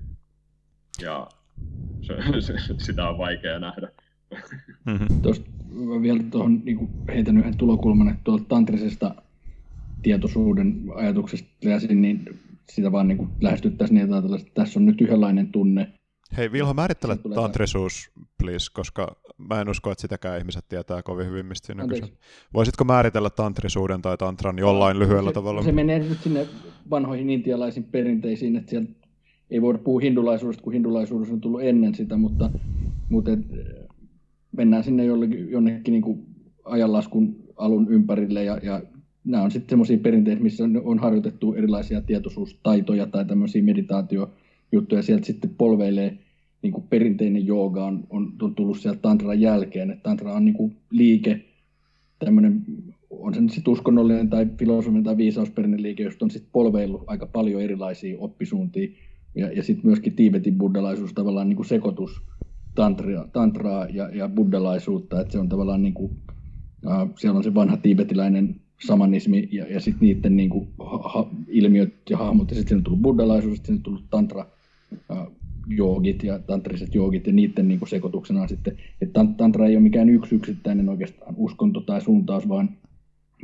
Ja se, se, sitä on vaikea nähdä. Mm-hmm. Tuosta vielä tuohon niin heitän yhden tulokulman, että tuolta tantrisesta tietoisuuden ajatuksesta käsin, niin sitä vaan niin lähestyttäisiin niin, että tässä on nyt yhdenlainen tunne. Hei Vilho, määrittele tantrisuus, please, koska mä en usko, että sitäkään ihmiset tietää kovin hyvin, mistä siinä kyse. Voisitko määritellä tantrisuuden tai tantran jollain lyhyellä se, tavalla? Se menee nyt sinne vanhoihin intialaisiin perinteisiin, että siellä ei voida puhua hindulaisuudesta, kun hindulaisuus on tullut ennen sitä, mutta, mutta et, mennään sinne jollekin, jonnekin niin kuin ajanlaskun alun ympärille ja, ja nämä on sitten semmoisia perinteitä, missä on, on harjoitettu erilaisia tietoisuustaitoja tai tämmöisiä meditaatiojuttuja. Sieltä sitten polveilee niin kuin perinteinen jooga on, on, on tullut sieltä tantran jälkeen. että tantra on niin kuin liike, tämmöinen, on se nyt sitten uskonnollinen tai filosofinen tai viisausperinne liike, josta on sitten polveillut aika paljon erilaisia oppisuuntia. Ja, ja sitten myöskin Tiibetin buddhalaisuus tavallaan niin kuin sekoitus tantraa, tantraa ja, ja buddhalaisuutta, että se on tavallaan niin kuin, äh, siellä on se vanha tiibetiläinen samanismi ja, ja sitten niiden niin kuin, ha, ilmiöt ja hahmot, ja sitten on tullut buddhalaisuus, sitten on tullut tantra, joogit ja tantriset joogit ja niiden niin kuin sekoituksena sitten, että tantra ei ole mikään yksi yksittäinen oikeastaan uskonto tai suuntaus, vaan,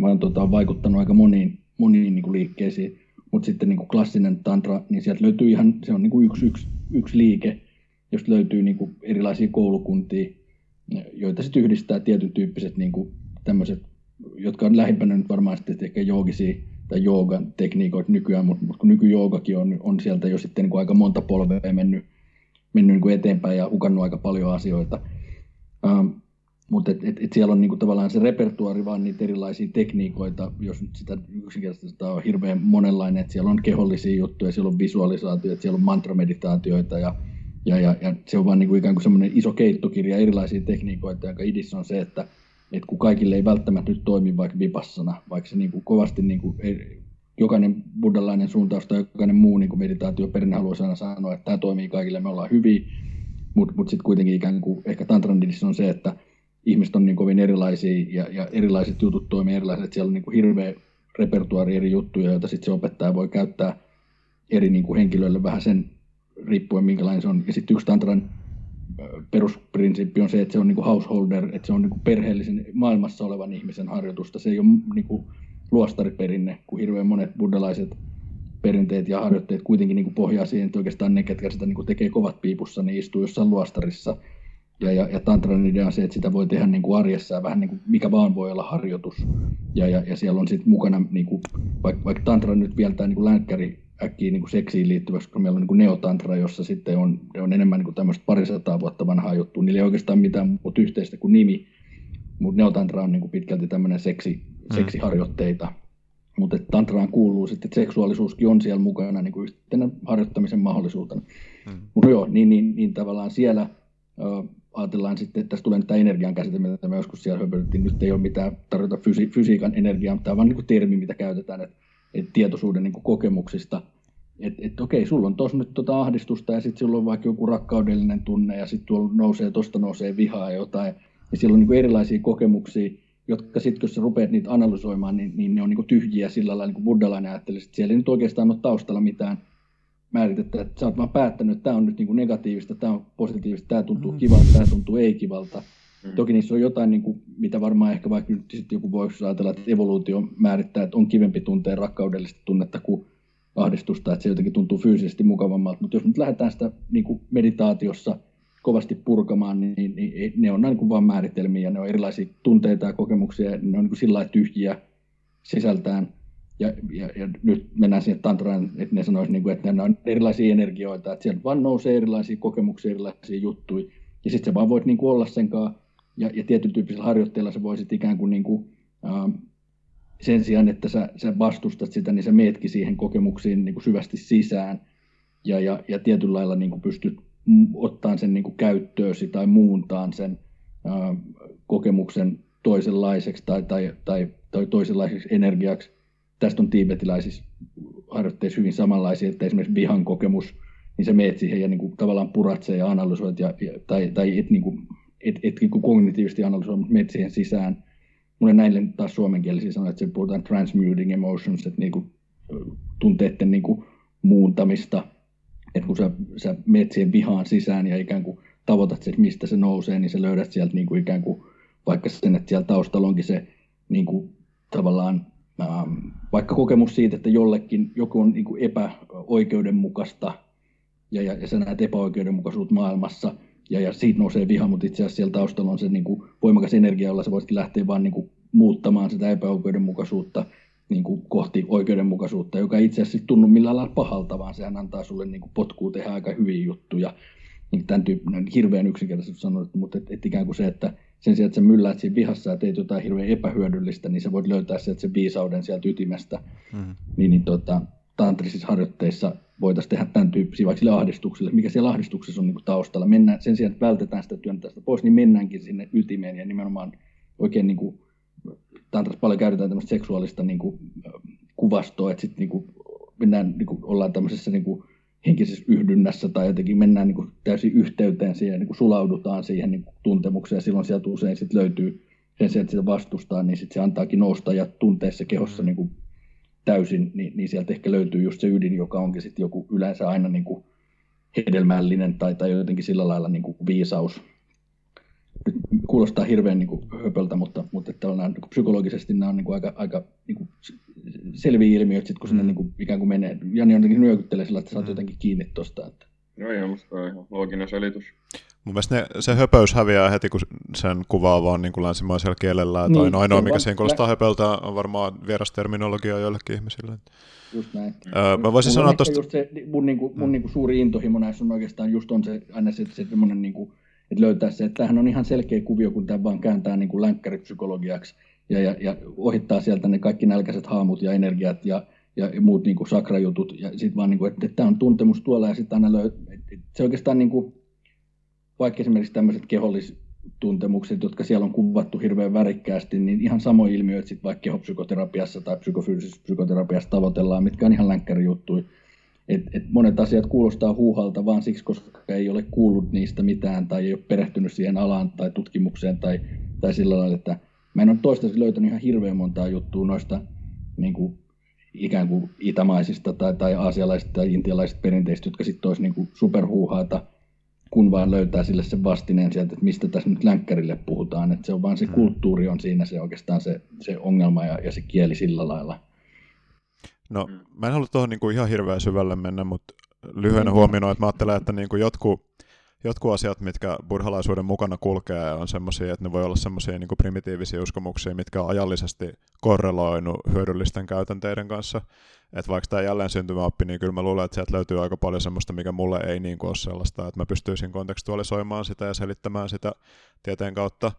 vaan tota, on vaikuttanut aika moniin, moniin niin kuin liikkeisiin, mutta sitten niin kuin klassinen tantra, niin sieltä löytyy ihan, se on niin kuin yksi, yksi, yksi liike, josta löytyy niin kuin erilaisia koulukuntia, joita sitten yhdistää tietyn tyyppiset niin kuin tämmöiset jotka on lähimpänä nyt varmaan sitten ehkä joogisia tai joogan tekniikoita nykyään, mutta, mutta kun nykyjoogakin on, on sieltä jo sitten niin kuin aika monta polvea mennyt, mennyt niin kuin eteenpäin ja hukannut aika paljon asioita. Ähm, mutta et, et, et siellä on niin kuin tavallaan se repertuari vaan niitä erilaisia tekniikoita, jos nyt sitä yksinkertaisesti on hirveän monenlainen, että siellä on kehollisia juttuja, siellä on visualisaatioita, siellä on mantrameditaatioita ja, ja, ja, ja se on vaan niin kuin ikään kuin semmoinen iso keittokirja erilaisia tekniikoita, jonka idis on se, että että kun kaikille ei välttämättä nyt toimi vaikka vipassana, vaikka se niin kuin kovasti niin kuin, jokainen buddhalainen suuntaus tai jokainen muu niin meditaatioperinne haluaisi aina sanoa, että tämä toimii kaikille, me ollaan hyviä, mutta mut sitten kuitenkin ikään kuin ehkä tantrandissa on se, että ihmiset on niin kovin erilaisia ja, ja erilaiset jutut toimii erilaiset, siellä on niin kuin hirveä repertuaari eri juttuja, joita sitten se opettaja voi käyttää eri niin kuin henkilöille vähän sen riippuen minkälainen se on. Ja sitten yksi tantran perusprinsiippi on se, että se on niin kuin householder, että se on niin kuin perheellisen maailmassa olevan ihmisen harjoitusta. Se ei ole niin kuin luostariperinne, kun hirveän monet buddhalaiset perinteet ja harjoitteet kuitenkin niin kuin pohjaa siihen, että oikeastaan ne, ketkä sitä niin kuin tekee kovat piipussa, niin istuu jossain luostarissa Ja, ja, ja tantran idea on se, että sitä voi tehdä niin kuin arjessa ja vähän niin kuin mikä vaan voi olla harjoitus. Ja, ja, ja siellä on sitten mukana, niin kuin, vaikka, vaikka tantra nyt vielä tämä niin länkkäri äkkiä niin kuin seksiin liittyväksi, kun meillä on niin kuin neotantra, jossa sitten on, on enemmän niin kuin tämmöistä parisataa vuotta vanhaa juttua. Niillä ei oikeastaan mitään muuta yhteistä kuin nimi, mutta neotantra on niin kuin pitkälti tämmöinen seksi, mm. seksiharjoitteita. Mutta tantraan kuuluu sitten, että seksuaalisuuskin on siellä mukana niin kuin yhtenä harjoittamisen mahdollisuutena. Mm. Mutta joo, niin, niin, niin tavallaan siellä ajatellaan sitten, että tässä tulee nyt tämä energian käsite, mitä me joskus siellä höpötettiin. Nyt ei ole mitään tarjota fysi- fysiikan energiaa, mutta tämä on vain niin termi, mitä käytetään, että, että tietoisuuden niin kokemuksista. Että et, okei, sulla on tuossa nyt tuota ahdistusta ja sitten sulla on vaikka joku rakkaudellinen tunne ja sitten tuolla nousee, tuosta nousee vihaa ja jotain. Ja siellä on niin erilaisia kokemuksia, jotka sitten, kun sä rupeat niitä analysoimaan, niin, niin ne on niin tyhjiä sillä lailla, niin kuin buddhalainen ajattelee, että siellä ei nyt oikeastaan ole taustalla mitään määritettä, että sä oot vaan päättänyt, että tämä on nyt niin kuin negatiivista, tämä on positiivista, tämä tuntuu mm. kivalta, tämä tuntuu ei-kivalta. Mm. Toki niissä on jotain, niin kuin, mitä varmaan ehkä vaikka nyt sitten joku voisi ajatella, että evoluutio määrittää, että on kivempi tuntea rakkaudellista tunnetta kuin ahdistusta, että se jotenkin tuntuu fyysisesti mukavammalta. Mutta jos nyt lähdetään sitä niin kuin meditaatiossa kovasti purkamaan, niin, niin, niin ne on niin kuin vain määritelmiä ja ne on erilaisia tunteita ja kokemuksia, ja ne on niin kuin sillä tyhjiä sisältään ja, ja, ja nyt mennään siihen tantraan, että ne sanoisivat, niin kuin, että ne on erilaisia energioita, että sieltä vaan nousee erilaisia kokemuksia, erilaisia juttuja, ja sitten sä vaan voit niin kuin olla sen kanssa, ja, ja tietyn tyyppisellä harjoitteella sä voisit ikään kuin, niin kuin ähm, sen sijaan, että sä, sä vastustat sitä, niin sä meetkin siihen kokemuksiin niin kuin syvästi sisään, ja, ja, ja tietyllä lailla niin kuin pystyt ottaa sen niin kuin käyttöösi tai muuntaan sen äh, kokemuksen toisenlaiseksi tai, tai, tai, tai toisenlaiseksi energiaksi, tästä on tiibetiläisissä harjoitteissa hyvin samanlaisia, että esimerkiksi vihan kokemus, niin sä meet siihen ja niin kuin, tavallaan puratse ja analysoit, ja, ja, tai, tai et, niin kuin, et, et niin kognitiivisesti analysoi, mutta meet siihen sisään. Mulle näille taas suomenkielisiä sanoa, että se puhutaan transmuting emotions, että niin kuin, tunteiden niin kuin, muuntamista, että kun sä, sä meet siihen vihaan sisään ja ikään kuin tavoitat se, että mistä se nousee, niin sä löydät sieltä niin kuin ikään kuin, vaikka sen, että siellä taustalla onkin se niin kuin, tavallaan Ähm, vaikka kokemus siitä, että jollekin joku on niin kuin epäoikeudenmukaista ja, ja, ja sä näet epäoikeudenmukaisuutta maailmassa ja, ja siitä nousee viha, mutta itse asiassa siellä taustalla on se niin kuin voimakas energia, jolla sä voisit lähteä vaan niin kuin muuttamaan sitä epäoikeudenmukaisuutta niin kuin kohti oikeudenmukaisuutta, joka itse asiassa tunnu millään lailla pahalta, vaan sehän antaa sulle niin kuin potkua tehdä aika hyviä juttuja. Niin tämän tyyppinen hirveän yksinkertaisesti sanonut, mutta et, et ikään kuin se, että sen sijaan, että sä mylläät siinä vihassa ja teet jotain hirveän epähyödyllistä, niin sä voit löytää sieltä sen viisauden sieltä ytimestä. Mm. Niin, niin tota, tantrisissa harjoitteissa voitaisiin tehdä tämän tyyppisiä, vaikka sille ahdistukselle, mikä siellä ahdistuksessa on niin taustalla. Mennään, sen sijaan, että vältetään sitä työntää sitä pois, niin mennäänkin sinne ytimeen ja nimenomaan oikein niin kuin, tantras paljon käytetään tämmöistä seksuaalista niin kuin, kuvastoa, että sitten niin mennään, niin kuin, ollaan tämmöisessä niin kuin, henkisessä yhdynnässä tai jotenkin mennään niin kuin täysin yhteyteen siihen, niin kuin sulaudutaan siihen niin kuin tuntemukseen ja silloin sieltä usein sit löytyy sen sijaan, että sitä vastustaa, niin sit se antaakin nousta ja tunteessa kehossa niin kuin täysin, niin, niin sieltä ehkä löytyy just se ydin, joka onkin sitten joku yleensä aina niin kuin hedelmällinen tai, tai jotenkin sillä lailla niin kuin viisaus. Nyt kuulostaa hirveän niin kuin höpöltä, mutta, mutta että on, niin kuin psykologisesti nämä on niin kuin aika, aika niin kuin selviä ilmiöitä, sit kun sinne mm. niin kuin, ikään kuin menee. Jani jotenkin nyökyttelee sillä, että saat mm. jotenkin kiinni tuosta. Että... Joo, ihan musta on ihan looginen selitys. Mun mielestä ne, se höpöys häviää heti, kun sen kuvaa vaan niin kuin länsimaisella kielellä. Niin, tai ainoa, mikä siihen kuulostaa höpöltä, on varmaan vieras terminologia joillekin ihmisille. Just näin. Öö, mä voisin sanoa tuosta... Just se, mun, niin kuin, mun mm. niin kuin suuri intohimo näissä on oikeastaan just on se, aina se, se semmoinen, niin kuin, että löytää se, että tämähän on ihan selkeä kuvio, kun tämä vaan kääntää niin kuin länkkäripsykologiaksi ja, ja, ja ohittaa sieltä ne kaikki nälkäiset haamut ja energiat ja, ja, ja muut niin kuin sakrajutut. Ja sitten vaan, niin kuin, että, että tämä on tuntemus tuolla ja sitten aina löy... Se oikeastaan, niin kuin, vaikka esimerkiksi tämmöiset kehollistuntemukset, jotka siellä on kuvattu hirveän värikkäästi, niin ihan samoja ilmiöitä sitten vaikka kehopsykoterapiassa tai psykofyysisessä psykoterapiassa tavoitellaan, mitkä on ihan länkkärijuttuja. Et, et monet asiat kuulostaa huuhalta vaan siksi, koska ei ole kuullut niistä mitään tai ei ole perehtynyt siihen alaan tai tutkimukseen tai, tai sillä lailla, että Mä en ole toistaiseksi löytänyt ihan hirveän montaa juttua noista niin kuin, ikään kuin itämaisista tai, tai aasialaisista tai intialaisista perinteistä, jotka sitten olisi niin kuin superhuuhaata, kun vaan löytää sille sen vastineen sieltä, että mistä tässä nyt länkkärille puhutaan. Että se on vaan se mm. kulttuuri on siinä se oikeastaan se, se ongelma ja, ja se kieli sillä lailla. No, mä en halua tuohon niin kuin ihan hirveän syvälle mennä, mutta lyhyenä mm. huomioon, että mä ajattelen, että niin kuin jotkut jotkut asiat, mitkä buddhalaisuuden mukana kulkee, on semmoisia, että ne voi olla semmoisia niin primitiivisia uskomuksia, mitkä on ajallisesti korreloinut hyödyllisten käytänteiden kanssa. Että vaikka tämä jälleen syntymäoppi, niin kyllä mä luulen, että sieltä löytyy aika paljon semmoista, mikä mulle ei niin kuin ole sellaista, että mä pystyisin kontekstualisoimaan sitä ja selittämään sitä tieteen kautta.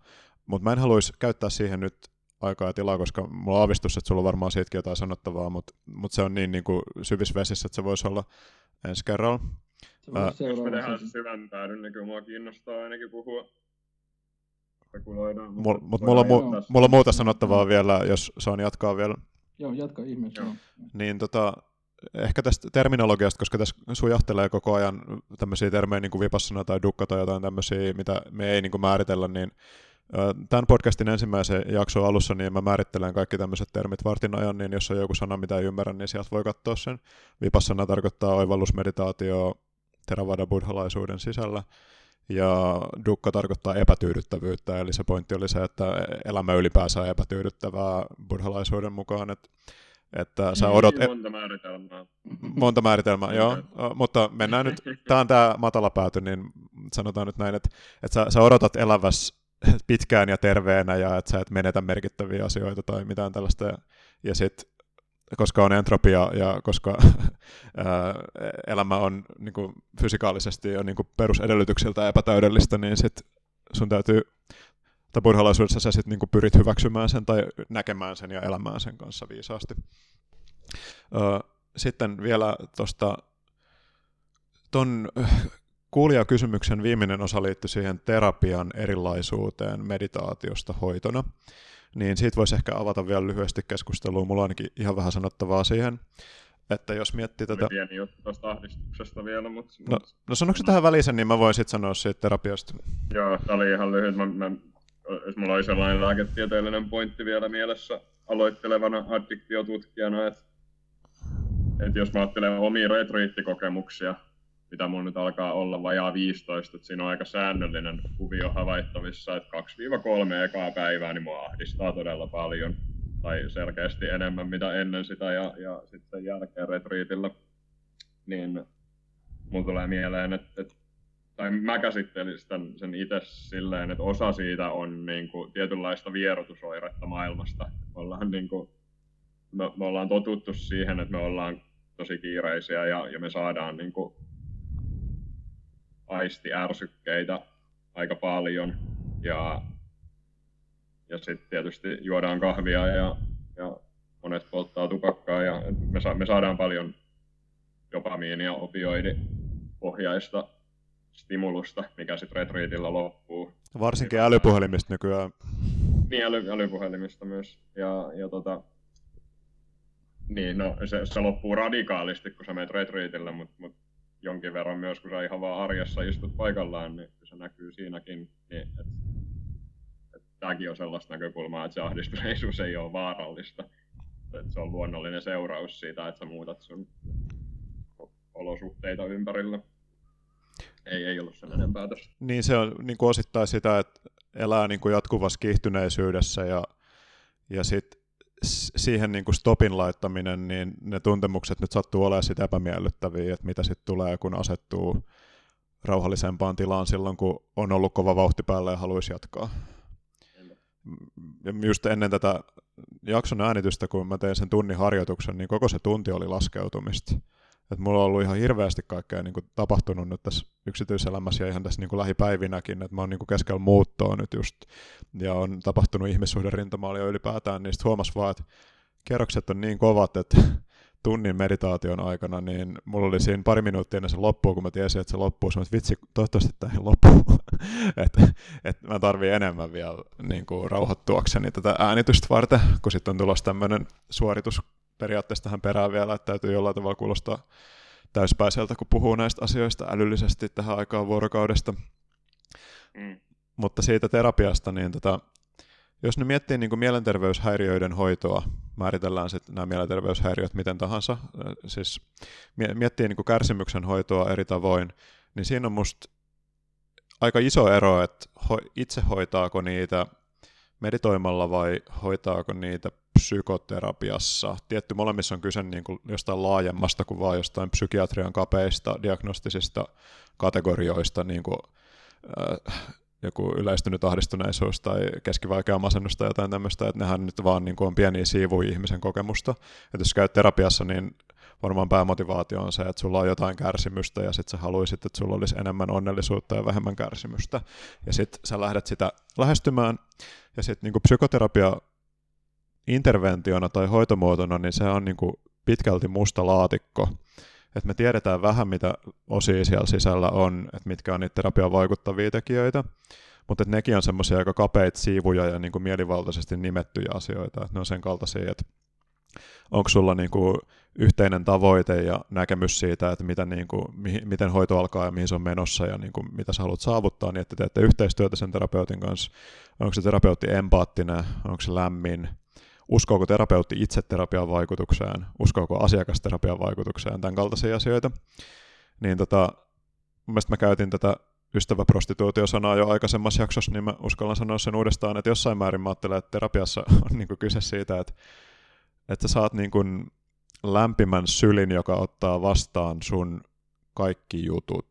Mutta mä en haluaisi käyttää siihen nyt aikaa ja tilaa, koska mulla on aavistus, että sulla on varmaan siitäkin jotain sanottavaa, mutta, mutta se on niin, niin kuin syvissä vesissä, että se voisi olla ensi kerralla. Jos me tehdään se syvän päädyn, niin kyllä mua kiinnostaa ainakin puhua. Mutta mut mulla, mu, mulla on muuta sanottavaa vielä, jos saan jatkaa vielä. Joo, jatka ihmeessä. Niin tota, ehkä tästä terminologiasta, koska tässä sujahtelee koko ajan tämmöisiä termejä niin kuin vipassana tai dukka tai jotain tämmöisiä, mitä me ei niin kuin määritellä, niin Tämän podcastin ensimmäisen jakson alussa niin mä määrittelen kaikki tämmöiset termit vartin ajan, niin jos on joku sana, mitä ei ymmärrä, niin sieltä voi katsoa sen. Vipassana tarkoittaa oivallusmeditaatio Theravada buddhalaisuuden sisällä, ja dukka tarkoittaa epätyydyttävyyttä, eli se pointti oli se, että elämä ylipäänsä on epätyydyttävää buddhalaisuuden mukaan, että että sä odot... Niin, monta määritelmää. Monta määritelmää, joo. Mutta mennään nyt, tämä on tämä matala pääty, niin sanotaan nyt näin, että, että sä, sä odotat elävässä pitkään ja terveenä ja että sä et menetä merkittäviä asioita tai mitään tällaista. Ja, ja sitten koska on entropia ja koska ää, elämä on niin kuin, fysikaalisesti ja niin kuin perusedellytyksiltä epätäydellistä, niin sit sun täytyy, tai buddhalaisuudessa sä sit niin kuin pyrit hyväksymään sen tai näkemään sen ja elämään sen kanssa viisaasti. sitten vielä tuosta ton Kuulijakysymyksen viimeinen osa liittyy siihen terapian erilaisuuteen meditaatiosta hoitona. Niin siitä voisi ehkä avata vielä lyhyesti keskustelua. Mulla on ainakin ihan vähän sanottavaa siihen. Että jos miettii tätä... Pieni juttu tuosta ahdistuksesta vielä, mutta... No, no sanoksi tähän väliin niin mä voin sitten sanoa siitä terapiasta. Joo, tämä oli ihan lyhyt. Mä, mä, jos mulla oli sellainen lääketieteellinen pointti vielä mielessä aloittelevana addiktiotutkijana, että, että jos mä ajattelen omia retriittikokemuksia, mitä mun nyt alkaa olla vajaa 15, että siinä on aika säännöllinen kuvio havaittavissa, että 2-3 ekaa päivää niin mua ahdistaa todella paljon, tai selkeästi enemmän mitä ennen sitä ja, ja sitten jälkeen retriitillä, niin mun tulee mieleen, että, että tai mä käsittelin sen itse silleen, että osa siitä on niin kuin, tietynlaista vierotusoiretta maailmasta. Me ollaan, niin kuin, me, me ollaan totuttu siihen, että me ollaan tosi kiireisiä ja, ja me saadaan niin kuin, aistiärsykkeitä aika paljon ja, ja sitten tietysti juodaan kahvia ja, ja monet polttaa tupakkaa ja me, sa, me saadaan paljon dopamiinia, opioidipohjaista stimulusta, mikä sitten retriitillä loppuu. Varsinkin älypuhelimista nykyään. Niin, äly, älypuhelimista myös. Ja, ja tota, niin, no, se, se loppuu radikaalisti, kun sä menet retriitille, mutta mut jonkin verran myös, kun sä ihan vaan arjessa istut paikallaan, niin se näkyy siinäkin. Niin, että, että tämäkin on sellaista näkökulmaa, että se ahdistuneisuus ei ole vaarallista. Että se on luonnollinen seuraus siitä, että sä muutat sun olosuhteita ympärillä. Ei, ei ollut sen enempää tässä. Niin se on niin osittain sitä, että elää niin kuin jatkuvassa kiihtyneisyydessä ja, ja sitten siihen niin kuin stopin laittaminen, niin ne tuntemukset nyt sattuu olemaan sitä epämiellyttäviä, että mitä sitten tulee, kun asettuu rauhallisempaan tilaan silloin, kun on ollut kova vauhti päällä ja haluaisi jatkaa. Ja just ennen tätä jakson äänitystä, kun mä tein sen tunnin harjoituksen, niin koko se tunti oli laskeutumista. Et mulla on ollut ihan hirveästi kaikkea niin kuin, tapahtunut nyt tässä yksityiselämässä ja ihan tässä niin kuin, lähipäivinäkin, että mä oon niin kuin, keskellä muuttoa nyt just, ja on tapahtunut ihmissuhderintamalla ja ylipäätään, niin huomas vaan, että kerrokset on niin kovat, että tunnin meditaation aikana, niin mulla oli siinä pari minuuttia ennen se loppuu, kun mä tiesin, että se loppuu, että vitsi, toivottavasti tämä ei loppu, että et mä tarvii enemmän vielä niin kuin, rauhoittuakseni tätä äänitystä varten, kun sitten on tulossa tämmöinen suoritus periaatteessa tähän perään vielä, että täytyy jollain tavalla kuulostaa täyspäiseltä, kun puhuu näistä asioista älyllisesti tähän aikaan vuorokaudesta. Mm. Mutta siitä terapiasta, niin tota, jos ne miettii niin kuin mielenterveyshäiriöiden hoitoa, määritellään sitten nämä mielenterveyshäiriöt miten tahansa, siis miettii niin kuin kärsimyksen hoitoa eri tavoin, niin siinä on musta aika iso ero, että itse hoitaako niitä meditoimalla vai hoitaako niitä psykoterapiassa. Tietty molemmissa on kyse niin kuin jostain laajemmasta kuin vain jostain psykiatrian kapeista diagnostisista kategorioista, niin kuin, äh, joku yleistynyt ahdistuneisuus tai keskivaikea masennus tai jotain tämmöistä, että nehän nyt vaan niin kuin on pieniä siivuja ihmisen kokemusta. Että jos käyt terapiassa, niin varmaan päämotivaatio on se, että sulla on jotain kärsimystä ja sitten sä haluaisit, että sulla olisi enemmän onnellisuutta ja vähemmän kärsimystä. Ja sitten sä lähdet sitä lähestymään ja sitten niin psykoterapia interventiona tai hoitomuotona, niin se on niin kuin pitkälti musta laatikko. Et me tiedetään vähän, mitä osia siellä sisällä on, että mitkä on niitä terapian vaikuttavia tekijöitä, mutta nekin on semmoisia aika kapeita siivuja ja niin mielivaltaisesti nimettyjä asioita. Et ne on sen kaltaisia, että onko sulla niin kuin yhteinen tavoite ja näkemys siitä, että mitä niin kuin, mihin, miten hoito alkaa ja mihin se on menossa ja niin kuin, mitä sä haluat saavuttaa, niin että teette yhteistyötä sen terapeutin kanssa. Onko se terapeutti empaattinen, onko se lämmin, uskoako terapeutti itse terapian vaikutukseen, uskoako asiakas terapian vaikutukseen, tämän kaltaisia asioita. Niin tota, mun mielestä mä käytin tätä ystäväprostituutio-sanaa jo aikaisemmassa jaksossa, niin mä uskallan sanoa sen uudestaan, että jossain määrin mä ajattelen, että terapiassa on niin kyse siitä, että, että sä saat niin kuin lämpimän sylin, joka ottaa vastaan sun kaikki jutut.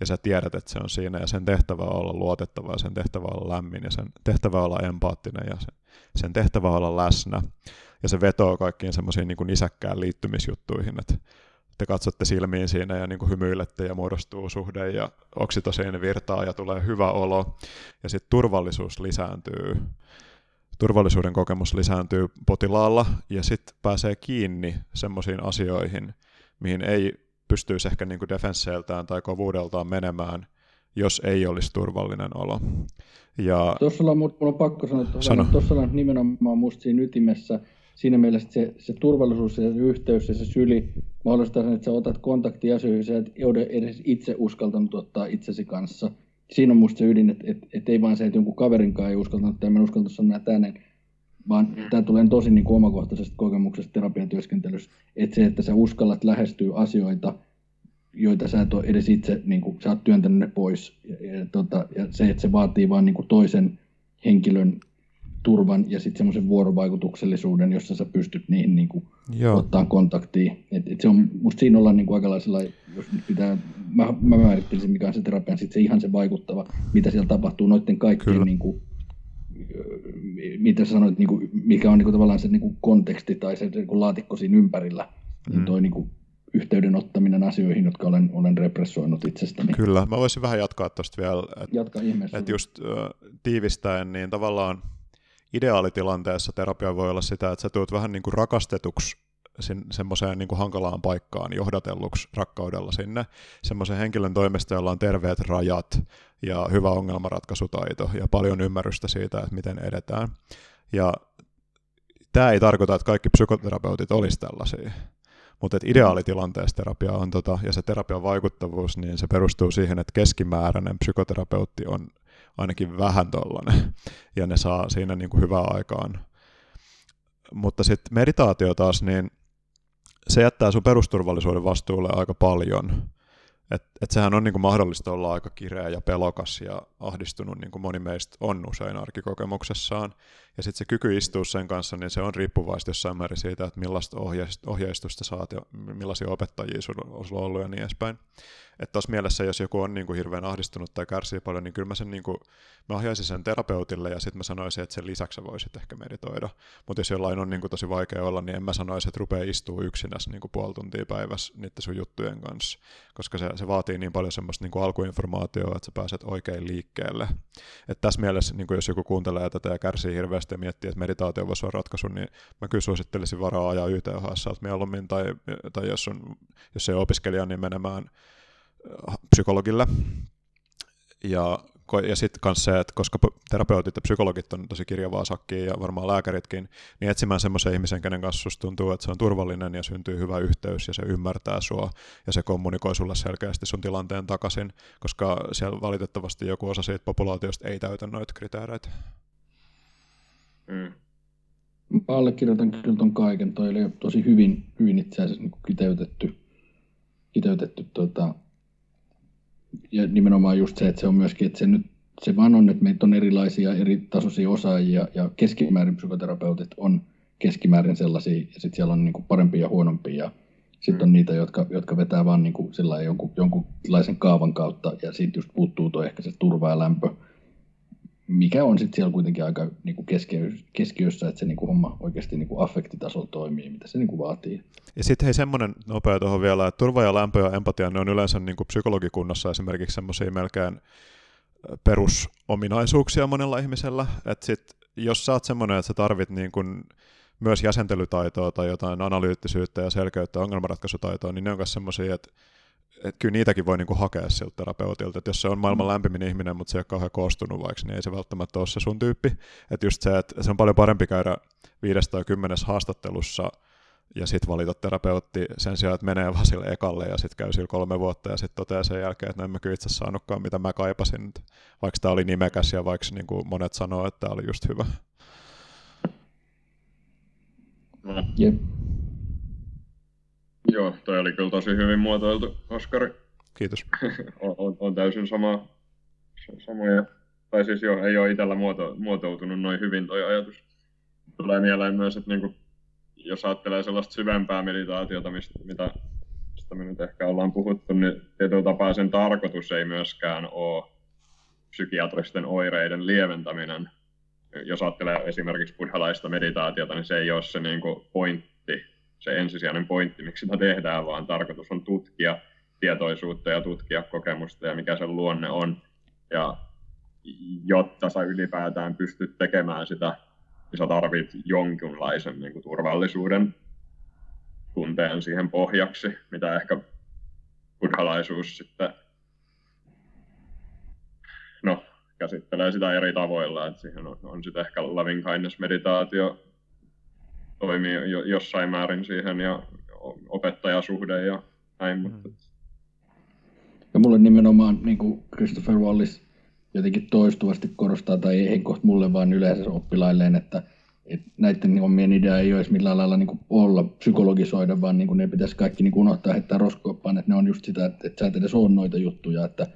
Ja sä tiedät, että se on siinä, ja sen tehtävä on olla luotettava, ja sen tehtävä on olla lämmin, ja sen tehtävä on olla empaattinen, ja sen, sen tehtävä on olla läsnä. Ja se vetoo kaikkiin semmoisiin niin isäkkään liittymisjuttuihin, että te katsotte silmiin siinä ja niin kuin hymyilette ja muodostuu suhde ja oksitosiin virtaa ja tulee hyvä olo ja sitten turvallisuus lisääntyy turvallisuuden kokemus lisääntyy potilaalla ja sitten pääsee kiinni semmoisiin asioihin, mihin ei pystyisi ehkä niin kuin defensseiltään tai kovuudeltaan menemään, jos ei olisi turvallinen olo. Ja... Tuossa on, mulla on pakko sanoa, että Sano. tuossa on nimenomaan musta siinä ytimessä siinä mielessä se, se turvallisuus ja se yhteys ja se syli mahdollistaa sen, että sä otat kontaktia asioihin, sä et edes itse uskaltanut ottaa itsesi kanssa – siinä on musta se ydin, että et, et ei vaan se, että jonkun kaverinkaan ei uskaltanut tai en uskaltanut sanoa tänne, vaan mm. tämä tulee tosi niin kuin omakohtaisesta kokemuksesta terapiatyöskentelyssä, että se, että sä uskallat lähestyä asioita, joita sä et ole edes itse, niin kuin, sä oot työntänyt ne pois, ja, ja, tota, ja se, että se vaatii vaan niin kuin toisen henkilön turvan ja sitten semmoisen vuorovaikutuksellisuuden, jossa sä pystyt niihin niin kuin, ottaa kontaktia. Et, et se on, musta siinä ollaan niin kuin aikalaisella, jos nyt pitää, mä, mä määrittelisin mikä on se terapian, sitten se ihan se vaikuttava, mitä siellä tapahtuu noiden kaikkien, niin kuin, mitä sanoit, niin kuin, mikä on niin kuin, tavallaan se niin kuin konteksti tai se niin kuin laatikko siinä ympärillä, niin mm. toi niin kuin, yhteyden ottaminen asioihin, jotka olen, olen repressoinut itsestäni. Kyllä, mä voisin vähän jatkaa tuosta vielä, että et just uh, tiivistäen, niin tavallaan ideaalitilanteessa terapia voi olla sitä, että sä tulet vähän niin kuin rakastetuksi semmoiseen niin kuin hankalaan paikkaan johdatelluksi rakkaudella sinne, semmoisen henkilön toimesta, jolla on terveet rajat ja hyvä ongelmanratkaisutaito ja paljon ymmärrystä siitä, että miten edetään. Ja tämä ei tarkoita, että kaikki psykoterapeutit olisi tällaisia, mutta ideaalitilanteessa terapia on, tota, ja se terapian vaikuttavuus, niin se perustuu siihen, että keskimääräinen psykoterapeutti on ainakin vähän tollanen, ja ne saa siinä niin kuin hyvää aikaan. Mutta sitten meditaatio taas, niin se jättää sun perusturvallisuuden vastuulle aika paljon. Et, et sehän on niinku mahdollista olla aika kireä ja pelokas ja ahdistunut, niin kuin moni meistä on usein arkikokemuksessaan. Ja sitten se kyky istua sen kanssa, niin se on riippuvaista jossain määrin siitä, että millaista ohjeistusta saat ja millaisia opettajia sulla on ollut ja niin edespäin että tuossa mielessä, jos joku on niin kuin hirveän ahdistunut tai kärsii paljon, niin kyllä mä sen, niin kuin, mä ohjaisin sen terapeutille ja sitten mä sanoisin, että sen lisäksi voisit ehkä meditoida. Mutta jos jollain on niin kuin tosi vaikea olla, niin en mä sanoisi, että rupeaa istuu yksinäs niin kuin puoli tuntia päivässä niiden sun juttujen kanssa, koska se, se vaatii niin paljon semmoista niin kuin alkuinformaatiota, että sä pääset oikein liikkeelle. Että tässä mielessä, niin kuin jos joku kuuntelee tätä ja kärsii hirveästi ja miettii, että meditaatio voisi olla ratkaisu, niin mä kyllä suosittelisin varaa ajaa YTHS mieluummin, tai, tai jos, on, jos ei ole opiskelija, niin menemään psykologille. Ja, ja sitten myös se, että koska terapeutit ja psykologit on tosi kirjavaa sakkia ja varmaan lääkäritkin, niin etsimään semmoisen ihmisen, kenen kanssa tuntuu, että se on turvallinen ja syntyy hyvä yhteys ja se ymmärtää sua ja se kommunikoi sulle selkeästi sun tilanteen takaisin, koska siellä valitettavasti joku osa siitä populaatiosta ei täytä noita kriteereitä. Mm. Mä allekirjoitan kyllä ton kaiken. Toi oli tosi hyvin, hyvin itse asiassa niin kiteytetty, kiteytetty tuota, ja nimenomaan just se, että se on myöskin, että se nyt se vaan on, että meitä on erilaisia eri tasoisia osaajia ja keskimäärin psykoterapeutit on keskimäärin sellaisia ja sitten siellä on niin kuin parempia ja huonompia ja sitten on mm. niitä, jotka, jotka vetää vaan niin kuin jonkun, jonkunlaisen kaavan kautta ja siitä just puuttuu tuo ehkä se turva ja lämpö, mikä on sitten siellä kuitenkin aika niin kuin keskiössä, että se niin kuin homma oikeasti niin kuin affektitasolla toimii, mitä se niin kuin vaatii. Ja sitten hei semmoinen nopea tuohon vielä, että turva ja lämpö ja empatia, ne on yleensä niin kuin psykologikunnassa esimerkiksi semmoisia melkein perusominaisuuksia monella ihmisellä, että sit, jos sä oot semmoinen, että sä tarvit niin kuin myös jäsentelytaitoa tai jotain analyyttisyyttä ja selkeyttä ongelmanratkaisutaitoa, niin ne on myös semmoisia, että että kyllä niitäkin voi niinku hakea siltä terapeutilta, että jos se on maailman mm. lämpimin ihminen, mutta se ei ole kauhean koostunut vaikka, niin ei se välttämättä ole se sun tyyppi. Että just se, että se on paljon parempi käydä viides tai kymmenes haastattelussa ja sitten valita terapeutti sen sijaan, että menee vaan sille ekalle ja sitten käy sillä kolme vuotta ja sitten toteaa sen jälkeen, että no en mä kyllä itse saanutkaan mitä mä kaipasin, vaikka tämä oli nimekäs ja vaikka niin kuin monet sanoo, että tämä oli just hyvä. Jep. Joo, toi oli kyllä tosi hyvin muotoiltu, Oskari. Kiitos. on, on, on, täysin sama, samoja, tai siis joo, ei ole itsellä muoto, muotoutunut noin hyvin toi ajatus. Tulee mieleen myös, että niinku, jos ajattelee sellaista syvempää meditaatiota, mistä, mitä, mistä me nyt ehkä ollaan puhuttu, niin tietyllä tapaa sen tarkoitus ei myöskään ole psykiatristen oireiden lieventäminen. Jos ajattelee esimerkiksi buddhalaista meditaatiota, niin se ei ole se niin kuin pointti, se ensisijainen pointti, miksi sitä tehdään, vaan tarkoitus on tutkia tietoisuutta ja tutkia kokemusta ja mikä sen luonne on. Ja jotta sä ylipäätään pystyt tekemään sitä, niin sä tarvit jonkinlaisen niin kuin, turvallisuuden tunteen siihen pohjaksi, mitä ehkä buddhalaisuus sitten no, käsittelee sitä eri tavoilla, että siihen on, on sitten ehkä loving kindness meditaatio toimii jo, jossain määrin siihen ja opettajasuhde ja näin. Mm. Mutta... Ja mulle nimenomaan niin kuin Christopher Wallis jotenkin toistuvasti korostaa, tai ei kohta mulle vaan yleensä oppilailleen, että, että näiden omien idea ei olisi millään lailla niin kuin olla psykologisoida, vaan niin kuin ne pitäisi kaikki niin kuin unohtaa heittää roskoppaan, että ne on just sitä, että, että sä et edes ole noita juttuja, että,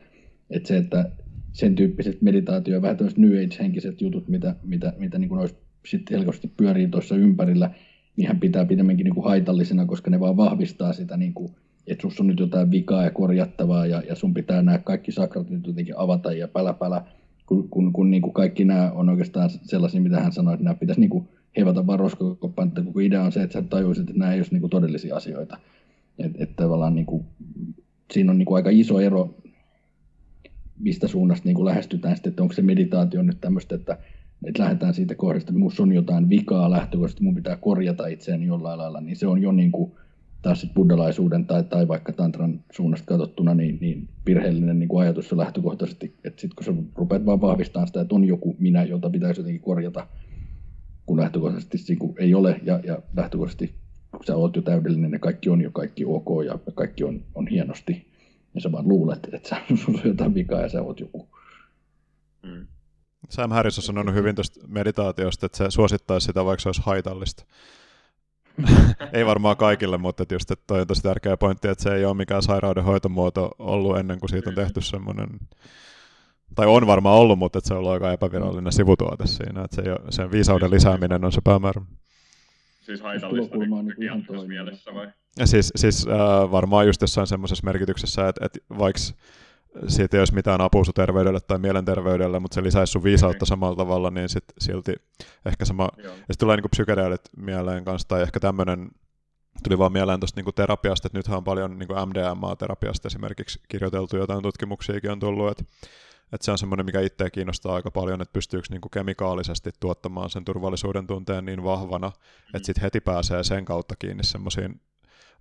että se, että sen tyyppiset meditaatio ja vähän tämmöiset New Age-henkiset jutut, mitä, mitä, mitä niin kuin olisi sitten helposti pyörii tuossa ympärillä, niin hän pitää pidemmänkin niin kuin haitallisena, koska ne vaan vahvistaa sitä, niin kuin, että sinussa on nyt jotain vikaa ja korjattavaa ja, ja sun pitää nämä kaikki sakrat nyt jotenkin avata ja pälä pälä, kun, kun, kun niin kuin kaikki nämä on oikeastaan sellaisia, mitä hän sanoi, että nämä pitäisi niin kuin hevata vaan että koko idea on se, että sä tajuisit, että nämä ei ole niin kuin todellisia asioita. Että et tavallaan niin kuin, siinä on niin kuin aika iso ero, mistä suunnasta niin kuin lähestytään sitten, että onko se meditaatio nyt tämmöistä, että että lähdetään siitä kohdasta, että minussa on jotain vikaa lähtökohtaisesti, mun pitää korjata itseäni jollain lailla, niin se on jo niin kuin taas sit buddhalaisuuden tai, tai vaikka tantran suunnasta katsottuna niin, niin virheellinen niin kuin ajatus lähtökohtaisesti, että sitten kun sä rupeat vaan vahvistamaan sitä, että on joku minä, jota pitäisi jotenkin korjata, kun lähtökohtaisesti niin kuin ei ole ja, ja lähtökohtaisesti kun sä oot jo täydellinen ja kaikki on jo kaikki ok ja kaikki on, on hienosti, niin sä vaan luulet, että sä, on jotain vikaa ja sä oot joku. Mm. Sam Harris on sanonut hyvin tuosta meditaatiosta, että se suosittaisi sitä, vaikka se olisi haitallista. ei varmaan kaikille, mutta että just, että toi on tosi tärkeä pointti, että se ei ole mikään sairaudenhoitomuoto ollut ennen kuin siitä on tehty semmoinen, tai on varmaan ollut, mutta että se on ollut aika epävirallinen sivutuote siinä, että se ei ole, sen viisauden lisääminen on se päämäärä. Siis haitallista niin, niin mielessä vai? Ja siis, siis äh, varmaan just jossain semmoisessa merkityksessä, että, että vaikka siitä ei olisi mitään apua sun terveydelle tai mielenterveydelle, mutta se lisäisi sun viisautta samalla tavalla, niin sit silti ehkä sama, Joo. ja sitten tulee niinku psykedeelit mieleen kanssa, tai ehkä tämmöinen, tuli vaan mieleen tuosta niinku terapiasta, että nythän on paljon niinku MDMA-terapiasta esimerkiksi kirjoiteltu, jotain tutkimuksiakin on tullut, että että se on semmoinen, mikä itseä kiinnostaa aika paljon, että pystyykö niinku kemikaalisesti tuottamaan sen turvallisuuden tunteen niin vahvana, mm. että sitten heti pääsee sen kautta kiinni semmoisiin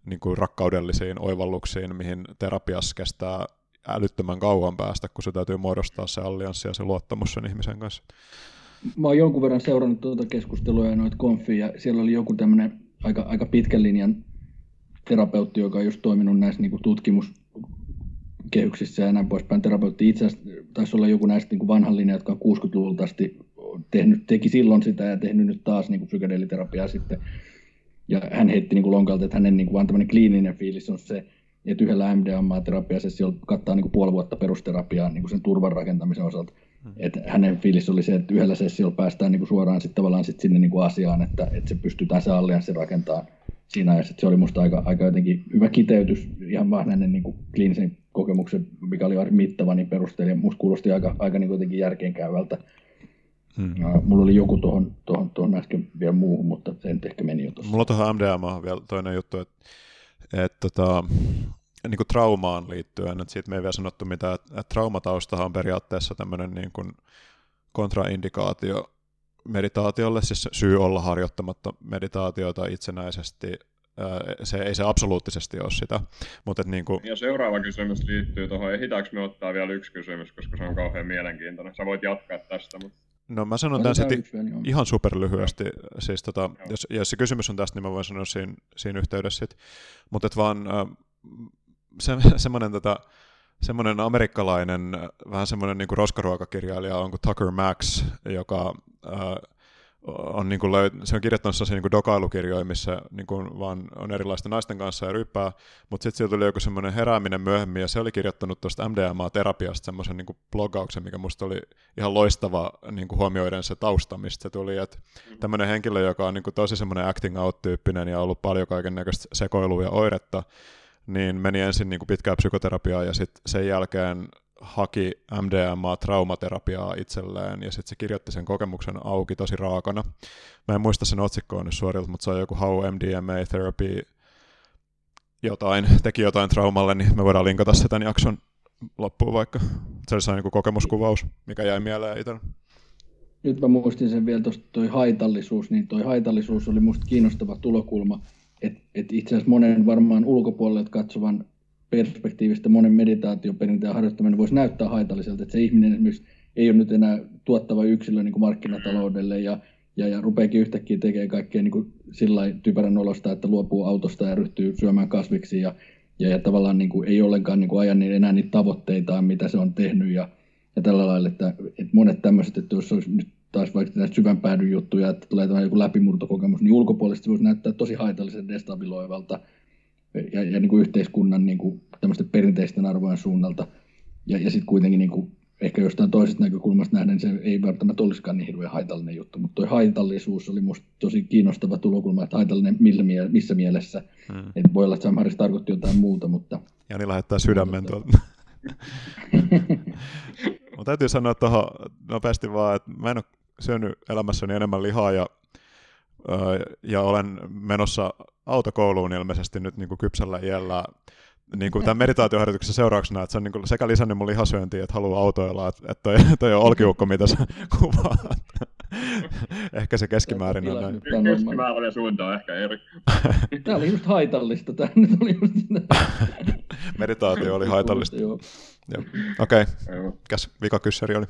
niinku rakkaudellisiin oivalluksiin, mihin terapiassa kestää älyttömän kauan päästä, kun se täytyy muodostaa se allianssi ja se luottamus sen ihmisen kanssa. Mä oon jonkun verran seurannut tuota keskustelua ja noita konfia, ja siellä oli joku tämmöinen aika, aika pitkän linjan terapeutti, joka on just toiminut näissä niin tutkimuskehyksissä ja näin poispäin. Terapeutti itse asiassa taisi olla joku näistä niin vanhan linjan, jotka on 60-luvulta asti tehnyt, teki silloin sitä ja tehnyt nyt taas niin psykedeeliterapiaa sitten. Ja hän heitti niin kuin lonkalta, että hänen niin kuin vaan tämmöinen kliininen fiilis on se, että yhdellä MDMA-terapiasessiolla kattaa niin kuin puoli vuotta perusterapiaa niin kuin sen turvan rakentamisen osalta. Hmm. Et hänen fiilis oli se, että yhdellä sessiolla päästään niin kuin suoraan sit tavallaan sit sinne niin kuin asiaan, että, että se pystytään se allianssi rakentamaan siinä ja se oli musta aika, aika jotenkin hyvä kiteytys ihan vaan hänen niin kuin kliinisen kokemuksen, mikä oli mittava, niin perusteli. Musta kuulosti aika, aika niin jotenkin järkeenkäyvältä. Hmm. mulla oli joku tuohon, tuohon, tuohon äsken vielä muuhun, mutta se nyt ehkä meni jo tuossa. Mulla on tuohon MDMA vielä toinen juttu, että, että tota, niin kuin traumaan liittyen, että siitä me ei vielä sanottu mitään, että traumataustahan on periaatteessa tämmöinen niin kuin kontraindikaatio meditaatiolle, siis syy olla harjoittamatta meditaatiota itsenäisesti, se ei se absoluuttisesti ole sitä. Mutta niin kuin... Ja seuraava kysymys liittyy tuohon, ehditäänkö me ottaa vielä yksi kysymys, koska se on kauhean mielenkiintoinen. Sä voit jatkaa tästä. Mutta... No mä sanon tämän sitten ihan superlyhyesti. Siis tota, jos, jos se kysymys on tästä, niin mä voin sanoa siinä, siinä yhteydessä. Mutta vaan äh, se, semmoinen tota, semmoinen amerikkalainen, vähän semmoinen niin kuin roskaruokakirjailija on kuin Tucker Max, joka äh, on, niin kuin löy- se on kirjoittanut sellaisia niin kuin dokailukirjoja, missä niin kuin vaan on erilaisten naisten kanssa ja ryppää, mutta sitten sieltä tuli joku semmoinen herääminen myöhemmin, ja se oli kirjoittanut tuosta MDMA-terapiasta semmoisen niin blogauksen, mikä musta oli ihan loistava niin kuin huomioiden se tausta, mistä se tuli, että tämmöinen henkilö, joka on niin kuin tosi semmoinen acting out-tyyppinen ja ollut paljon kaiken näköistä sekoilua ja oiretta, niin meni ensin niin kuin pitkää psykoterapiaa ja sitten sen jälkeen haki MDMA-traumaterapiaa itselleen ja sitten se kirjoitti sen kokemuksen auki tosi raakana. Mä en muista sen otsikkoa nyt suorilta, mutta se on joku How MDMA Therapy jotain, teki jotain traumalle, niin me voidaan linkata se tämän jakson loppuun vaikka. Se oli sellainen kokemuskuvaus, mikä jäi mieleen itse. Nyt mä muistin sen vielä tuosta toi haitallisuus, niin toi haitallisuus oli musta kiinnostava tulokulma, että et itse asiassa monen varmaan ulkopuolelle katsovan perspektiivistä monen meditaatioperinteen harjoittaminen voisi näyttää haitalliselta, että se ihminen esimerkiksi ei ole nyt enää tuottava yksilö niin kuin markkinataloudelle ja, ja, ja rupeakin yhtäkkiä tekemään kaikkea niin sillä typerän olosta, että luopuu autosta ja ryhtyy syömään kasviksi ja, ja, ja tavallaan niin kuin ei ollenkaan niin kuin aja niin enää niitä tavoitteitaan, mitä se on tehnyt ja, ja tällä lailla, että, että monet tämmöiset, että jos olisi nyt taas vaikka näistä syvän juttuja, että tulee tämä joku läpimurtokokemus, niin ulkopuolisesti voisi näyttää tosi haitallisen destabiloivalta ja, ja niin kuin yhteiskunnan niin kuin perinteisten arvojen suunnalta. Ja, ja sitten kuitenkin niin kuin, ehkä jostain toisesta näkökulmasta nähden se ei välttämättä olisikaan niin hirveän haitallinen juttu, mutta tuo haitallisuus oli minusta tosi kiinnostava tulokulma, että haitallinen millä, missä mielessä. Hmm. Et voi olla, että Sam tarkoitti jotain muuta, mutta... Jani lähettää sydämen tuolta. Mutta täytyy sanoa tuohon nopeasti vaan, että mä en ole syönyt elämässäni enemmän lihaa ja, ja olen menossa autokouluun ilmeisesti nyt niin kuin kypsällä iällä niin kuin tämän meditaatioharjoituksen seurauksena, että se on niin kuin sekä lisännyt mun lihasyöntiä, että haluaa autoilla, että, että toi, toi on olkiukko, mitä sä kuvaat. ehkä se keskimäärin on näin. Keskimääräinen suunta on ehkä eri. Tämä oli just haitallista. Tämä nyt oli just Meditaatio oli haitallista. Okei, okay. käs vika kyssäri oli?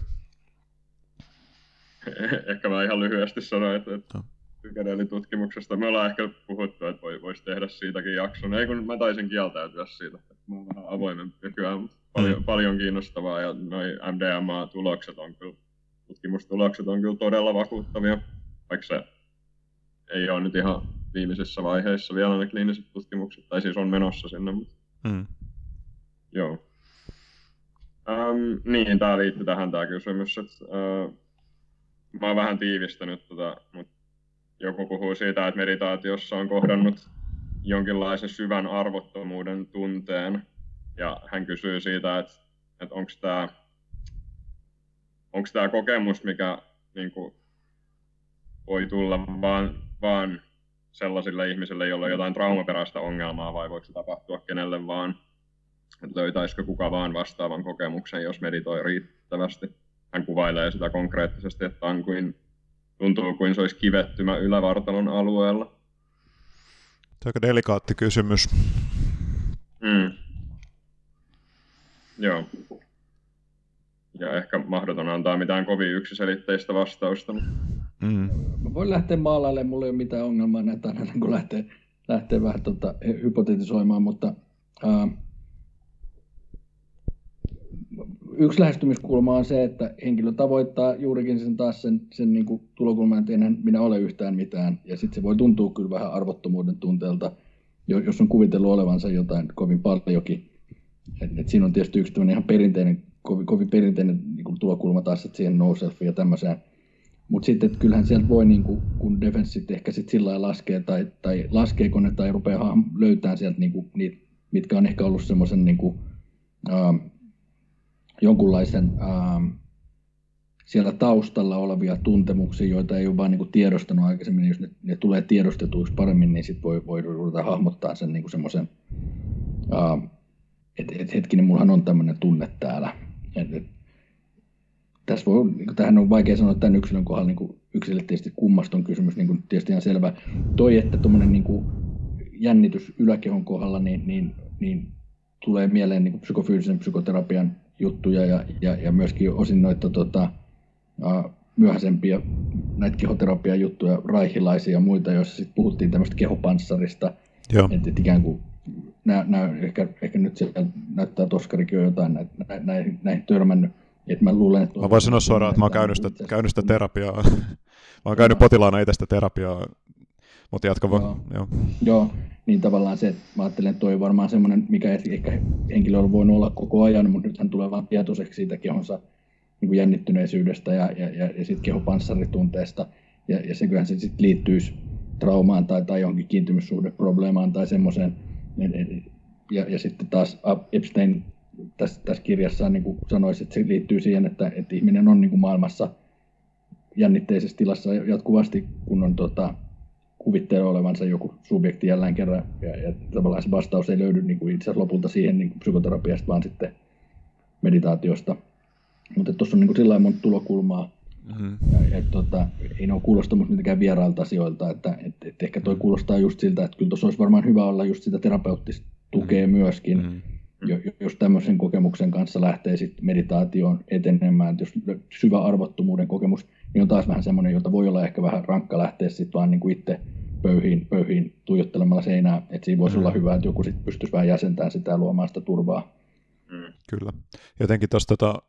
ehkä mä ihan lyhyesti sanoin, että, että no psykedeelitutkimuksesta. Me ollaan ehkä puhuttu, että voi, voisi tehdä siitäkin jakson. Ei kun mä taisin kieltäytyä siitä. Mä oon vähän avoimen nykyään, mutta paljon, mm. paljon kiinnostavaa ja noin MDMA-tulokset on kyllä, tutkimustulokset on kyllä todella vakuuttavia, vaikka se ei ole nyt ihan viimeisissä vaiheissa vielä ne kliiniset tutkimukset, tai siis on menossa sinne, mutta mm. joo. Ähm, niin, tämä liittyy tähän tämä kysymys, että äh, mä oon vähän tiivistänyt tätä, mutta joku puhuu siitä, että meditaatiossa on kohdannut jonkinlaisen syvän arvottomuuden tunteen, ja hän kysyy siitä, että, että onko tämä onko tämä kokemus, mikä niin kuin, voi tulla vaan, vaan sellaisille ihmisille, joilla on jotain traumaperäistä ongelmaa, vai voiko se tapahtua kenelle vaan? Että löytäisikö kuka vaan vastaavan kokemuksen, jos meditoi riittävästi? Hän kuvailee sitä konkreettisesti, että on kuin tuntuu kuin se olisi kivettymä ylävartalon alueella. Se on aika delikaatti kysymys. Mm. Joo. Ja ehkä mahdoton antaa mitään kovin yksiselitteistä vastausta. Mm. Mä voin lähteä maalailemaan, mulla ei ole mitään ongelmaa näitä aina, kun lähtee, lähtee vähän tota, hypotetisoimaan, mutta uh, yksi lähestymiskulma on se, että henkilö tavoittaa juurikin sen taas sen, sen niin kuin tulokulman, että enhän minä ole yhtään mitään. Ja sitten se voi tuntua kyllä vähän arvottomuuden tunteelta. jos on kuvitellut olevansa jotain kovin paljonkin. Et, et siinä on tietysti yksi ihan perinteinen, kovin, kovin perinteinen niin kuin tulokulma taas että siihen no ja tämmöiseen. Mutta sitten kyllähän sieltä voi, niin kuin, kun defenssit ehkä sitten sillä lailla laskee, tai, tai laskeeko ne, tai rupeaa löytämään sieltä niin kuin, niitä, mitkä on ehkä ollut semmoisen niin kuin, jonkunlaisen äh, siellä taustalla olevia tuntemuksia, joita ei ole vain niin tiedostanut aikaisemmin, jos ne, ne tulee tiedostetuiksi paremmin, niin sitten voi, voi ruveta hahmottaa sen niin semmoisen, uh, että et, hetkinen, mullahan on tämmöinen tunne täällä. Et, et, tässä voi, niin tähän on vaikea sanoa tämän yksilön kohdalla niin yksilöllisesti kummasta on kysymys, niin kuin tietysti ihan selvä. Toi, että tuommoinen niin jännitys yläkehon kohdalla, niin, niin, niin tulee mieleen niin psykofyysisen psykoterapian juttuja ja, ja, ja myöskin osin noita tota, myöhäisempiä näitä kehoterapian juttuja, raihilaisia ja muita, joissa sitten puhuttiin tämmöistä kehopanssarista. Joo. Että et ikään kuin nää, nää, ehkä, ehkä nyt siellä näyttää Toskarikin jo jotain näihin, näihin törmännyt. Et mä, luulen, että mä voin sanoa suoraan, että mä oon käynyt sitä, käynyt sitä terapiaa. mä oon käynyt potilaana itse sitä terapiaa, mutta jatka vaan. Joo. Joo. Joo, niin tavallaan se, että mä ajattelen, että toi on varmaan semmoinen, mikä ehkä henkilö on voinut olla koko ajan, mutta nyt hän tulee vaan tietoiseksi siitä kehonsa niin kuin jännittyneisyydestä ja, ja, ja, ja sitten kehopanssaritunteesta. Ja, ja se kyllähän se sitten liittyisi traumaan tai, tai johonkin kiintymyssuhdeprobleemaan tai semmoiseen. Ja, ja sitten taas Epstein tässä, tässä kirjassa niin kuin sanoisi, että se liittyy siihen, että, että ihminen on niin kuin maailmassa jännitteisessä tilassa jatkuvasti, kun on tota, kuvittelee olevansa joku subjekti jälleen kerran, ja, ja tavallaan se vastaus ei löydy niin kuin itse asiassa lopulta siihen niin kuin psykoterapiasta, vaan sitten meditaatiosta. Mutta tuossa on niin sillä monta tulokulmaa, mm-hmm. ja, et, tota, ei ne ole kuulostanut mitenkään vierailta asioilta, että et, et ehkä toi kuulostaa just siltä, että kyllä tuossa olisi varmaan hyvä olla just sitä terapeuttista tukea mm-hmm. myöskin, mm-hmm. Jos tämmöisen kokemuksen kanssa lähtee sitten meditaatioon etenemään, jos syvä arvottomuuden kokemus, niin on taas vähän semmoinen, jota voi olla ehkä vähän rankka lähteä sitten vaan niin kuin itse pöyhiin, pöyhiin tuijottelemalla seinää, että siinä voisi mm. olla hyvä, että joku sitten pystyisi vähän jäsentämään sitä ja luomaan sitä turvaa. Mm. Kyllä. Jotenkin tuosta tota,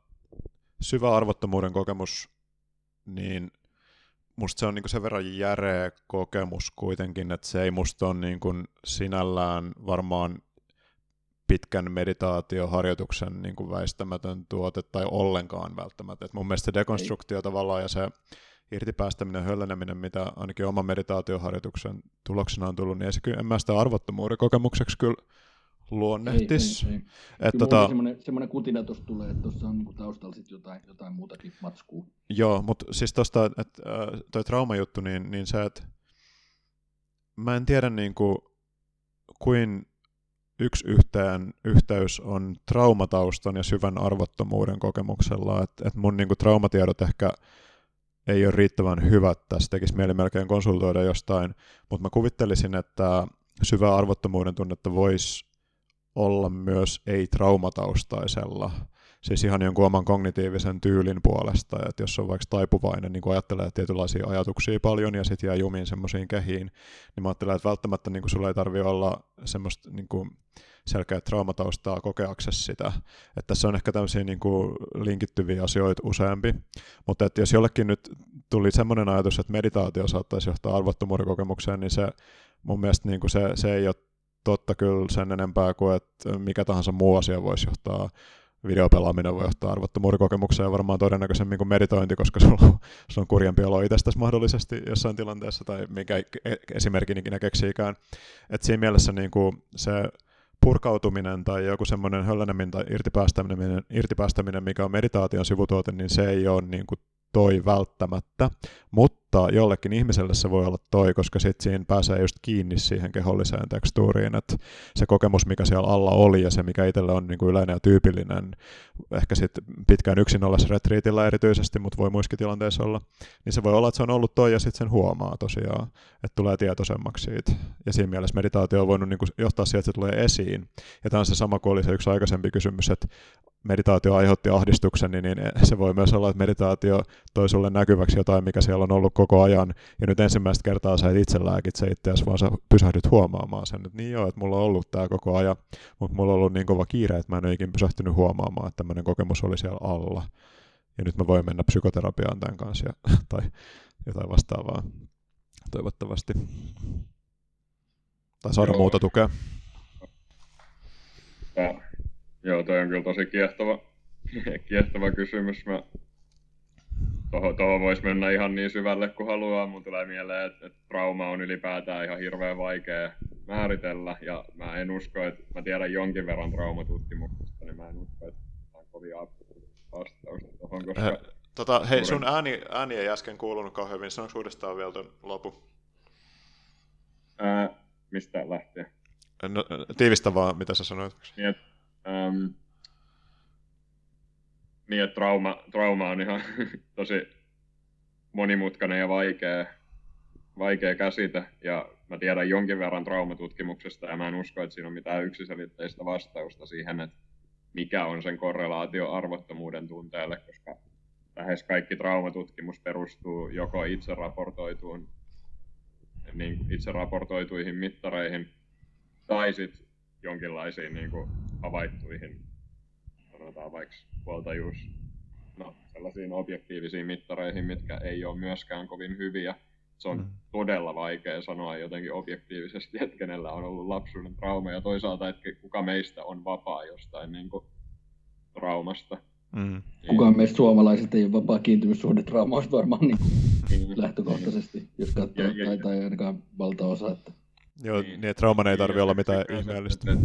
syvä arvottomuuden kokemus, niin musta se on niin sen verran järeä kokemus kuitenkin, että se ei musta ole niin sinällään varmaan pitkän meditaatioharjoituksen niin kuin väistämätön tuote tai ollenkaan välttämättä. Et mun mielestä se dekonstruktio ei. tavallaan ja se irtipäästäminen, hölleneminen, mitä ainakin oman meditaatioharjoituksen tuloksena on tullut, niin ei se kyllä, en mä sitä arvottomuuden kokemukseksi kyllä luonnehtis. Ei, ei, ei. Että tota... semmoinen, semmoinen kutina tuossa tulee, että tuossa on niinku taustalla sit jotain, jotain muutakin matskua. Joo, mutta siis tuosta, että toi traumajuttu, niin, niin se, että mä en tiedä niin kuin, kuin yksi yhteen yhteys on traumataustan ja syvän arvottomuuden kokemuksella, että et mun niin kuin, traumatiedot ehkä ei ole riittävän hyvät tässä, tekisi mieli melkein konsultoida jostain, mutta mä kuvittelisin, että syvä arvottomuuden tunnetta voisi olla myös ei-traumataustaisella, siis ihan jonkun oman kognitiivisen tyylin puolesta, että jos on vaikka taipuvainen, niin kun ajattelee tietynlaisia ajatuksia paljon ja sitten jää jumiin semmoisiin kehiin, niin mä ajattelen, että välttämättä niin sulla ei tarvitse olla semmoista niin kuin selkeä traumataustaa kokeaksesi sitä. Että tässä on ehkä tämmöisiä niin linkittyviä asioita useampi, mutta että jos jollekin nyt tuli semmoinen ajatus, että meditaatio saattaisi johtaa arvottomuuden niin se mun mielestä niin kuin se, se ei ole totta kyllä sen enempää kuin, että mikä tahansa muu asia voisi johtaa videopelaaminen voi johtaa arvottomuuden kokemukseen ja varmaan todennäköisemmin kuin meditointi, koska sulla on, on kurjempi olo itsestäsi mahdollisesti jossain tilanteessa tai mikä e-, esimerkin ikinä keksiikään. Et siinä mielessä niin kuin se purkautuminen tai joku semmoinen hölläneminen tai irtipäästäminen, irtipäästäminen, mikä on meditaation sivutuote, niin se ei ole niin kuin toi välttämättä, mutta jollekin ihmiselle se voi olla toi, koska sitten siinä pääsee just kiinni siihen keholliseen tekstuuriin, että se kokemus, mikä siellä alla oli ja se, mikä itselle on niin kuin yleinen ja tyypillinen, ehkä sitten pitkään yksin ollessa retriitillä erityisesti, mutta voi muissakin tilanteissa olla, niin se voi olla, että se on ollut toi ja sitten sen huomaa tosiaan, että tulee tietoisemmaksi siitä. Ja siinä mielessä meditaatio on voinut niin kuin johtaa siihen, että se tulee esiin. Ja tämä on se sama kuin oli se yksi aikaisempi kysymys, että meditaatio aiheutti ahdistuksen, niin, se voi myös olla, että meditaatio toi sulle näkyväksi jotain, mikä siellä on ollut koko ajan, ja nyt ensimmäistä kertaa sä et itse lääkitse itseäsi, vaan sä pysähdyt huomaamaan sen, että niin joo, että mulla on ollut tämä koko ajan, mutta mulla on ollut niin kova kiire, että mä en ole ikinä pysähtynyt huomaamaan, että tämmöinen kokemus oli siellä alla. Ja nyt mä voin mennä psykoterapiaan tämän kanssa, ja, tai jotain vastaavaa, toivottavasti. Tai saada Joo. muuta tukea. Ja, joo, toi on kyllä tosi kiehtova, kiehtova kysymys. Mä, toho, toho voisi mennä ihan niin syvälle kuin haluaa. Mun tulee mieleen, että, että trauma on ylipäätään ihan hirveän vaikea määritellä. Ja mä en usko, että mä tiedän jonkin verran traumatutkimuksesta, niin mä en usko, että tämä on kovin vastausta tuohon, koska... He, tota, hei, sun ääni, ääni ei äsken kuulunut kauhean hyvin. Sanoinko uudestaan vielä ton lopu? Ää, mistä lähtee? No, tiivistä vaan, mitä sä sanoit. Niin, että, äm, niin, että trauma, trauma on ihan tosi monimutkainen ja vaikea, vaikea käsite. Ja mä tiedän jonkin verran traumatutkimuksesta ja mä en usko, että siinä on mitään yksiselitteistä vastausta siihen, että mikä on sen korrelaatio arvottomuuden tunteelle, koska lähes kaikki traumatutkimus perustuu joko itse raportoituun niin itse raportoituihin mittareihin tai sitten jonkinlaisiin niin kuin havaittuihin, sanotaan vaikka huoltajuus, no sellaisiin objektiivisiin mittareihin, mitkä ei ole myöskään kovin hyviä. Se on Mm. todella vaikea sanoa jotenkin objektiivisesti, että kenellä on ollut lapsuuden trauma ja toisaalta, että kuka meistä on vapaa jostain niin kuin, traumasta. Mm. Niin- Kukaan meistä suomalaiset ei ole vapaa kiintymyssuhde traumaista varmaan niin niin- lähtökohtaisesti, jos katsoo, Ja- ja- tai, tai ainakaan valtaosa. Että. Joo, Niin. niin, että trauman ei tarvi Niin, olla ja mitään ihmeellistä. että-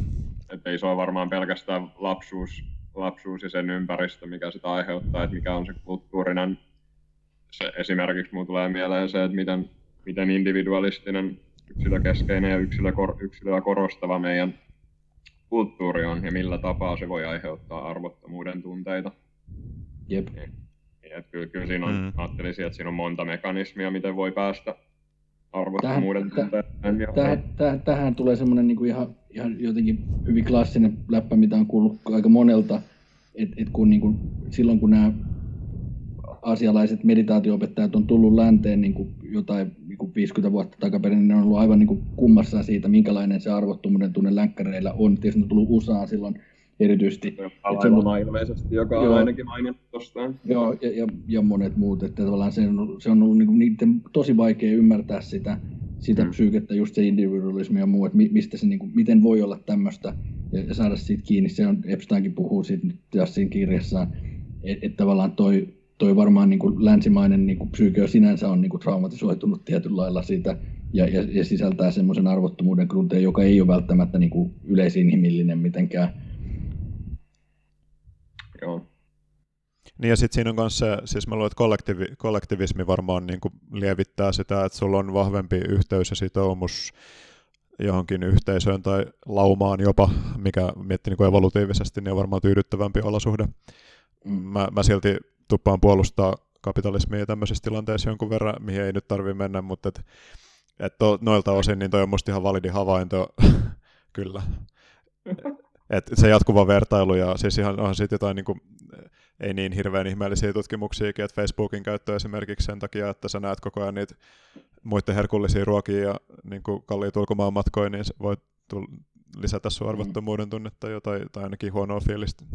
Että ei se ole varmaan pelkästään lapsuus, lapsuus ja sen ympäristö, mikä sitä aiheuttaa, että mikä on se kulttuurinen, se esimerkiksi mulle tulee mieleen se, että miten, miten individualistinen, yksilökeskeinen ja yksilö, yksilöä korostava meidän kulttuuri on ja millä tapaa se voi aiheuttaa arvottomuuden tunteita. Jep. Niin, että kyllä, kyllä siinä on, mm. ajattelisin, että siinä on monta mekanismia, miten voi päästä arvottomuuden Tähän- Tähän, tähän, tähän tulee semmoinen niin kuin ihan, ihan jotenkin hyvin klassinen läppä, mitä on kuullut aika monelta, että et kun niin kuin, silloin kun nämä asialaiset meditaatioopettajat on tullut länteen niin kuin jotain niin kuin 50 vuotta takaperin, niin ne on ollut aivan niin kuin kummassaan siitä, minkälainen se arvottomuuden tunne länkkäreillä on. Tietysti ne on tullut USAan silloin erityisesti. Alailuna ilmeisesti, joka on Joo. ainakin mainittu tuostaan. Joo, ja, ja, ja monet muut, että tavallaan se on, se on ollut niinku niiden tosi vaikea ymmärtää sitä, sitä Mm. psyykettä, just se individualismi ja muu, että mi, mistä se, niinku, miten voi olla tämmöistä ja, ja saada siitä kiinni. Se on, Epsteinkin puhuu siitä nyt Jassin kirjassaan, että et tavallaan toi, toi varmaan niinku länsimainen niinku psyyke sinänsä on niinku traumatisoitunut tietyllä lailla siitä ja, ja, ja sisältää semmoisen arvottomuuden grunteen, joka ei ole välttämättä niinku yleisinhimillinen mitenkään. Joo. Niin ja sitten siinä on myös se, siis mä luulen, että kollektivi, kollektivismi varmaan niin kuin lievittää sitä, että sulla on vahvempi yhteys ja sitoumus johonkin yhteisöön tai laumaan jopa, mikä miettii niin kuin evolutiivisesti, niin on varmaan tyydyttävämpi olosuhde. Mm. Mä, mä silti tuppaan puolustaa kapitalismia tämmöisissä tilanteissa jonkun verran, mihin ei nyt tarvi mennä, mutta et, et to, noilta osin niin toi on musta ihan validi havainto, kyllä. Et se jatkuva vertailu ja siis ihan onhan sitten jotain niin kuin, ei niin hirveän ihmeellisiä tutkimuksiakin, että Facebookin käyttö esimerkiksi sen takia, että sä näet koko ajan niitä muiden herkullisia ruokia ja niin kuin kalliita ulkomaanmatkoja, niin se voi tull- lisätä sun arvottomuuden tunnetta jo, tai, tai ainakin huonoa fiilistä.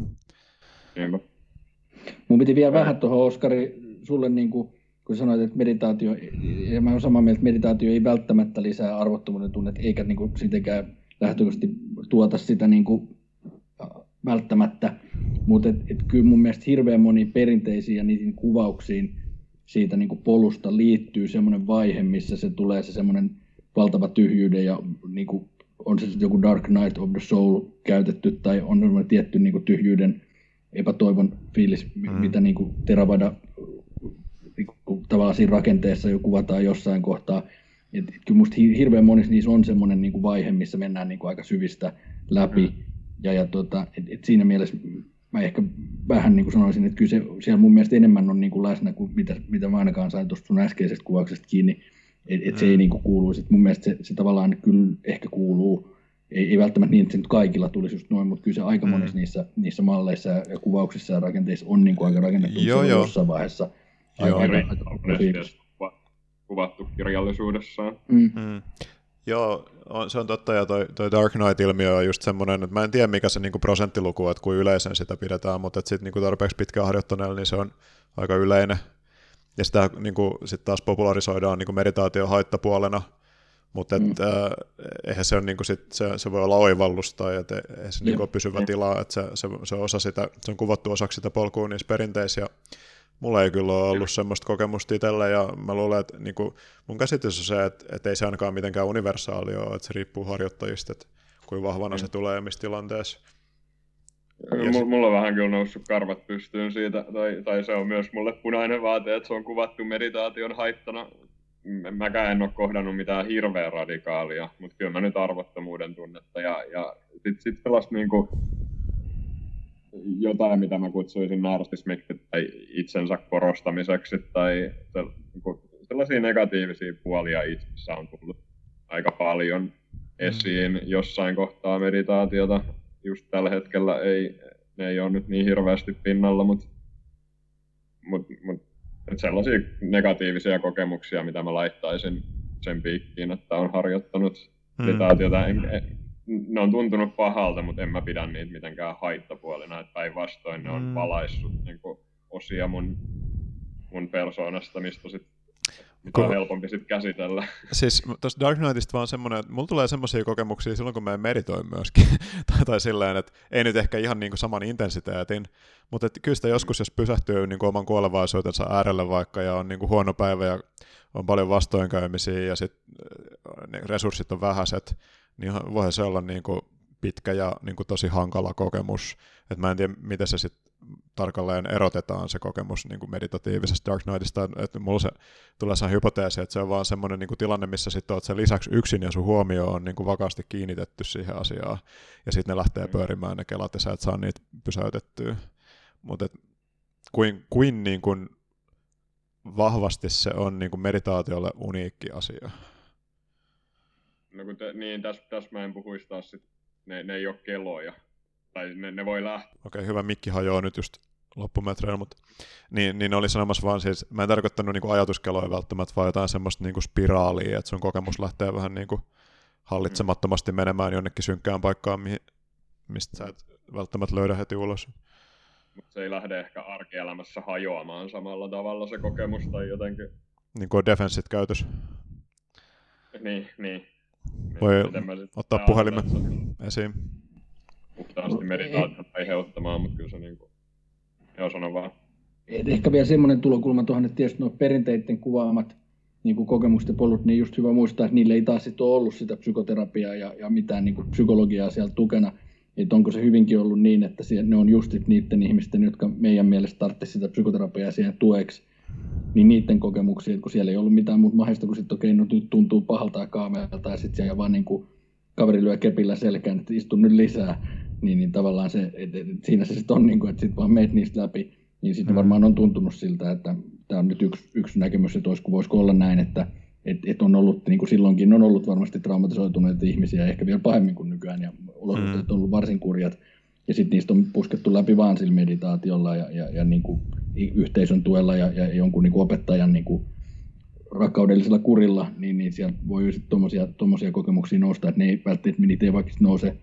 Niinpä. Mun piti vielä vähän tuohon Oskari, sulle niin kuin, kun sanoit, että meditaatio, ja mä olen samaa mieltä, että meditaatio ei välttämättä lisää arvottomuuden tunnetta, eikä niin kuin sitenkään lähtökohtaisesti tuota sitä niin kuin, välttämättä, mutta et, et kyllä mun mielestä hirveän moni perinteisiin ja niihin kuvauksiin siitä niin kuin polusta liittyy semmoinen vaihe, missä se tulee se semmoinen valtava tyhjyyden ja niin kuin, on se sitten joku Dark Night of the Soul käytetty tai on semmoinen tietty niin kuin tyhjyyden epätoivon fiilis, Mm. mitä niin kuin Theravada niin kuin tavallaan siinä rakenteessa jo kuvataan jossain kohtaa. Et, et kyllä musta hi- hirveän monissa niissä on semmoinen niin kuin vaihe, missä mennään niin kuin aika syvistä läpi. Mm. Ja, ja tota, et, et siinä mielessä mä ehkä vähän niin kuin sanoisin, että kyllä se, siellä mun mielestä enemmän on niin kuin läsnä kuin mitä, mitä mä ainakaan sain tuosta sun äskeisestä kuvauksesta kiinni. Että et se Mm. ei niin kuin kuuluisi. Et mun mielestä se, se tavallaan kyllä ehkä kuuluu ei, ei välttämättä niin, että se nyt kaikilla tulisi just noin, mutta kyllä se aika Mm. monissa niissä, niissä malleissa ja, kuvauksissa ja rakenteissa on niin kuin aika rakennettu, Joo, se on joo. jossain vaiheessa Joo, aika, aika, Kirja- aika, aika kuva- kuvattu kirjallisuudessaan. Mm. Mm. Joo, on, se on totta, ja toi, toi Dark Knight-ilmiö on just semmoinen, että mä en tiedä mikä se niinku prosenttiluku on, että kuin yleisen sitä pidetään, mutta sitten niinku tarpeeksi pitkään harjoittaneella, niin se on aika yleinen. Ja sitä niinku, sit taas popularisoidaan niinku meditaation haittapuolena, Mutta mm. äh, eihän se, on, niin kuin sit, se, se voi olla oivallus tai et, eihän se niin ole pysyvä tila, että se, se, se, on osa sitä, se on kuvattu osaksi sitä polkua niissä perinteissä, ja mulla ei kyllä ole ollut semmoista kokemusta itsellä, ja mä luulen, että niin kuin, mun käsitys on se, että, että ei se ainakaan mitenkään universaali ole, että se riippuu harjoittajista, että kuinka vahvana mm. se tulee ja missä tilanteessa. Ja mulla on vähän kyllä noussut karvat pystyyn siitä, tai, tai se on myös mulle punainen vaate, että se on kuvattu meditaation haittana. Mäkään en ole kohdannut mitään hirveän radikaalia, mutta kyllä mä nyt arvottomuuden tunnetta. Ja, ja sitten sit sellaista niinku, jotain, mitä mä kutsuisin narsismiksi tai itsensä korostamiseksi, tai se, niinku, sellaisia negatiivisia puolia itsessä on tullut aika paljon mm. esiin jossain kohtaa meditaatiota just tällä hetkellä ei, ne ei ole nyt niin hirveästi pinnalla, mutta mut, mut, sellaisia negatiivisia kokemuksia, mitä mä laittaisin sen piikkiin, että on harjoittanut hmm. meditaatiota. En, en, ne on tuntunut pahalta, mutta en mä pidä niitä mitenkään haittapuolina, että päinvastoin ne on hmm. valaissut niin kuin, osia mun, mun persoonasta, mistä sit mitä on helpompi sitten käsitellä. Siis tuosta Dark Knightista vaan semmoinen, että mulla tulee semmoisia kokemuksia silloin, kun mä meditoin myöskin, tai, tai silleen, että ei nyt ehkä ihan niin kuin saman intensiteetin, mutta että kyllä sitä joskus, jos pysähtyy niin kuin oman kuolevaisuutensa äärelle vaikka, ja on niin kuin huono päivä, ja on paljon vastoinkäymisiä, ja sitten ne resurssit on vähäiset, niin voi se olla niin kuin pitkä ja niin kuin tosi hankala kokemus. Et mä en tiedä, miten se sitten tarkalleen erotetaan se kokemus niin kuin meditatiivisesta Dark Knightista, että mulla se tulee se hypoteesi, että se on vaan semmoinen niin kuin tilanne, missä sitten olet sen lisäksi yksin ja sun huomio on niin kuin vakaasti kiinnitetty siihen asiaan, ja sitten ne lähtee mm. pyörimään ne kelat, ja sä et saa niitä pysäytettyä. Mutta kuin, kuin, niin kuin vahvasti se on niin kuin meditaatiolle uniikki asia. No kun te, niin, tässä täs mä en puhuisi taas sit, ne, ne ei ole keloja, tai ne, ne voi lähteä. Okei, okay, hyvä mikki hajoaa nyt just loppumetreillä, mutta niin, niin oli sanomassa vaan siis, mä en tarkoittanut niin ajatuskeloja välttämättä, vaan jotain semmoista niin kuin spiraalia, että sun kokemus lähtee vähän niin kuin hallitsemattomasti menemään jonnekin synkkään paikkaan, mihin, mistä sä et välttämättä löydä heti ulos. Mutta se ei lähde ehkä arkielämässä hajoamaan samalla tavalla se kokemus tai jotenkin. Niin kuin defenssit käytössä. Niin, niin. Voi ottaa puhelimen esiin puhtaasti meditaatiota aiheuttamaan, mutta kyllä se niin kuin, joo, sano vaan. Et ehkä vielä semmoinen tulokulma tuohon, että tietysti nuo perinteiden kuvaamat niin kuin kokemusten polut, niin just hyvä muistaa, että niille ei taas sit ole ollut sitä psykoterapiaa ja, ja mitään niin kuin psykologiaa siellä tukena. Että onko se hyvinkin ollut niin, että ne on just niiden ihmisten, jotka meidän mielestä tarvitsisi sitä psykoterapiaa siihen tueksi, niin niiden kokemuksia, että kun siellä ei ollut mitään muuta mahdollista kuin sitten, okei, okay, no nyt tuntuu pahalta ja kaamealta ja sitten siellä vaan niin kuin kaveri lyö kepillä selkään, että istu nyt lisää, niin, niin tavallaan se, et, et, et siinä se sitten on, niin kuin, että sitten vaan meet niistä läpi, niin sitten mm. varmaan on tuntunut siltä, että tämä on nyt yksi, yksi näkemys, että olisiko, voisiko olla näin, että et, et on ollut, niin kuin silloinkin on ollut varmasti traumatisoituneita ihmisiä, ehkä vielä pahemmin kuin nykyään, ja olosuhteet mm. on ollut varsin kurjat, ja sitten niistä on puskettu läpi vaan sillä meditaatiolla ja, ja, ja niin kuin yhteisön tuella ja, ja jonkun niin kuin opettajan niin kuin rakkaudellisella kurilla, niin, niin sieltä voi sitten tuommoisia kokemuksia nousta, että ne ei välttämättä niitä ei vaikka nouse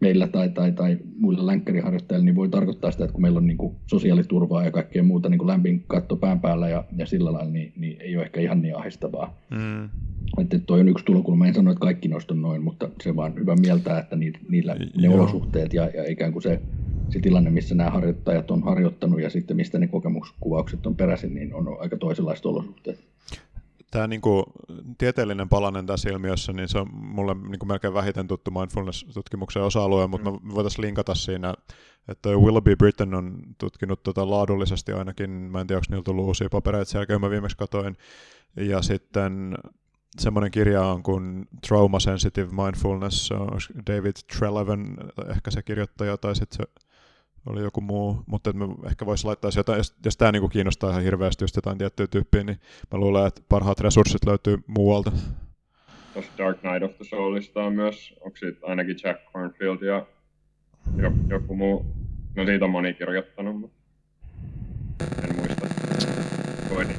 meillä tai, tai, tai muilla länkkäriharjoittajilla, niin voi tarkoittaa sitä, että kun meillä on niin kuin sosiaaliturvaa ja kaikkea muuta niin kuin lämpin katto pään päällä ja, ja sillä lailla, niin, niin ei ole ehkä ihan niin ahdistavaa. Mm. Että toi on yksi tulokulma. En sano, että kaikki noista on noin, mutta se vaan hyvä mieltää, että niillä, niillä ne Joo. olosuhteet ja, ja ikään kuin se, se tilanne, missä nämä harjoittajat on harjoittanut ja sitten mistä ne kokemuskuvaukset on peräisin, niin on aika toisenlaiset olosuhteet tämä niin kuin, tieteellinen palanen tässä ilmiössä, niin se on mulle niin kuin melkein vähiten tuttu mindfulness-tutkimuksen osa-alue, mutta mm. me voitaisiin linkata siinä, että Willoughby Britton on tutkinut tota laadullisesti ainakin, mä en tiedä, onko niillä tullut uusia papereita sen jälkeen, mä viimeksi katoin, ja sitten semmoinen kirja on kuin Trauma Sensitive Mindfulness, David Trelevan ehkä se kirjoittaja, tai sitten se oli joku muu, mutta me ehkä voisi laittaa jotain, jos, jos tämä niinku kiinnostaa ihan hirveästi just jotain tiettyä tyyppiä, niin mä luulen, että parhaat resurssit löytyy muualta. Tuossa Dark Knight of the Soulista on myös, onko siitä ainakin Jack Cornfield ja joku muu, no siitä on moni kirjoittanut, mutta en muista. Voi niin.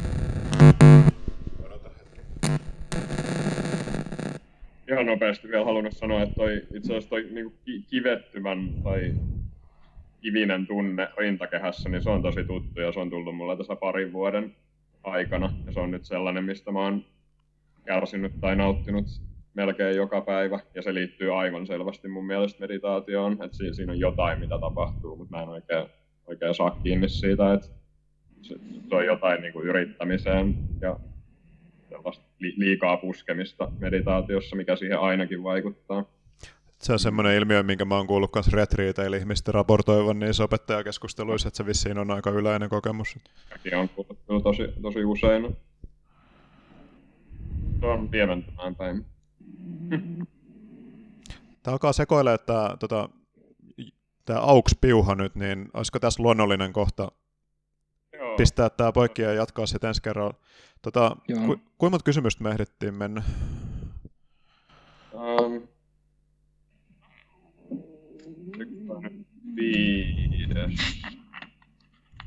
Ihan nopeasti vielä halunnut sanoa, että toi, itse asiassa toi niinku kivettyvän tai kivinen tunne rintakehässä, niin se on tosi tuttu ja se on tullut mulle tässä parin vuoden aikana. Ja se on nyt sellainen, mistä mä oon kärsinyt tai nauttinut melkein joka päivä, ja se liittyy aivan selvästi mun mielestä meditaatioon, että siinä, siinä on jotain, mitä tapahtuu, mutta mä en oikein, oikein saa kiinni siitä, että se, se on jotain niin kuin yrittämiseen ja liikaa puskemista meditaatiossa, mikä siihen ainakin vaikuttaa. Se on semmoinen ilmiö, minkä mä oon kuullut myös retriiteillä ihmisten raportoivan niissä opettajakeskusteluissa, että se vissiin on aika yleinen kokemus. Mäkin on kuullut tosi, tosi usein. Se on piementämään päin. Tämä alkaa sekoilemaan tämä, tota, tämä AUX-piuha nyt, niin olisiko tässä luonnollinen kohta Joo. pistää tämä poikki ja jatkaa sitten ensi kerralla. Tota, ku, kuinka monta kysymystä me ehdittiin mennä? Um, viides.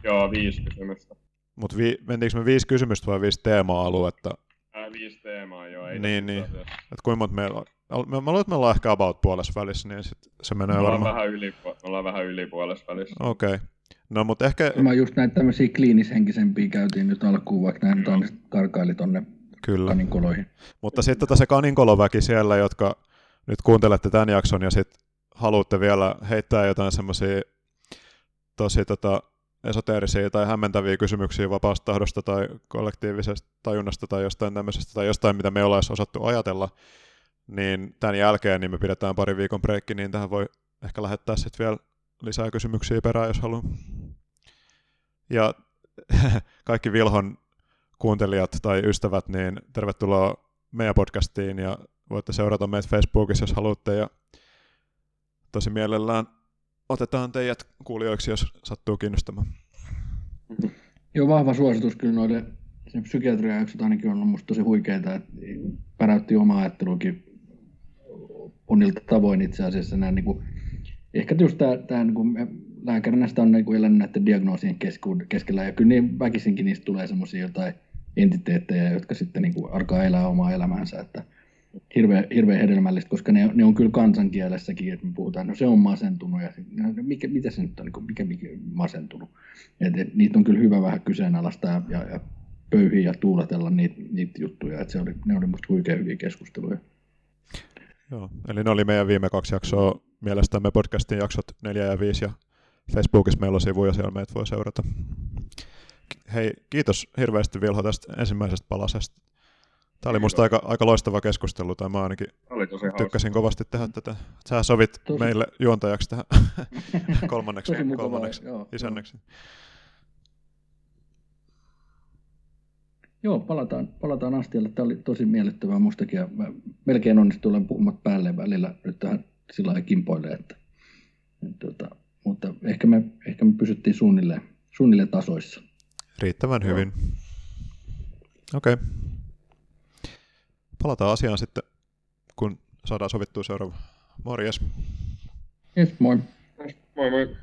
Joo, viisi kysymystä. Mutta vi, mentiinkö me viisi kysymystä vai viisi teema-aluetta? Ää, viisi teemaa, joo. Ei niin, niin. Et kuinka monta meillä on? Mä, mä luulen, että me ollaan ehkä about puolessa välissä, niin sit se menee me varmaan. Vähän yli, me ollaan vähän yli puolessa välissä. Okei. Okay. No, mutta ehkä... Mä just näitä tämmöisiä kliinishenkisempiä käytiin nyt alkuun, vaikka näin no. karkaili tonne Kyllä. kaninkoloihin. Mutta sitten tota se kaninkoloväki siellä, jotka nyt kuuntelette tämän jakson ja sitten haluatte vielä heittää jotain semmoisia tosi tota, esoteerisia tai hämmentäviä kysymyksiä vapaasta tahdosta tai kollektiivisesta tajunnasta tai jostain tämmöisestä tai jostain, mitä me ollaan osattu ajatella, niin tämän jälkeen niin me pidetään pari viikon breikki, niin tähän voi ehkä lähettää sitten vielä lisää kysymyksiä perään, jos haluaa. Ja kaikki Vilhon kuuntelijat tai ystävät, niin tervetuloa meidän podcastiin ja voitte seurata meitä Facebookissa, jos haluatte. Ja tosi mielellään. Otetaan teidät kuulijoiksi, jos sattuu kiinnostamaan. Joo, vahva suositus kyllä noille sen psykiatrian jaksot ainakin on ollut tosi huikeita, että päräytti oma ajattelukin monilta tavoin itse asiassa. Nämä niin kuin, ehkä just tämä, tämä niin kuin, lääkärinä sitä on niin kuin elänyt näiden diagnoosien keskellä. Ja kyllä niin väkisinkin niistä tulee semmoisia jotain entiteettejä, jotka sitten niin kuin alkaa elää omaa elämäänsä, että hirveän, hirveän hedelmällistä, koska ne, ne on kyllä kansankielessäkin, että me puhutaan, no se on masentunut ja no, mikä, mitä se nyt on, niin mikä, mikä masentunut. Et, et, niitä on kyllä hyvä vähän kyseenalaistaa ja, ja, pöyhiä ja tuuletella niitä, niitä juttuja, että se oli, ne oli musta huikean hyviä keskusteluja. Joo, eli ne oli meidän viime kaksi jaksoa mielestämme podcastin jaksot 4 ja 5 ja Facebookissa meillä on sivuja, siellä meitä voi seurata. Hei, kiitos hirveästi Vilho tästä ensimmäisestä palasesta. Tämä oli musta aika, aika loistava keskustelu, tai mä ainakin oli tosi tykkäsin hauska. kovasti tehdä tätä. Sä sovit tosi. meille juontajaksi tähän kolmanneksi, tosi kolmanneksi joo, isännäksi. Joo, palataan, palataan astialle. Tämä oli tosi miellyttävää mustakin ja mä melkein onnistuin olemaan puhumat päälle välillä nyt tähän sillä lailla kimpoille, että, että, tota, mutta ehkä me, ehkä me pysyttiin suunnilleen, suunnilleen tasoissa. Riittävän hyvin. Okei. Okay palataan asiaan sitten, kun saadaan sovittua seuraava. Morjes. Yes, moi. Moi moi.